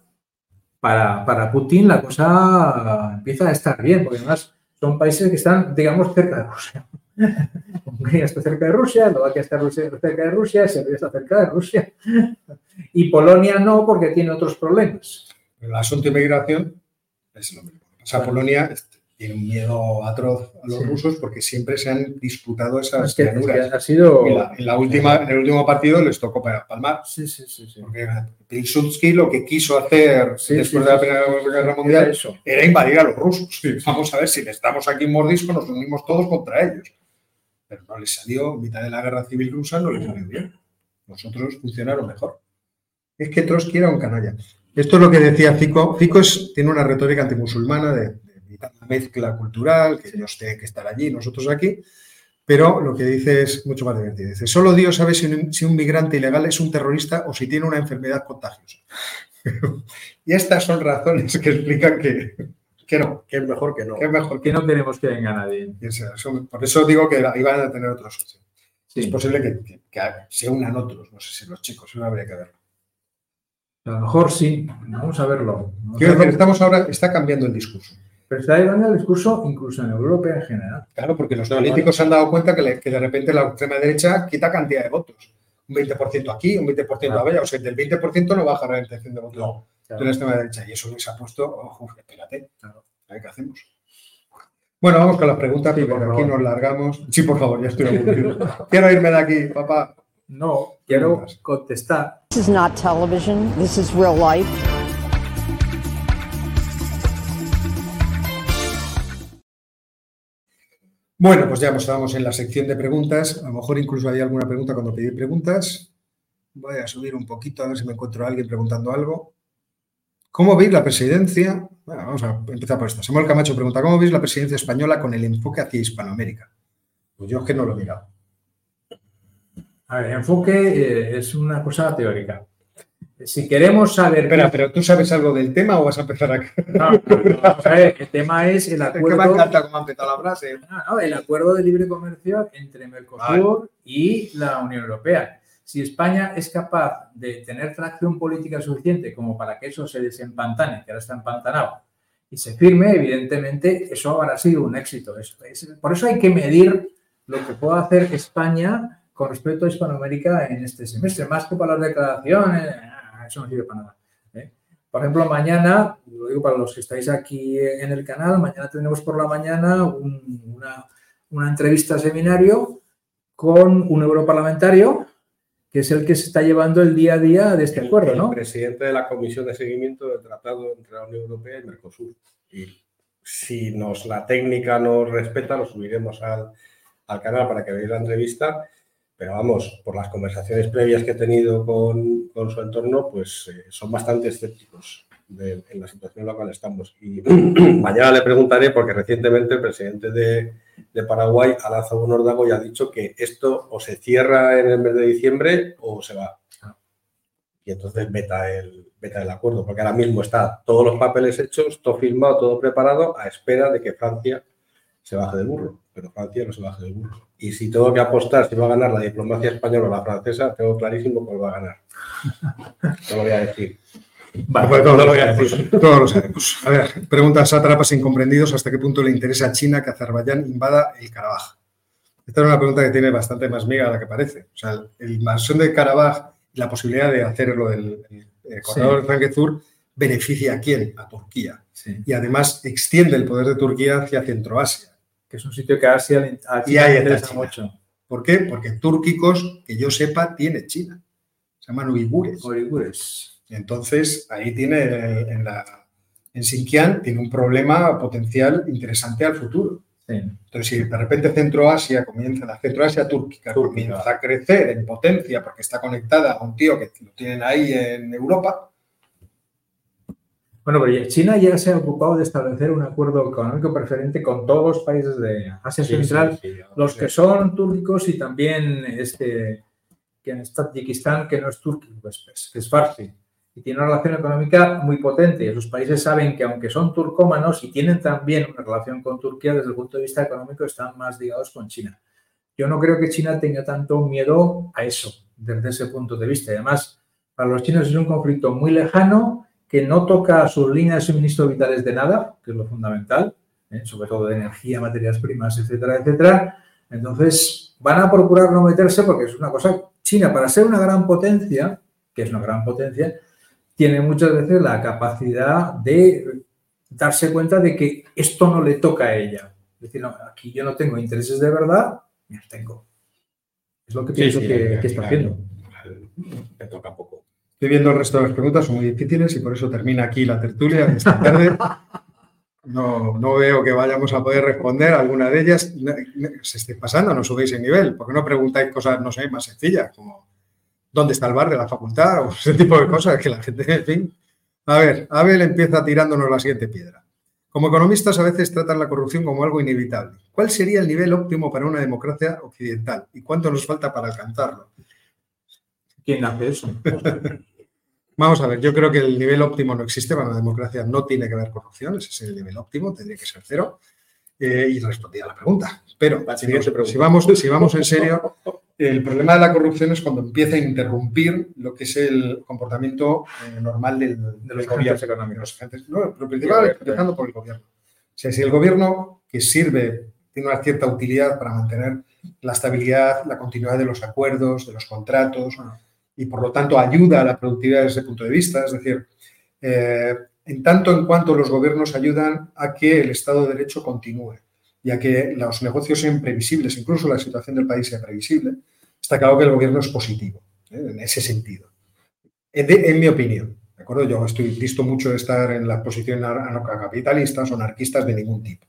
B: para, para Putin la cosa empieza a estar bien, porque además son países que están, digamos, cerca de Rusia. Hungría está cerca de Rusia, Eslovaquia está cerca de Rusia, Serbia está cerca de Rusia. Y Polonia no, porque tiene otros problemas.
A: El asunto de inmigración es lo mismo. O sea. Polonia este, tiene un miedo atroz a los
B: Sí.
A: rusos porque siempre se han disputado esas
B: Es que, es que
A: llanuras.
B: ha sido...
A: La- en, la última, en el último partido les tocó pa- palmar.
B: Sí, sí, sí. sí.
A: Porque Pilsudski lo que quiso hacer
B: Sí,
A: después de la Primera. Guerra
B: Era
A: Mundial
B: eso.
A: era invadir a los rusos. Vamos a ver si les damos aquí un mordisco, nos unimos todos contra ellos. Pero no les salió, en mitad de la guerra civil rusa no les salió bien. Nosotros funcionaron mejor. Es que Trotsky era un canalla. Esto es lo que decía Fico. Fico es- tiene una retórica antimusulmana de, de mezcla cultural, que ellos tienen que estar allí, nosotros aquí. Pero lo que dice es mucho más divertido. Dice, solo Dios sabe si un, si un migrante ilegal es un terrorista o si tiene una enfermedad contagiosa. y estas son razones que explican que, que no,
C: Que es mejor que no.
A: que es mejor que
B: Que no queremos que venga nadie.
A: por eso digo que iban a tener otros socios. Es
B: Sí.
A: posible que, se unan otros, no sé si los chicos, eso habría que verlo.
B: A lo mejor sí. Vamos a verlo.
A: Quiero decir, estamos ahora, está cambiando el discurso.
B: Pero está llevando el discurso incluso en Europa en general.
A: Claro, porque los políticos se han dado cuenta que, le- que de repente la extrema derecha quita cantidad de votos. Un 20% aquí, un 20% allá. O sea, del 20% no baja la intención de votos
C: No.
A: de la extrema derecha. Y eso les ha puesto, ojo, espérate,
B: Claro.
A: a ver qué hacemos. Bueno, vamos con las preguntas,
B: Sí,
A: porque
B: por
A: aquí nos largamos. Sí, por favor, ya estoy aburrido. Quiero irme de aquí, papá.
B: No, quiero contestar.
D: This is not television. This is real life.
A: Bueno, pues ya estábamos en la sección de preguntas. A lo mejor incluso había alguna pregunta cuando pedí preguntas. Voy a subir un poquito a ver si me encuentro a alguien preguntando algo. ¿Cómo veis la presidencia? Bueno, vamos a empezar por esta. Samuel Camacho pregunta, ¿cómo veis la presidencia española con el enfoque hacia Hispanoamérica? Pues yo es que no lo he mirado.
B: A ver, enfoque eh, es una cosa teórica. Si queremos saber.
A: Espera, pero ¿tú sabes algo del tema o vas a empezar a...
B: No, no, no, vamos a ver, el tema es el
A: Es que
B: acuerdo.
A: me encanta cómo ha empezado la frase.
B: Ah, no, el acuerdo de libre comercio entre Mercosur y la Unión Europea. Si España es capaz de tener tracción política suficiente como para que eso se desempantane, que ahora está empantanado, y se firme, evidentemente eso habrá sido un éxito. Es- es- por eso hay que medir lo que pueda hacer España con respecto a Hispanoamérica en este semestre, más que para las declaraciones, ah, eso no sirve para nada. ¿eh? Por ejemplo, mañana, lo digo para los que estáis aquí en el canal, mañana tenemos por la mañana un- una, una entrevista seminario con un europarlamentario que es el que se está llevando el día a día de este
C: El-
B: acuerdo,
C: el
B: ¿no?
C: presidente de la Comisión de Seguimiento del Tratado entre la Unión Europea y Mercosur. Y si nos la técnica nos respeta, lo subiremos al, al canal para que veáis la entrevista. Pero vamos, por las conversaciones previas que he tenido con, con su entorno, pues eh, son bastante escépticos de- en la situación en la cual estamos. Y mañana le preguntaré, porque recientemente el presidente de, de Paraguay ha lanzado un órdago y ha dicho que esto o se cierra en el mes de diciembre o se va. y entonces veta el, veta el acuerdo, porque ahora mismo está todos los papeles hechos, todo firmado, todo preparado, a espera de que Francia se baje del burro, pero Francia no se baje del burro. Y si tengo que apostar si va a ganar la diplomacia española o la francesa, tengo clarísimo cuál va a ganar. No lo voy a decir.
A: Vale, pues todo, lo voy a decir. Todos lo sabemos. A ver, pregunta sátrapas incomprendidos hasta qué punto le interesa a China que Azerbaiyán invada el Karabaj. Esta es una pregunta que tiene bastante más miga de la que parece. O sea, el invasión de Karabaj y la posibilidad de hacerlo del el corredor
B: Sí.
A: Franquezur beneficia a quién? A Turquía.
B: Sí,
A: Y además extiende el poder de Turquía hacia Centroasia.
B: Que es un sitio que a Asia, a
A: Y
B: China le interesa
A: China.
B: mucho.
A: ¿Por qué? Porque túrquicos, que yo sepa, tiene China. Se llaman uigures.
B: Uigures.
A: Entonces, ahí tiene en, la, en Xinjiang tiene un problema potencial interesante al futuro.
B: Sí.
A: Entonces, si de repente Centroasia comienza, la Centroasia túrquica,
B: Túrquica.
A: comienza a crecer en potencia porque está conectada a un tío que lo tienen ahí en Europa,
B: Bueno, pero China ya se ha ocupado de establecer un acuerdo económico preferente con todos los países de Asia
C: Sí,
B: Central,
C: sí, sí,
B: los que son túrquicos y también este, que en Tayikistán, que no es túrquico, pues, pues, que es farsi. Y tiene una relación económica muy potente. Y esos países saben que aunque son turcómanos y tienen también una relación con Turquía, desde el punto de vista económico están más ligados con China. Yo no creo que China tenga tanto miedo a eso, desde ese punto de vista. Y además, para los chinos es un conflicto muy lejano que no toca sus líneas de suministro vitales de nada, que es lo fundamental, ¿eh? sobre todo de energía, materias primas, etcétera, etcétera. Entonces, van a procurar no meterse porque es una cosa, China, para ser una gran potencia, que es una gran potencia, tiene muchas veces la capacidad de darse cuenta de que esto no le toca a ella. Es decir, no, aquí yo no tengo intereses de verdad, me abstengo. Es lo que pienso
C: sí,
B: que, que está haciendo.
C: Me toca poco.
A: Estoy viendo el resto de las preguntas, son muy difíciles y por eso termina aquí la tertulia de esta tarde. No, no veo que vayamos a poder responder alguna de ellas. Se esté pasando, no subéis el nivel. ¿Por qué no preguntáis cosas, no sé, más sencillas? Como ¿dónde está el bar de la facultad? O ese tipo de cosas que la gente, en fin. A ver, Abel empieza tirándonos la siguiente piedra. Como economistas a veces tratan la corrupción como algo inevitable. ¿Cuál sería el nivel óptimo para una democracia occidental? ¿Y cuánto nos falta para alcanzarlo?
B: ¿Quién hace eso?
A: Vamos a ver, yo creo que el nivel óptimo no existe para una democracia, no tiene que haber corrupción, ese es el nivel óptimo, tendría que ser cero. Eh, y respondía a la pregunta. Pero
C: La
A: si,
C: pregunta.
A: si vamos, si vamos en serio, el problema de la corrupción es cuando empieza a interrumpir lo que es el comportamiento eh, normal del,
B: De los
A: gobierno.
B: agentes económicos.
A: No, lo principal es empezando por el gobierno. O sea, si el gobierno que sirve tiene una cierta utilidad para mantener la estabilidad, la continuidad de los acuerdos, de los contratos, y por lo tanto ayuda a la productividad desde ese punto de vista. Es decir, eh, en tanto en cuanto los gobiernos ayudan a que el Estado de Derecho continúe y a que los negocios sean previsibles, incluso la situación del país sea previsible, está claro que el gobierno es positivo ¿eh? en ese sentido. En, de- en mi opinión, ¿de acuerdo? Yo estoy visto mucho de estar en las posiciones anarcocapitalistas o anarquistas de ningún tipo.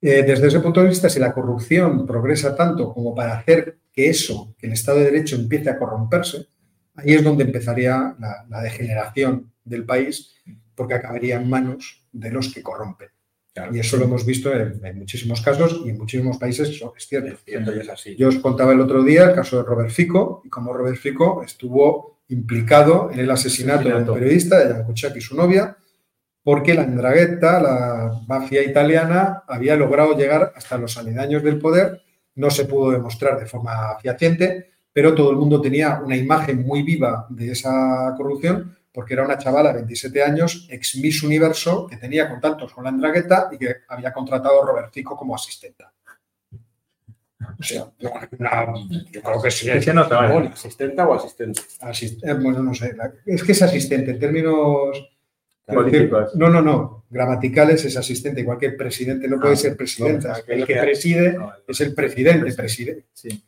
A: Eh, desde ese punto de vista, si la corrupción progresa tanto como para hacer que eso, que el Estado de Derecho empiece a corromperse, ahí es donde empezaría la, la degeneración del país, porque acabaría en manos de los que corrompen.
C: Claro.
A: Y eso lo hemos visto en, en muchísimos casos y en muchísimos países eso es cierto.
C: Es cierto y es así.
A: Yo os contaba el otro día el caso de Robert Fico y cómo Robert Fico estuvo implicado en el asesinato, de
B: Asesinato.
A: un periodista, de Jan Kuciak y su novia, porque la Ndrangheta, la mafia italiana, había logrado llegar hasta los aledaños del poder. No se pudo demostrar de forma fehaciente, pero todo el mundo tenía una imagen muy viva de esa corrupción, porque era una chavala de 27 años, ex Miss Universo, que tenía contactos con la Ndrangheta y que había contratado a Robert Fico como asistenta. O sea, una- yo creo que sí.
B: Que se nota, vale.
C: ¿Asistenta o asistente?
A: Asist- eh, bueno, no sé. Es que es asistente en términos.
B: Políticos.
A: no, no, no. Gramaticales es asistente, igual que el presidente no puede
B: Ah,
A: ser presidenta.
C: no, es
A: el que preside
B: No, vale.
A: es el presidente. preside.
B: Sí.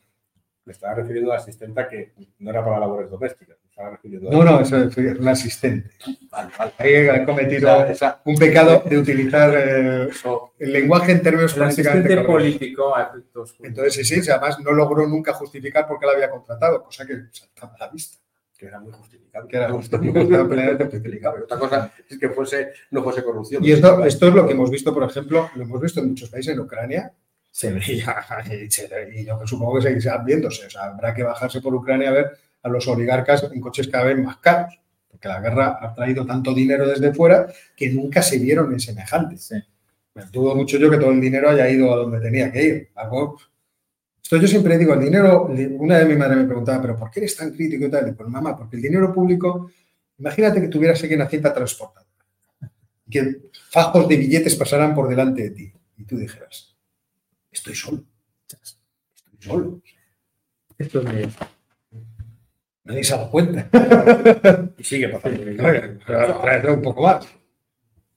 C: Me estaba refiriendo a la asistenta que no era para labores domésticas. Me estaba refiriendo a
A: No, no, eso es un asistente.
C: Vale, vale.
A: Ahí ha cometido un pecado de utilizar eh, el lenguaje en términos
B: El asistente
A: políticamente correctos.
B: político a efectos
A: Entonces, sí, sí, además no logró nunca justificar por qué la había contratado, cosa que saltaba a la vista.
C: que era muy justificado.
A: Que era estaba plenamente justificado.
C: Pero otra cosa es que fuese, no fuese corrupción.
A: Y esto, esto es lo que hemos visto, por ejemplo, lo hemos visto en muchos países, en Ucrania, se veía, y, se- y yo supongo que seguirá viéndose. O sea, habrá que bajarse por Ucrania a ver a los oligarcas en coches cada vez más caros, porque la guerra ha traído tanto dinero desde fuera que nunca se vieron en semejantes. Me dudo mucho yo que todo el dinero haya ido a donde tenía que ir. Algo... Esto yo siempre digo, el dinero, una vez mi madre me preguntaba, pero ¿por qué eres tan crítico y tal? Y pues mamá, porque el dinero público, imagínate que tuvieras aquí una cinta transportada, que fajos de billetes pasaran por delante de ti y tú dijeras, estoy solo, estoy solo,
B: Esto es mío.
A: nadie se ha dado cuenta.
C: Y sigue pasando.
A: Pero traerlo un poco más.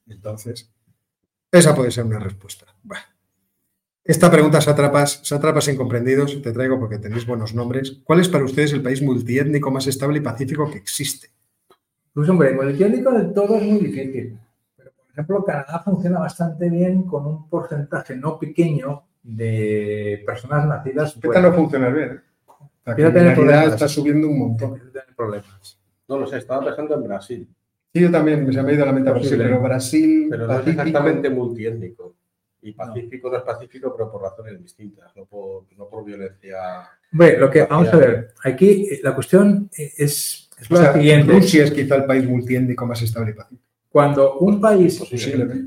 A: Entonces, esa puede ser una respuesta. Bueno. Esta pregunta, sátrapas, sátrapas incomprendidos, te traigo porque tenéis buenos nombres. ¿Cuál es para ustedes el país multiétnico más estable y pacífico que existe?
B: Pues hombre, multiétnico del todo es muy difícil. Pero, por ejemplo, Canadá funciona bastante bien con un porcentaje no pequeño de personas nacidas
A: ¿Qué tal no funciona bien? ¿eh? La
B: Empieza a
A: criminalidad está subiendo un montón.
B: Problemas.
C: No lo sé, estaba pensando en Brasil,
A: Sí, yo también se me ha ido a la mente Brasil,
B: Posible.
A: pero Brasil,
C: pero no es exactamente multiétnico. Y pacífico no es pacífico, pero por razones distintas, no por, no por violencia.
B: Hombre, lo que vamos a ver, aquí eh, la cuestión es, es
A: o
B: la siguiente.
A: Rusia es quizá el país multiétnico más estable y pacífico.
B: Cuando un país.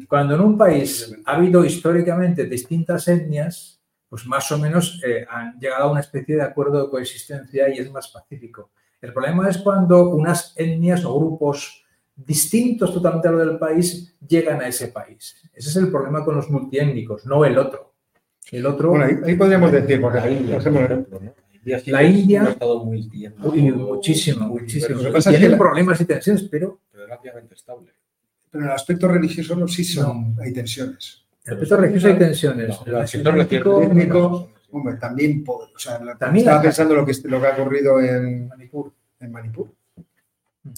B: Cuando en un país ha habido históricamente distintas etnias, pues más o menos eh, han llegado a una especie de acuerdo de coexistencia y es más pacífico. El problema es cuando unas etnias o grupos distintos totalmente a lo del país llegan a ese país. Ese es el problema con los multiétnicos, no el otro. El otro,
A: Bueno, ahí, ahí podríamos decir, porque
C: La India,
A: por ejemplo,
B: La India-
C: estado muy
B: uy, muchísimo,
C: muy
B: muchísimo.
C: diverso,
A: Lo que pasa es que
B: Tienen
A: la-
B: problemas y tensiones, pero
C: pero relativamente estable.
A: Pero en el aspecto religioso no, sí son, hay tensiones.
B: en el aspecto religioso hay tensiones.
C: No,
B: El aspecto étnico,
A: Hombre, también, o sea, la-
B: También
A: estaba
B: la-
A: pensando lo que, lo que ha ocurrido en,
B: Manipur.
A: en Manipur.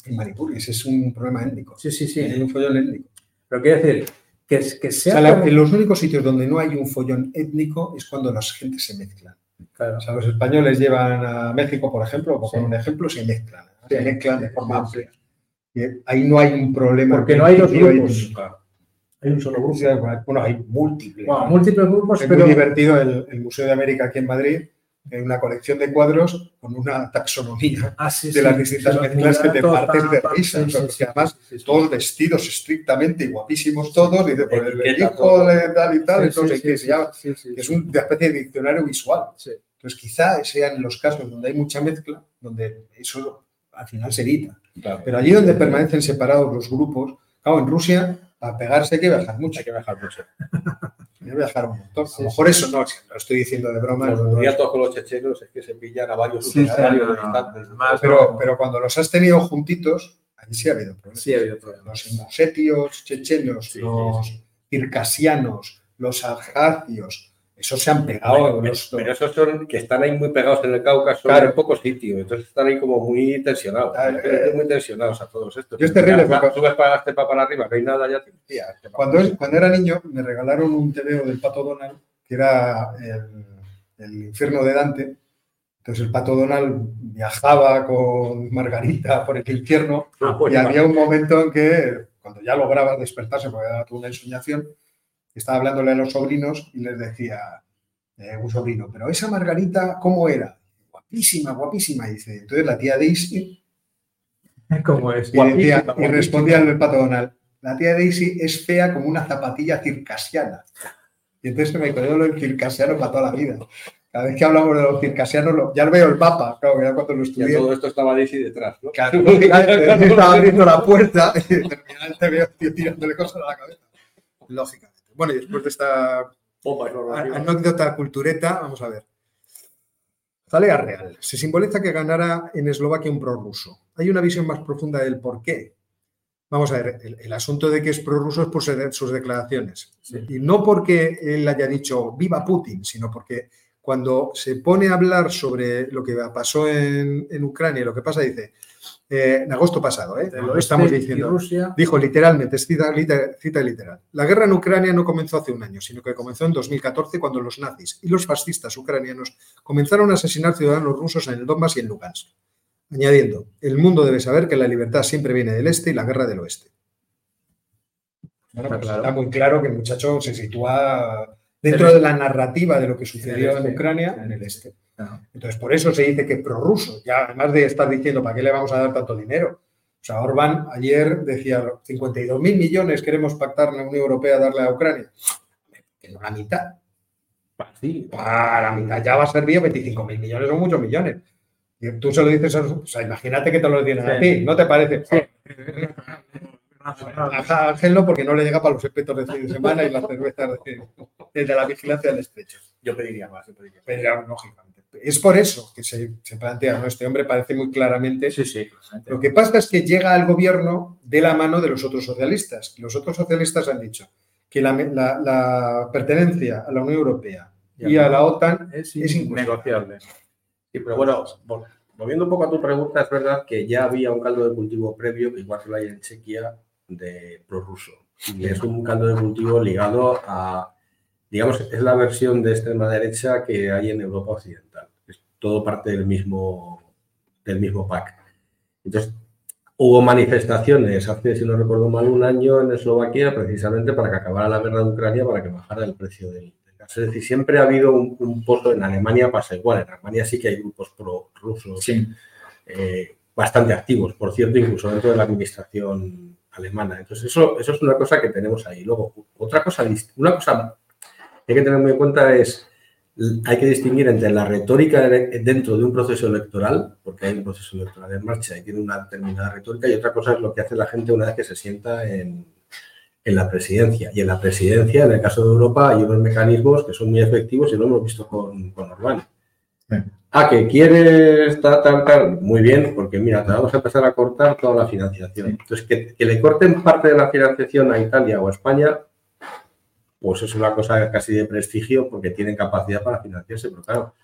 A: En Manipur, ese es un problema étnico.
B: Sí, sí,
A: Hay
B: sí.
A: un follón étnico.
B: Pero quiero decir, que, que
A: O
B: sea...
A: la- en los únicos sitios donde no hay un follón étnico es cuando las gentes se mezclan.
B: Claro.
A: O sea, los españoles llevan a México, por ejemplo, por
B: Sí.
A: un ejemplo, se mezclan.
B: Sí.
A: Se mezclan de forma amplia. Ahí no hay un problema.
B: Porque no hay dos grupos. Hay un solo grupo.
A: Bueno, hay múltiples.
B: Bueno, múltiples grupos,
A: es
B: pero
A: muy divertido el, el Museo de América aquí en Madrid, en una colección de cuadros con una taxonomía
B: Ah, sí,
A: de
B: sí,
A: las distintas
B: sí,
A: mezclas que te partes de risa. porque además todos vestidos estrictamente y guapísimos todos, y de por el
C: Etiqueta,
A: hijo tal y tal, entonces que se llama- es una especie de diccionario visual. Entonces quizá sean los casos donde hay mucha mezcla, donde eso al final se evita.
C: Claro.
A: Pero allí donde permanecen separados los grupos, claro, en Rusia, para pegarse hay que viajar mucho.
C: Hay que viajar mucho.
A: Hay que viajar un montón.
B: Sí,
A: a lo mejor eso no, lo estoy diciendo de broma.
C: Los
A: no, no
C: con los chechenos es que se pillan a varios
A: Sí,
C: usuarios
B: sí,
C: distantes.
B: más-
A: pero, pero cuando los has tenido juntitos, ahí sí ha habido problemas.
B: Sí, ha habido problemas.
A: Los ingusetios chechenos,
B: Sí,
A: los circasianos, los abjazios, esos se han pegado.
C: Bueno,
A: los-
C: pero esos son que están ahí muy pegados en el Cáucaso
A: Claro.
C: en pocos sitios, entonces están ahí como muy tensionados,
A: Claro, eh,
C: muy tensionados a todos estos.
A: yo es terrible, porque-
C: Subes para este para arriba, no hay nada, ya te tía, este
A: Cuando, cuando era niño me regalaron un TVO del Pato Donald, que era el, el infierno de Dante. Entonces el Pato Donald viajaba con Margarita por el infierno
C: Ah, pues,
A: y había un momento en que, cuando ya lograba despertarse, porque era toda una ensoñación, estaba hablándole a los sobrinos y les decía, eh, un sobrino, pero esa Margarita, ¿cómo era? Guapísima, guapísima. Y dice, entonces la tía Daisy
B: ¿Cómo es?
A: y, decía-
C: Guapísima,
A: y respondía el pato Donald, la tía Daisy es fea como una zapatilla circasiana. Y entonces se me quedó lo del circasiano para toda la vida. Cada vez que hablamos de los circasianos, lo- ya lo veo el mapa, claro, ya cuando lo estudié.
C: todo esto estaba Daisy detrás, ¿no?
A: Claro, estaba abriendo la puerta y terminaba el tío, tirándole cosas a la cabeza. Lógicamente. Bueno, y después de esta anécdota cultureta, vamos a ver. Jalea real. Se simboliza que ganara en Eslovaquia un prorruso. Hay una visión más profunda del por qué. Vamos a ver, el, el asunto de que es prorruso es por ser- sus declaraciones. Y no porque él haya dicho viva Putin, sino porque cuando se pone a hablar sobre lo que pasó en, en Ucrania, lo que pasa, dice, eh, en agosto pasado, ¿eh? Lo estamos diciendo.
B: Rusia.
A: Dijo literalmente, es cita, liter- cita literal. La guerra en Ucrania no comenzó hace un año, sino que comenzó en 2014 cuando los nazis y los fascistas ucranianos comenzaron a asesinar ciudadanos rusos en el Donbass y en Lugansk. Añadiendo, el mundo debe saber que la libertad siempre viene del este y la guerra del oeste. Bueno,
B: Está
A: pues
B: claro.
A: está muy claro que el muchacho se sitúa dentro de la narrativa de lo que sucedió en,
B: este.
A: Ucrania, en el este. Entonces, por eso se dice que prorruso, ya además de estar diciendo, ¿para qué le vamos a dar tanto dinero? O sea, Orbán ayer decía, 52 mil millones queremos pactar en la Unión Europea darle a Ucrania. No la mitad.
C: Sí,
A: Para la mitad ya va a servir 25 mil millones son muchos millones. Y tú se lo dices, a, o sea, imagínate que te lo tienen a
B: Sí.
A: ti, ¿no te parece? A Ángel no, porque no le llega para los espetos de fin de semana y las cervezas de, de la vigilancia del estrecho.
C: yo pediría más. Yo pediría más.
A: Pero lógicamente. Es por eso que se, se plantea, ¿no? Este hombre parece muy claramente.
B: Sí, sí, claramente.
A: Lo que pasa es que llega al gobierno de la mano de los otros socialistas. Y los otros socialistas han dicho que la, la- la pertenencia a la Unión Europea y a la OTAN
B: es,
A: es
B: innegociable.
C: Sí, pero bueno, vol- volviendo un poco a tu pregunta, es verdad que ya había un caldo de cultivo previo, que igual que lo hay en Chequia, de prorruso. Y es un caldo de cultivo ligado a, digamos, es la versión de extrema derecha que hay en Europa Occidental. Es todo parte del mismo, del mismo pack. Entonces, hubo manifestaciones hace, si no recuerdo mal, un año en Eslovaquia precisamente para que acabara la guerra de Ucrania, para que bajara el precio del, gas. Es decir, siempre ha habido un, un pozo en Alemania, pasa igual. En Alemania sí que hay grupos prorrusos
B: Sí.
C: eh, bastante activos, por cierto, incluso dentro de la administración alemana. Entonces, eso, eso es una cosa que tenemos ahí. Luego, otra cosa, una cosa que hay que tener muy en cuenta es, hay que distinguir entre la retórica de- dentro de un proceso electoral, porque hay un proceso electoral en marcha y tiene una determinada retórica, y otra cosa es lo que hace la gente una vez que se sienta en, en la presidencia. Y en la presidencia, en el caso de Europa, hay unos mecanismos que son muy efectivos y lo hemos visto con, con Orbán. Ah, que quieres tal, tal, tal. Muy bien, porque mira, te vamos a empezar a cortar toda la financiación. Entonces, que, que le corten parte de la financiación a Italia o a España, pues es una cosa casi de prestigio porque tienen capacidad para financiarse. Pero claro,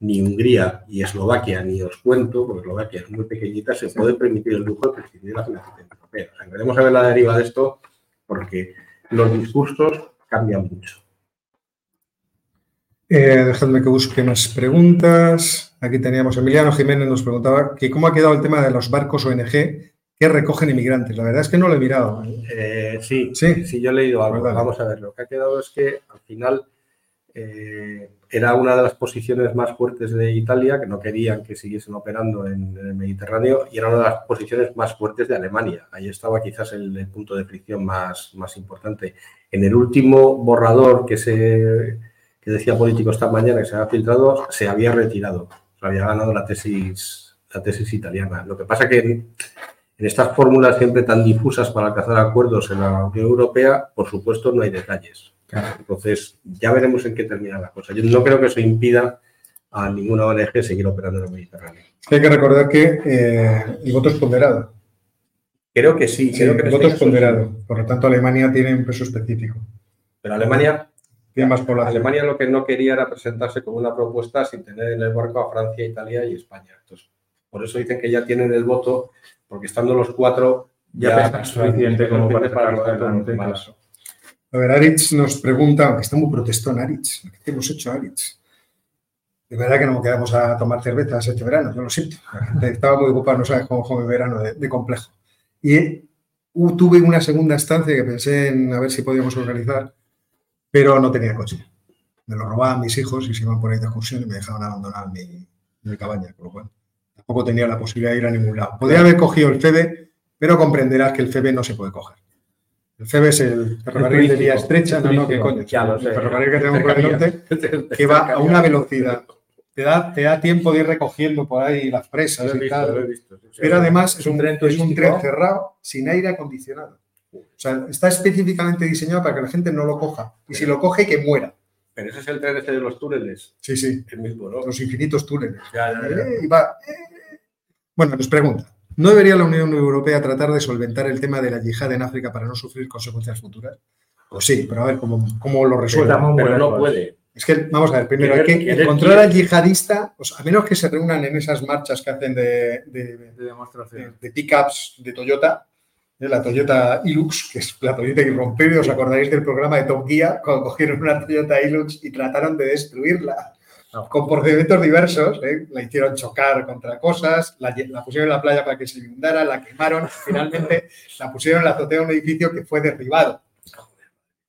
C: ni Hungría y Eslovaquia, ni os cuento, porque Eslovaquia es muy pequeñita, se puede permitir el lujo de prescindir de la financiación europea. O sea, veremos a ver la deriva de esto porque los discursos cambian mucho.
A: Eh, dejadme que busque más preguntas. Aquí teníamos Emiliano Jiménez nos preguntaba que cómo ha quedado el tema de los barcos ONG que recogen inmigrantes. La verdad es que no lo he mirado.
C: Eh, sí,
A: Sí.
C: sí, yo he leído algo. Vamos a ver, lo que ha quedado es que al final eh, era una de las posiciones más fuertes de Italia, que no querían que siguiesen operando en, en el Mediterráneo, y era una de las posiciones más fuertes de Alemania. Ahí estaba quizás el, el punto de fricción más, más importante. En el último borrador que se que decía político esta mañana que se había filtrado, se había retirado. Se había ganado la tesis, la tesis italiana. Lo que pasa que en, en estas fórmulas siempre tan difusas para alcanzar acuerdos en la Unión Europea, por supuesto, no hay detalles. Entonces, ya veremos en qué termina la cosa. Yo no creo que eso impida a ninguna ONG seguir operando en el Mediterráneo.
A: Hay que recordar que eh, el voto es ponderado.
C: Creo que sí,
A: Sí,
C: creo que
A: el
C: este
A: voto es ponderado. Por lo tanto, Alemania tiene un peso específico.
C: Pero Alemania,
A: Tiene más población.
C: Alemania lo que no quería era presentarse como una propuesta sin tener en el barco a Francia, Italia y España. Entonces, por eso dicen que ya tienen el voto, porque estando los cuatro
B: Ya pesa suficiente como para adelante, claro.
A: A ver, Aritz nos pregunta, aunque está muy protestón Aritz, ¿qué hemos hecho Aritz? De verdad que no quedamos a tomar cervezas este verano, yo lo siento. Estaba muy ocupada, no sabes cómo fue mi verano de, de complejo. Y uh, tuve una segunda estancia que pensé en a ver si podíamos organizar, pero no tenía coche. Me lo robaban mis hijos y se iban por ahí de excursión y me dejaban abandonar mi, mi cabaña, con lo cual tampoco tenía la posibilidad de ir a ningún lado. Podría haber cogido el FEBE, pero comprenderas que el FEBE no se puede coger. El FEBE es el ferrocarril de vía estrecha,
B: es
A: no, no,
B: turístico.
A: coño. El ferrocarril que tenemos por el norte, que va a una velocidad. Te da, te da tiempo de ir recogiendo por ahí las presas y tal. Pero además es un,
B: tren
A: es un
B: turístico.
A: tren cerrado, sin aire acondicionado. O sea, está específicamente diseñado para que la gente no lo coja. Y si lo coge, que muera.
C: Pero ese es el tren ese de los túneles,
A: Sí, sí.
C: el mismo, ¿no?
A: Los infinitos túneles.
C: Ya, ya, ya.
A: Eh, y va, eh. Bueno, nos pregunta. ¿No debería la Unión Europea tratar de solventar el tema de la yihad en África para no sufrir consecuencias futuras? Pues sí, pero a ver cómo, cómo lo resuelve.
C: Pero no puede.
A: Es que, vamos a ver, primero hay que encontrar al yihadista, o sea, a menos que se reúnan en esas marchas que hacen de, de,
B: De
A: de pickups de Toyota, la Toyota Hilux, que es la Toyota irrompible, os acordaréis del programa de Top Gear, cuando cogieron una Toyota Hilux y trataron de destruirla
B: No.
A: con procedimientos diversos, ¿eh? la hicieron chocar contra cosas, la, la pusieron en la playa para que se inundara, la quemaron, finalmente la pusieron en la azotea de un edificio que fue derribado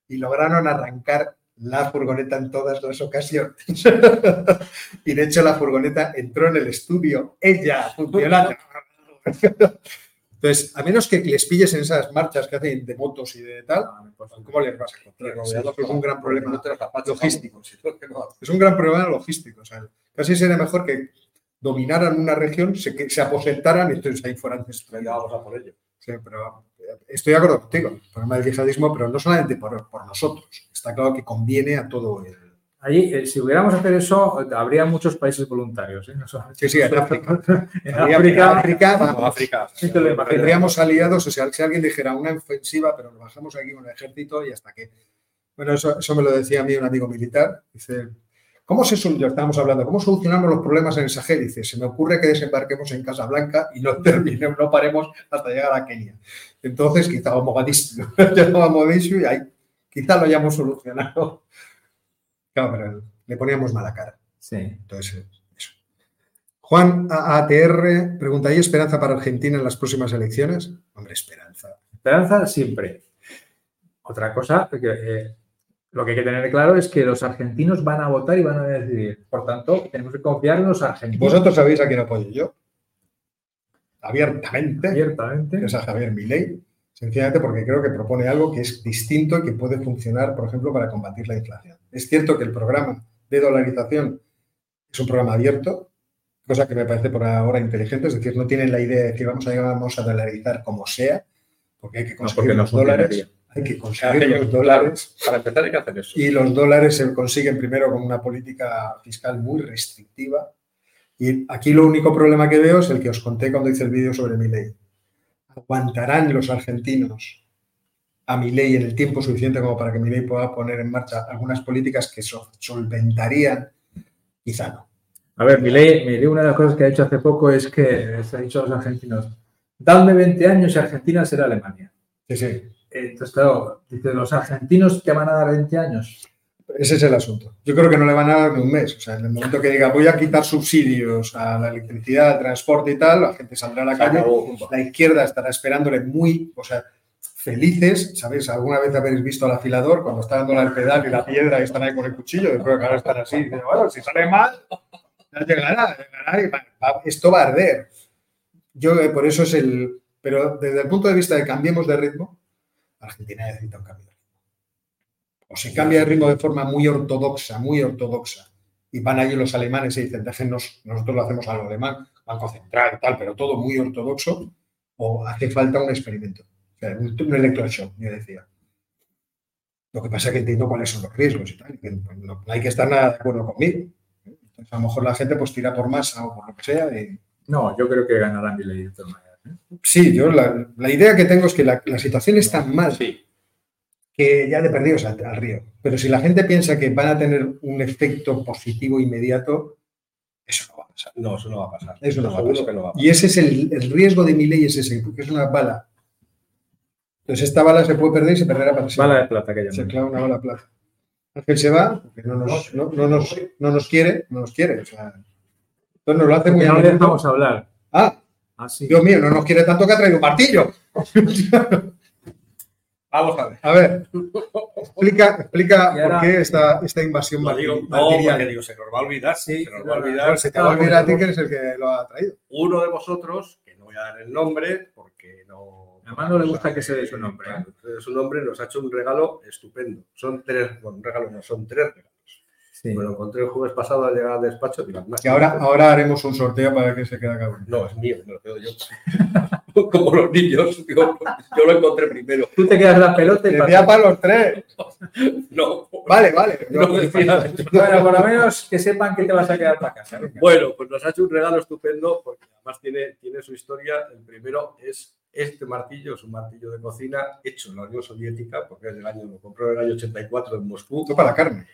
A: y lograron arrancar la furgoneta en todas las ocasiones. y de hecho la furgoneta entró en el estudio, ella funcionando. Entonces, a menos que les pilles en esas marchas que hacen de motos y de tal, ¿cómo les vas a encontrar? Sí, es un gran problema logístico. Es un gran problema logístico. O sea, casi sería mejor que dominaran una región, se, que se aposentaran y entonces ahí fueran
C: a por ello.
A: Sí, pero estoy de acuerdo contigo, el problema del yihadismo, pero no solamente por, por nosotros. Está claro que conviene a todo el,
B: Allí, eh, si hubiéramos hacer eso, habría muchos países voluntarios. ¿eh?
A: sí, sí, en África. en África, África, tendríamos aliados, o sea, si alguien dijera una ofensiva, pero nos bajamos aquí con el ejército y hasta que... Bueno, eso, eso me lo decía a mí un amigo militar. Dice, ¿cómo se estábamos hablando, cómo solucionamos los problemas en el Sahel? Dice, se me ocurre que desembarquemos en Casablanca y no terminemos, no paremos hasta llegar a Kenia. Entonces, quizá a Mogadishu, a Mogadishu y ahí quizá lo hayamos solucionado pero le poníamos mala cara.
B: Sí.
A: Entonces, eso. Juan ATR pregunta, ¿hay esperanza para Argentina en las próximas elecciones? Hombre, esperanza.
B: Esperanza siempre. Otra cosa, eh, lo que hay que tener claro es que los argentinos van a votar y van a decidir. Por tanto, tenemos que confiar en los argentinos.
A: ¿Vosotros sabéis a quién apoyo yo? Abiertamente.
B: Abiertamente.
A: Es a Javier Milei. Sencillamente porque creo que propone algo que es distinto y que puede funcionar, por ejemplo, para combatir la inflación. Es cierto que el programa de dolarización es un programa abierto, cosa que me parece por ahora inteligente, es decir, no tienen la idea de que vamos a, vamos a dolarizar como sea, porque hay que conseguir los dólares. Hay que conseguir los dólares.
C: Para empezar hay que hacer eso.
A: Y los dólares se consiguen primero con una política fiscal muy restrictiva. Y aquí lo único problema que veo es el que os conté cuando hice el vídeo sobre mi ley aguantarán los argentinos a mi ley en el tiempo suficiente como para que mi ley pueda poner en marcha algunas políticas que solventarían, quizá no.
B: A ver, mi ley, una de las cosas que ha hecho hace poco es que se ha dicho a los argentinos, dadme 20 años y Argentina será Alemania.
A: Sí, sí.
B: Entonces, claro, dice, los argentinos te van a dar 20 años.
A: Ese es el asunto. Yo creo que no le van a dar ni un mes. O sea, en el momento que diga voy a quitar subsidios a la electricidad, al transporte y tal, la gente saldrá a la calle. La izquierda estará esperándole muy, o sea, felices. ¿Sabéis? ¿Alguna vez habéis visto al afilador cuando está dando el pedal y la piedra y están ahí con el cuchillo? Yo creo que ahora están así. bueno, si sale mal, ya llegará, llegará esto va a arder. Yo, eh, por eso es el. Pero desde el punto de vista de cambiemos de ritmo, Argentina necesita un cambio o se cambia el ritmo de forma muy ortodoxa, muy ortodoxa, y van allí los alemanes y dicen, déjenos, nosotros lo hacemos a lo alemán, Banco Central y tal, pero todo muy ortodoxo, o hace falta un experimento, o sea, un, electroshock, yo decía. Lo que pasa es que entiendo cuáles son los riesgos y tal, que no, hay que estar nada de acuerdo conmigo. Entonces, a lo mejor la gente pues tira por masa o por lo que sea.
B: No, yo creo que ganarán mi ley de todas maneras. ¿eh?
A: Sí, yo la, idea que tengo es que la, situación es tan mal sí que ya de perdidos al, río. Pero si la gente piensa que van a tener un efecto positivo inmediato, eso no va a pasar.
C: No, eso no va a pasar.
A: Eso no, va a pasar. Y ese es el, riesgo de mi ley, es ese, porque es una bala. Entonces esta bala se puede perder y se perderá para
B: siempre. Bala de plata que
A: Se clava una bala de plata. Ángel se va, porque no nos, no, nos, no nos quiere, no nos quiere. O sea, entonces nos lo hace muy
B: bien. No le dejamos hablar.
A: Ah, ah sí. Dios mío, no nos quiere tanto que ha traído un martillo.
C: Vamos a ver.
A: A ver, explica, explica por qué esta, esta invasión
C: no, digo, no, digo, se nos va a olvidar. Sí, se nos va a olvidar.
A: se te va a olvidar a ti que eres el que lo ha traído.
C: Uno de vosotros, que no voy a dar el nombre porque no.
B: Además, no le gusta que se dé su nombre.
C: ¿eh? Su nombre nos ha hecho un regalo estupendo. Son tres, bueno, un regalo no, son tres regalos. Sí. Me lo encontré el jueves pasado al llegar al despacho.
A: y ahora, ahora haremos un sorteo para ver quién se queda cabrón.
C: No, es mío, me lo quedo yo. Como los niños, yo, lo encontré primero.
B: Tú te quedas la pelota y
A: Decía para los tres.
C: No.
A: Vale, vale.
B: No, bueno, por lo menos que sepan que te vas a quedar para casa.
C: Bueno, pues nos ha hecho un regalo estupendo porque además tiene, tiene su historia. El primero es este martillo, es un martillo de cocina hecho en la Unión Soviética, porque es del año, lo compró en el año 84 en Moscú.
A: No para carne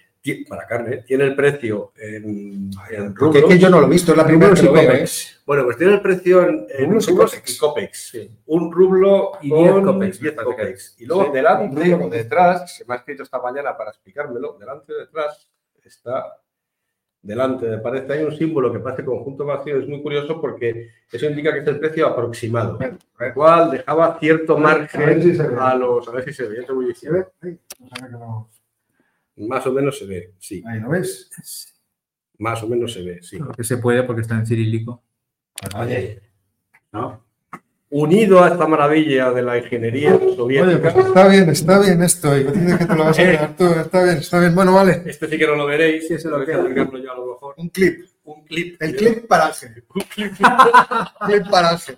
C: para carne, tiene el precio en, en
A: rublos. Es que yo no lo he visto, es la primera vez que lo veo. ¿eh?
C: Bueno, pues tiene el precio en, en rublos, y copex. Sí. Un rublo y 10 copex. 10 copex. Y luego delante o detrás, se me ha escrito esta mañana para explicármelo, delante o detrás está delante, me parece, hay un símbolo que parece conjunto vacío, es muy curioso porque eso indica que es el precio aproximado, el cual dejaba cierto margen a, los, a ver si se ve, muy Más o menos se ve, sí.
A: Ahí lo ves.
C: Más o menos se ve, sí.
B: Lo que se puede porque está en cirílico.
C: Oye, ¿no? Unido a esta maravilla de la ingeniería
A: Oye,
C: soviética,
A: pues está bien, está bien esto. Y dices que te lo vas a
C: Eh.
A: quedar tú. Está bien, está bien. Bueno, vale.
C: este sí que no lo veréis,
B: Sí, ese lo queda.
C: alargarlo yo a lo mejor.
A: Un clip.
C: Un clip.
A: El clip para Ángel.
C: Un clip,
A: Clip para Ángel.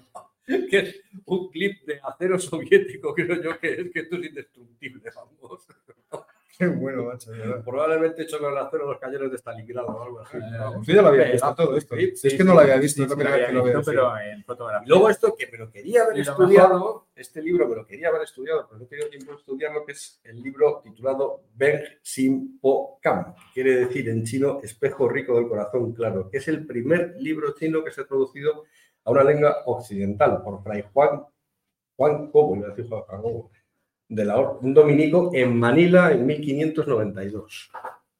C: que es un clip de acero soviético, creo yo que es que esto es indestructible, vamos.
A: Qué bueno, macho.
C: Probablemente hecho con el acero los cañones de Stalingrado o algo así.
A: Yo ya lo había visto todo esto.
C: Sí,
A: es que no lo había visto.
B: Sí,
A: vez
B: había
A: que lo veo.
B: visto, pero en fotografía.
C: Luego esto que me lo quería haber estudiado, este libro me lo quería haber estudiado, pero no he tenido tiempo de estudiarlo, que es el libro titulado Beng Sim Po Kam, que quiere decir en chino espejo rico del corazón claro, que es el primer libro chino que se ha traducido a una lengua occidental por Fray Juan, Juan Cobo, iba a decir Juan Cobo, de la, un dominico en Manila en 1592.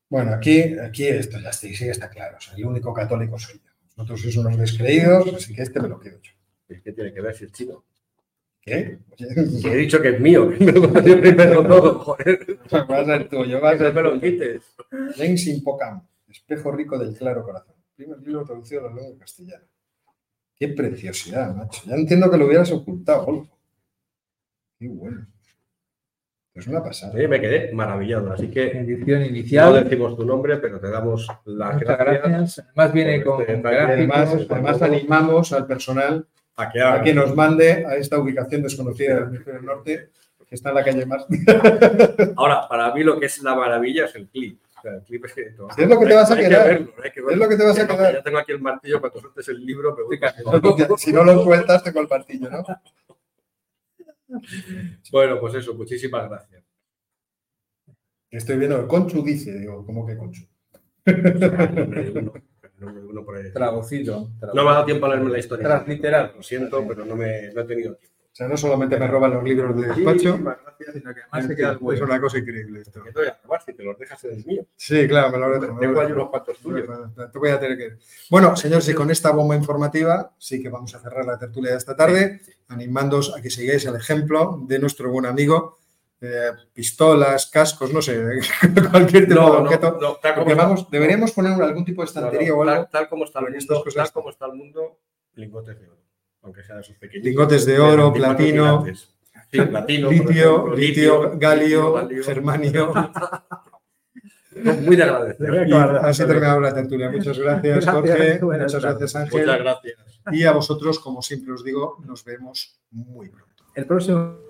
A: Bueno, aquí, aquí esto ya está, sí está claro. O sea, el único católico soy yo. Vosotros sois unos descreídos, así que este me lo quedo yo.
C: ¿Qué tiene que ver si es chino?
A: ¿Qué?
C: He dicho que es mío, yo primero todo, joder.
A: va a ser tuyo, va a ser
C: me lo quites.
A: Len Simpocam, espejo rico del claro corazón. Primer libro traducido a la lengua castellana. Qué preciosidad, macho. Ya entiendo que lo hubieras ocultado, Golfo. Qué bueno. Es una pasada.
C: Sí, me quedé maravillado, así que
B: Edición
C: no
B: inicial.
C: decimos tu nombre, pero te damos las
B: Muchas
C: gracias,
B: gracias. Además viene con
C: este.
A: Además, además animamos al personal
C: a que
A: a que nos mande a esta ubicación desconocida del hemisferio norte, que está en la calle más.
C: Ahora, para mí lo que es la maravilla es el clip. O sea, el clip es que...
A: Lo que te vas a
C: hay
A: quedar.
C: Que verlo, hay que verlo.
A: Es lo que te vas a
C: Tengo-
A: quedar.
C: Ya tengo aquí el martillo, cuando sueltes el libro, voy.
A: si no lo sueltas, te con el martillo, ¿no?
C: Bueno, pues eso, muchísimas gracias.
A: Estoy viendo que Conchu dice, digo, ¿cómo que Conchu?
C: El nombre de uno, el nombre de uno por ahí.
B: Traducido.
C: No me ha dado tiempo a leerme la historia.
B: Transliteral.
C: Lo siento, pero no, me, no he tenido tiempo.
A: O sea, no solamente me roban los libros de despacho,
C: Muchísimas gracias.
B: Sino que además se queda el
A: es una cosa increíble esto.
C: Que te voy a robar si te los dejas en el mío.
A: Sí, claro, me lo
C: Tengo ahí unos cuantos tuyos.
A: Bueno, señores, y con esta bomba informativa sí que vamos a cerrar la tertulia de esta tarde, animándoos a que sigáis el ejemplo de nuestro buen amigo. eh, pistolas, cascos, no sé, cualquier tipo de
C: No, no,
A: objeto.
C: no, tal como
A: vamos, deberíamos poner algún tipo de
C: No, no,
A: estantería o algo.
C: tal, tal como está el mundo,
A: cosas
C: tal como está el mundo, lingotes de oro. Aunque sean esos pequeños.
A: Lingotes de oro, platino,
C: Sí, platino.
A: litio,
C: ejemplo,
A: litio, galio,
C: galio.
A: germanio.
C: Muy de agradecer.
A: Y así terminamos la tertulia. Muchas gracias, Jorge.
B: buenas
A: Muchas gracias, Ángel.
C: Muchas gracias.
A: Y a vosotros, como siempre os digo, nos vemos muy pronto.
B: El próximo.